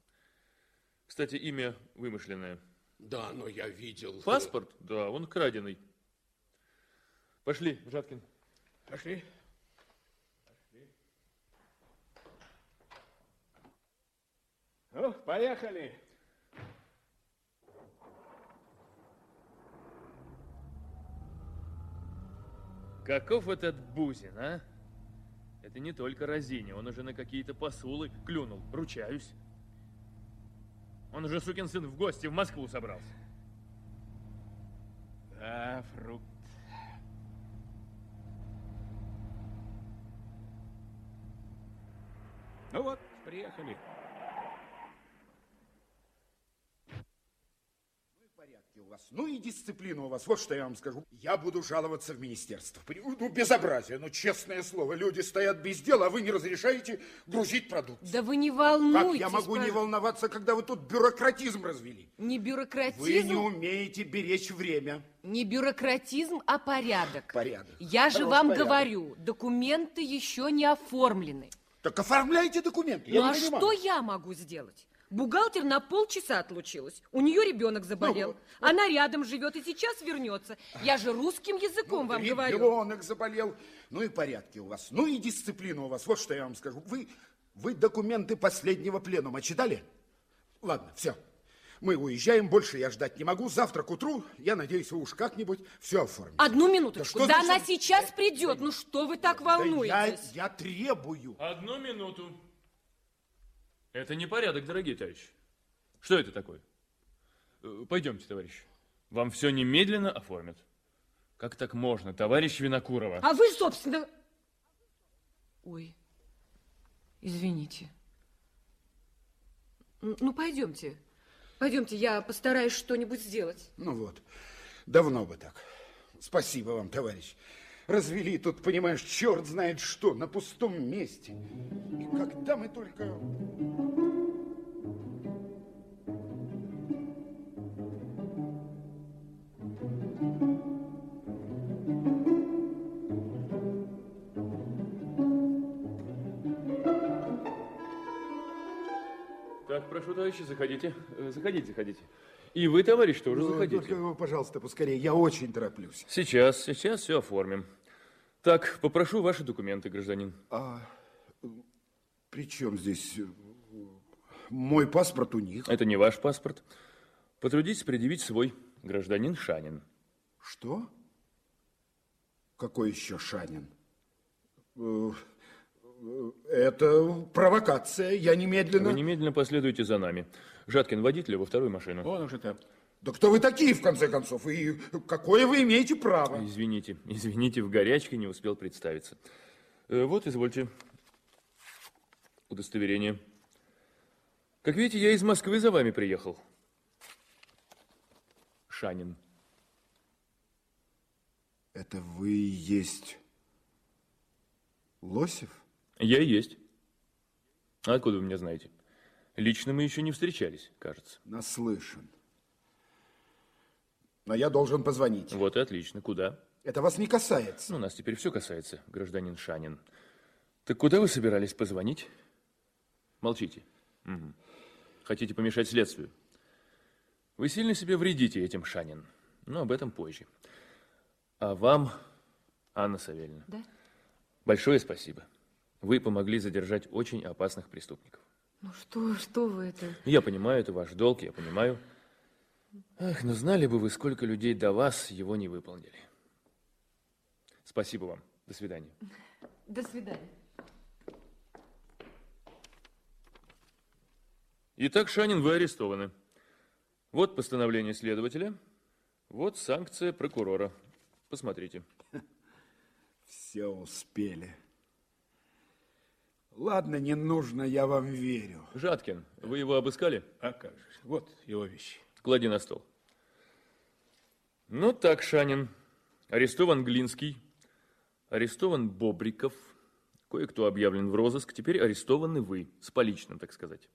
Кстати, имя вымышленное. Да, но я видел... Паспорт? Да, он краденый. Пошли, Жаткин. Пошли. Ну, поехали. Каков этот Бузин, а? Это не только Розини, он уже на какие-то посулы клюнул, ручаюсь. Он уже, сукин сын, в гости в Москву собрался. Да, фрукт. Ну вот, приехали. порядке у вас. Ну и дисциплина у вас. Вот что я вам скажу. Я буду жаловаться в министерство. Ну, безобразие, ну, честное слово. Люди стоят без дела, а вы не разрешаете грузить продукт. Да вы не Как волнуйтесь. я могу не пож- волноваться, когда вы тут бюрократизм развели? Не бюрократизм, Вы не умеете беречь время. не бюрократизм, а порядок. Порядок. Я же Хорош вам порядок. говорю, документы еще не оформлены. Так оформляйте документы. Ну я а не понимаю. что я могу сделать? Бухгалтер на полчаса отлучилась. У нее ребенок заболел. Она рядом живет и сейчас вернется. Я же русским языком вам говорю. Ребенок заболел. Ну и порядки у вас. Ну и дисциплина у вас. Вот что я вам скажу. Вы, вы документы последнего пленума читали? Ладно, все. Мы уезжаем, больше я ждать не могу. Завтра к утру, я надеюсь, вы уж как-нибудь все оформите. Одну минуточку. Да Да, что она значит- сейчас придет. Ну что вы так волнуетесь? я, я требую. Одну минуту. Это не порядок, дорогие товарищи. Что это такое? Э, Пойдемте, товарищ. Вам все немедленно оформят. Как так можно, товарищ Винокурова? А вы, собственно... Ой, извините. Ну, пойдемте. Пойдемте, я постараюсь что-нибудь сделать. Ну вот, давно бы так. Спасибо вам, товарищ. Развели тут, понимаешь, черт знает что, на пустом месте. И когда мы только... Так, прошу, товарищи, заходите. Э, Заходите, заходите. И вы, товарищ, тоже Ну, заходите. Только, пожалуйста, поскорее, я очень тороплюсь. Сейчас, сейчас все оформим. Так, попрошу ваши документы, гражданин. А при чем здесь э, мой паспорт у них? Это не ваш паспорт. Потрудитесь предъявить свой, гражданин Шанин. Что? Какой еще Шанин? Э, э, Это провокация, я немедленно... Вы немедленно последуйте за нами. Жаткин, водителя во вторую машину. Он уже там. Да кто вы такие, в конце концов? И какое вы имеете право? Извините, извините, в горячке не успел представиться. Э, Вот, извольте. Удостоверение. Как видите, я из Москвы за вами приехал. Шанин. Это вы и есть Лосев? Я и есть. А откуда вы меня знаете? Лично мы еще не встречались, кажется. Наслышан. Но я должен позвонить. Вот и отлично. Куда? Это вас не касается. Ну, нас теперь все касается, гражданин Шанин. Так куда вы собирались позвонить? Молчите. Мгм. Хотите помешать следствию? Вы сильно себе вредите этим, Шанин. Но об этом позже. А вам, Анна Савельевна, Да? большое спасибо. Вы помогли задержать очень опасных преступников. Ну что, что вы это? Я понимаю, это ваш долг, я понимаю. Ах, но знали бы вы, сколько людей до вас его не выполнили. Спасибо вам. До свидания. До свидания. Итак, Шанин, вы арестованы. Вот постановление следователя, вот санкция прокурора. Посмотрите. Все успели. Ладно, не нужно, я вам верю. Жаткин, вы его обыскали? А как же. Вот его вещи. Клади на стол. Ну так, Шанин. Арестован Глинский, арестован Бобриков, кое-кто объявлен в розыск, теперь арестованы вы, с поличным, так сказать.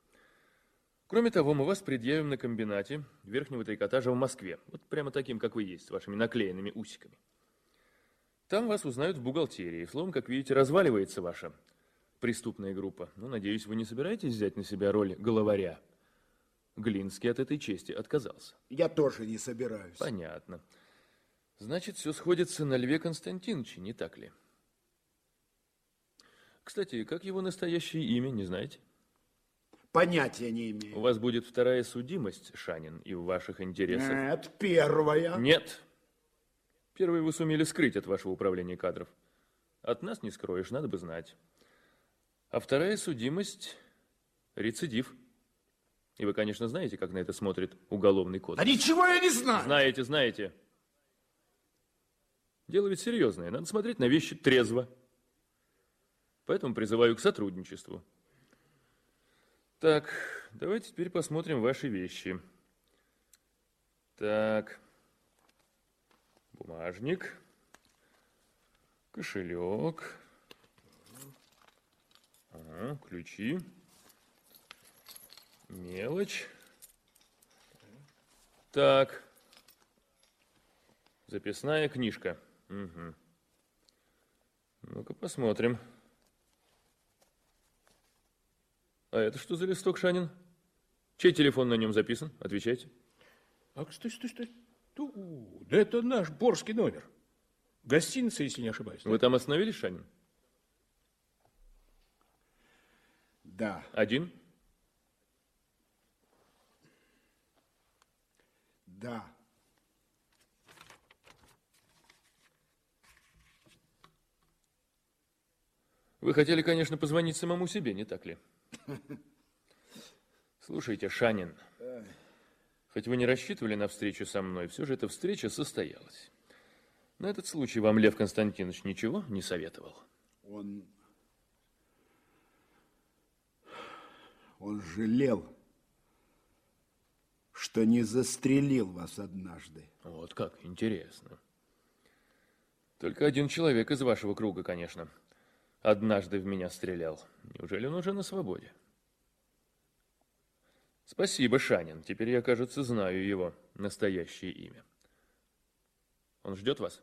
Кроме того, мы вас предъявим на комбинате верхнего трикотажа в Москве, вот прямо таким, как вы есть, с вашими наклеенными усиками. Там вас узнают в бухгалтерии. Словом, как видите, разваливается ваша преступная группа. Ну, надеюсь, вы не собираетесь взять на себя роль головаря? Глинский от этой чести отказался. Я тоже не собираюсь. Понятно. Значит, все сходится на Льве Константиновиче, не так ли? Кстати, как его настоящее имя, не знаете? Понятия не имею. У вас будет вторая судимость, Шанин, и в ваших интересах. Нет, первая. Нет. Первую вы сумели скрыть от вашего управления кадров. От нас не скроешь, надо бы знать. А вторая судимость – рецидив. И вы, конечно, знаете, как на это смотрит уголовный кодекс. Да ничего я не знаю. Знаете, знаете. Дело ведь серьезное. Надо смотреть на вещи трезво. Поэтому призываю к сотрудничеству. Так, давайте теперь посмотрим ваши вещи. Так, бумажник, кошелек, ага, ключи, мелочь. Так, записная книжка. Угу. Ну-ка посмотрим. А это что за листок, Шанин? Чей телефон на нем записан? Отвечайте. А, стой, стой, стой. Ту, да это наш борский номер. Гостиница, если не ошибаюсь. Вы там остановились, Шанин? Да. Один? Да. Вы хотели, конечно, позвонить самому себе, не так ли? Слушайте, Шанин, хоть вы не рассчитывали на встречу со мной, все же эта встреча состоялась. На этот случай вам Лев Константинович ничего не советовал? Он... Он жалел, что не застрелил вас однажды. Вот как, интересно. Только один человек из вашего круга, конечно, однажды в меня стрелял. Неужели он уже на свободе? Спасибо, Шанин. Теперь я, кажется, знаю его настоящее имя. Он ждет вас?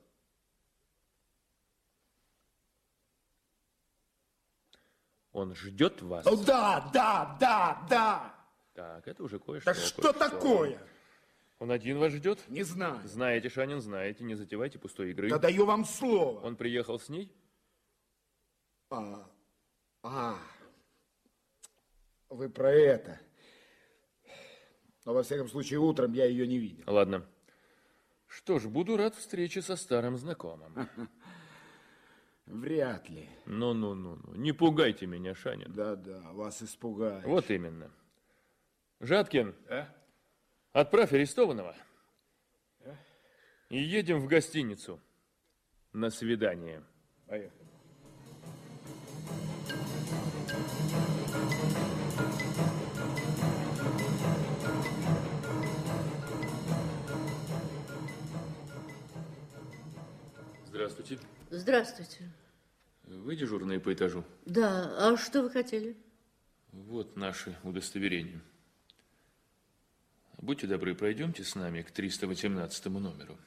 Он ждет вас? О, да, да, да, да. Так, это уже кое-что. Да что такое? Он один вас ждет? Не знаю. Знаете, Шанин, знаете, не затевайте пустой игры. Да даю вам слово. Он приехал с ней? А, а, вы про это. Но, во всяком случае, утром я ее не видел. Ладно. Что ж, буду рад встрече со старым знакомым. Вряд ли. Ну-ну-ну, не пугайте меня, Шанин. Да-да, вас испугаешь. Вот именно. Жаткин, а? отправь арестованного. А? И едем в гостиницу на свидание. Поехали. Здравствуйте. Здравствуйте. Вы дежурные по этажу? Да, а что вы хотели? Вот наши удостоверения. Будьте добры, пройдемте с нами к 318 номеру.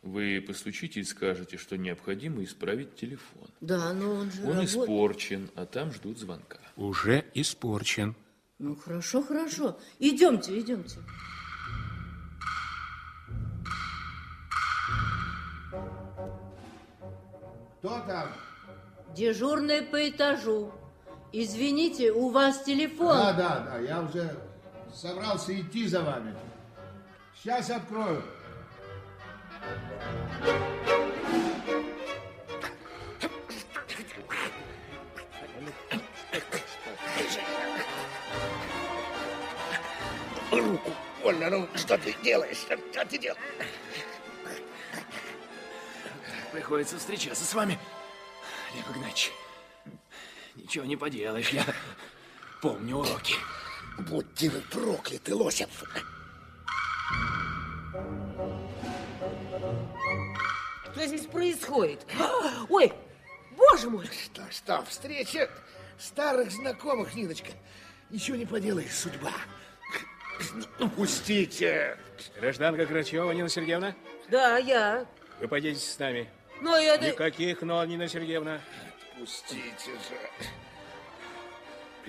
Вы постучите и скажете, что необходимо исправить телефон. Да, но он же Он работает. испорчен, а там ждут звонка. Уже испорчен. Ну, хорошо, хорошо. Идемте, идемте. Кто там? Дежурный по этажу. Извините, у вас телефон. Да, да, да, я уже собрался идти за вами. Сейчас открою. Руку больно, ну что ты делаешь? Что ты делаешь? Приходится встречаться с вами, Лев Игнатьевич. Ничего не поделаешь, я помню уроки. Будьте вы прокляты, Лосев. Что здесь происходит? Ой, боже мой! Что, что, встреча старых знакомых, Ниночка. Ничего не поделаешь, судьба. Ну, пустите. Гражданка Грачева, Нина Сергеевна, Да, я. вы пойдете с нами. Но это... Никаких но, Нина Сергеевна. Пустите же.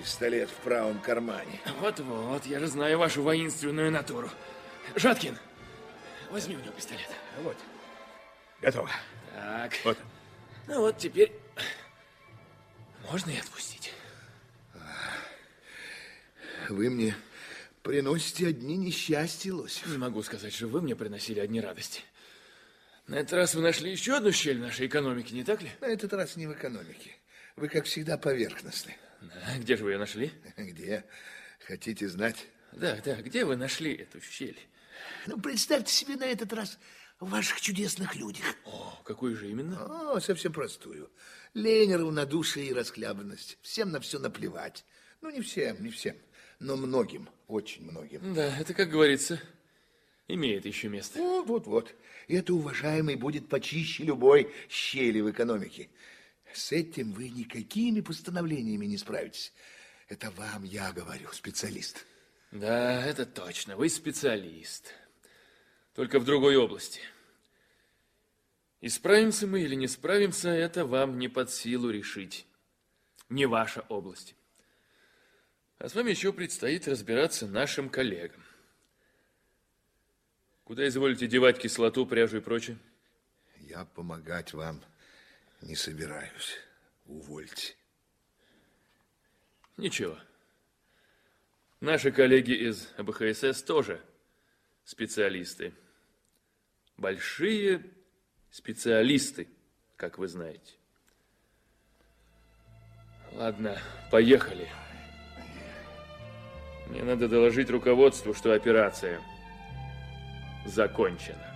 Пистолет в правом кармане. Вот-вот, я же знаю вашу воинственную натуру. Жаткин, возьми у него пистолет. Вот. Готово. Так. Вот. Ну вот теперь можно и отпустить. Вы мне приносите одни несчастья, Лосев. Не могу сказать, что вы мне приносили одни радости. На этот раз вы нашли еще одну щель в нашей экономике, не так ли? На этот раз не в экономике. Вы, как всегда, поверхностны. Да, где же вы ее нашли? Где? Хотите знать? Да, да, где вы нашли эту щель? Ну, представьте себе на этот раз в ваших чудесных людях. О, какую же именно? О, совсем простую. Лень, равнодушие и расхлябанность. Всем на все наплевать. Ну, не всем, не всем, но многим, очень многим. Да, это, как говорится, имеет еще место. Вот, вот, вот. И это, уважаемый, будет почище любой щели в экономике. С этим вы никакими постановлениями не справитесь. Это вам я говорю, специалист. Да, это точно. Вы специалист. Только в другой области. И справимся мы или не справимся, это вам не под силу решить. Не ваша область. А с вами еще предстоит разбираться нашим коллегам. Куда изволите девать кислоту, пряжу и прочее? Я помогать вам не собираюсь. Увольте. Ничего. Наши коллеги из АБХСС тоже специалисты. Большие специалисты, как вы знаете. Ладно, поехали. Мне надо доложить руководству, что операция закончена.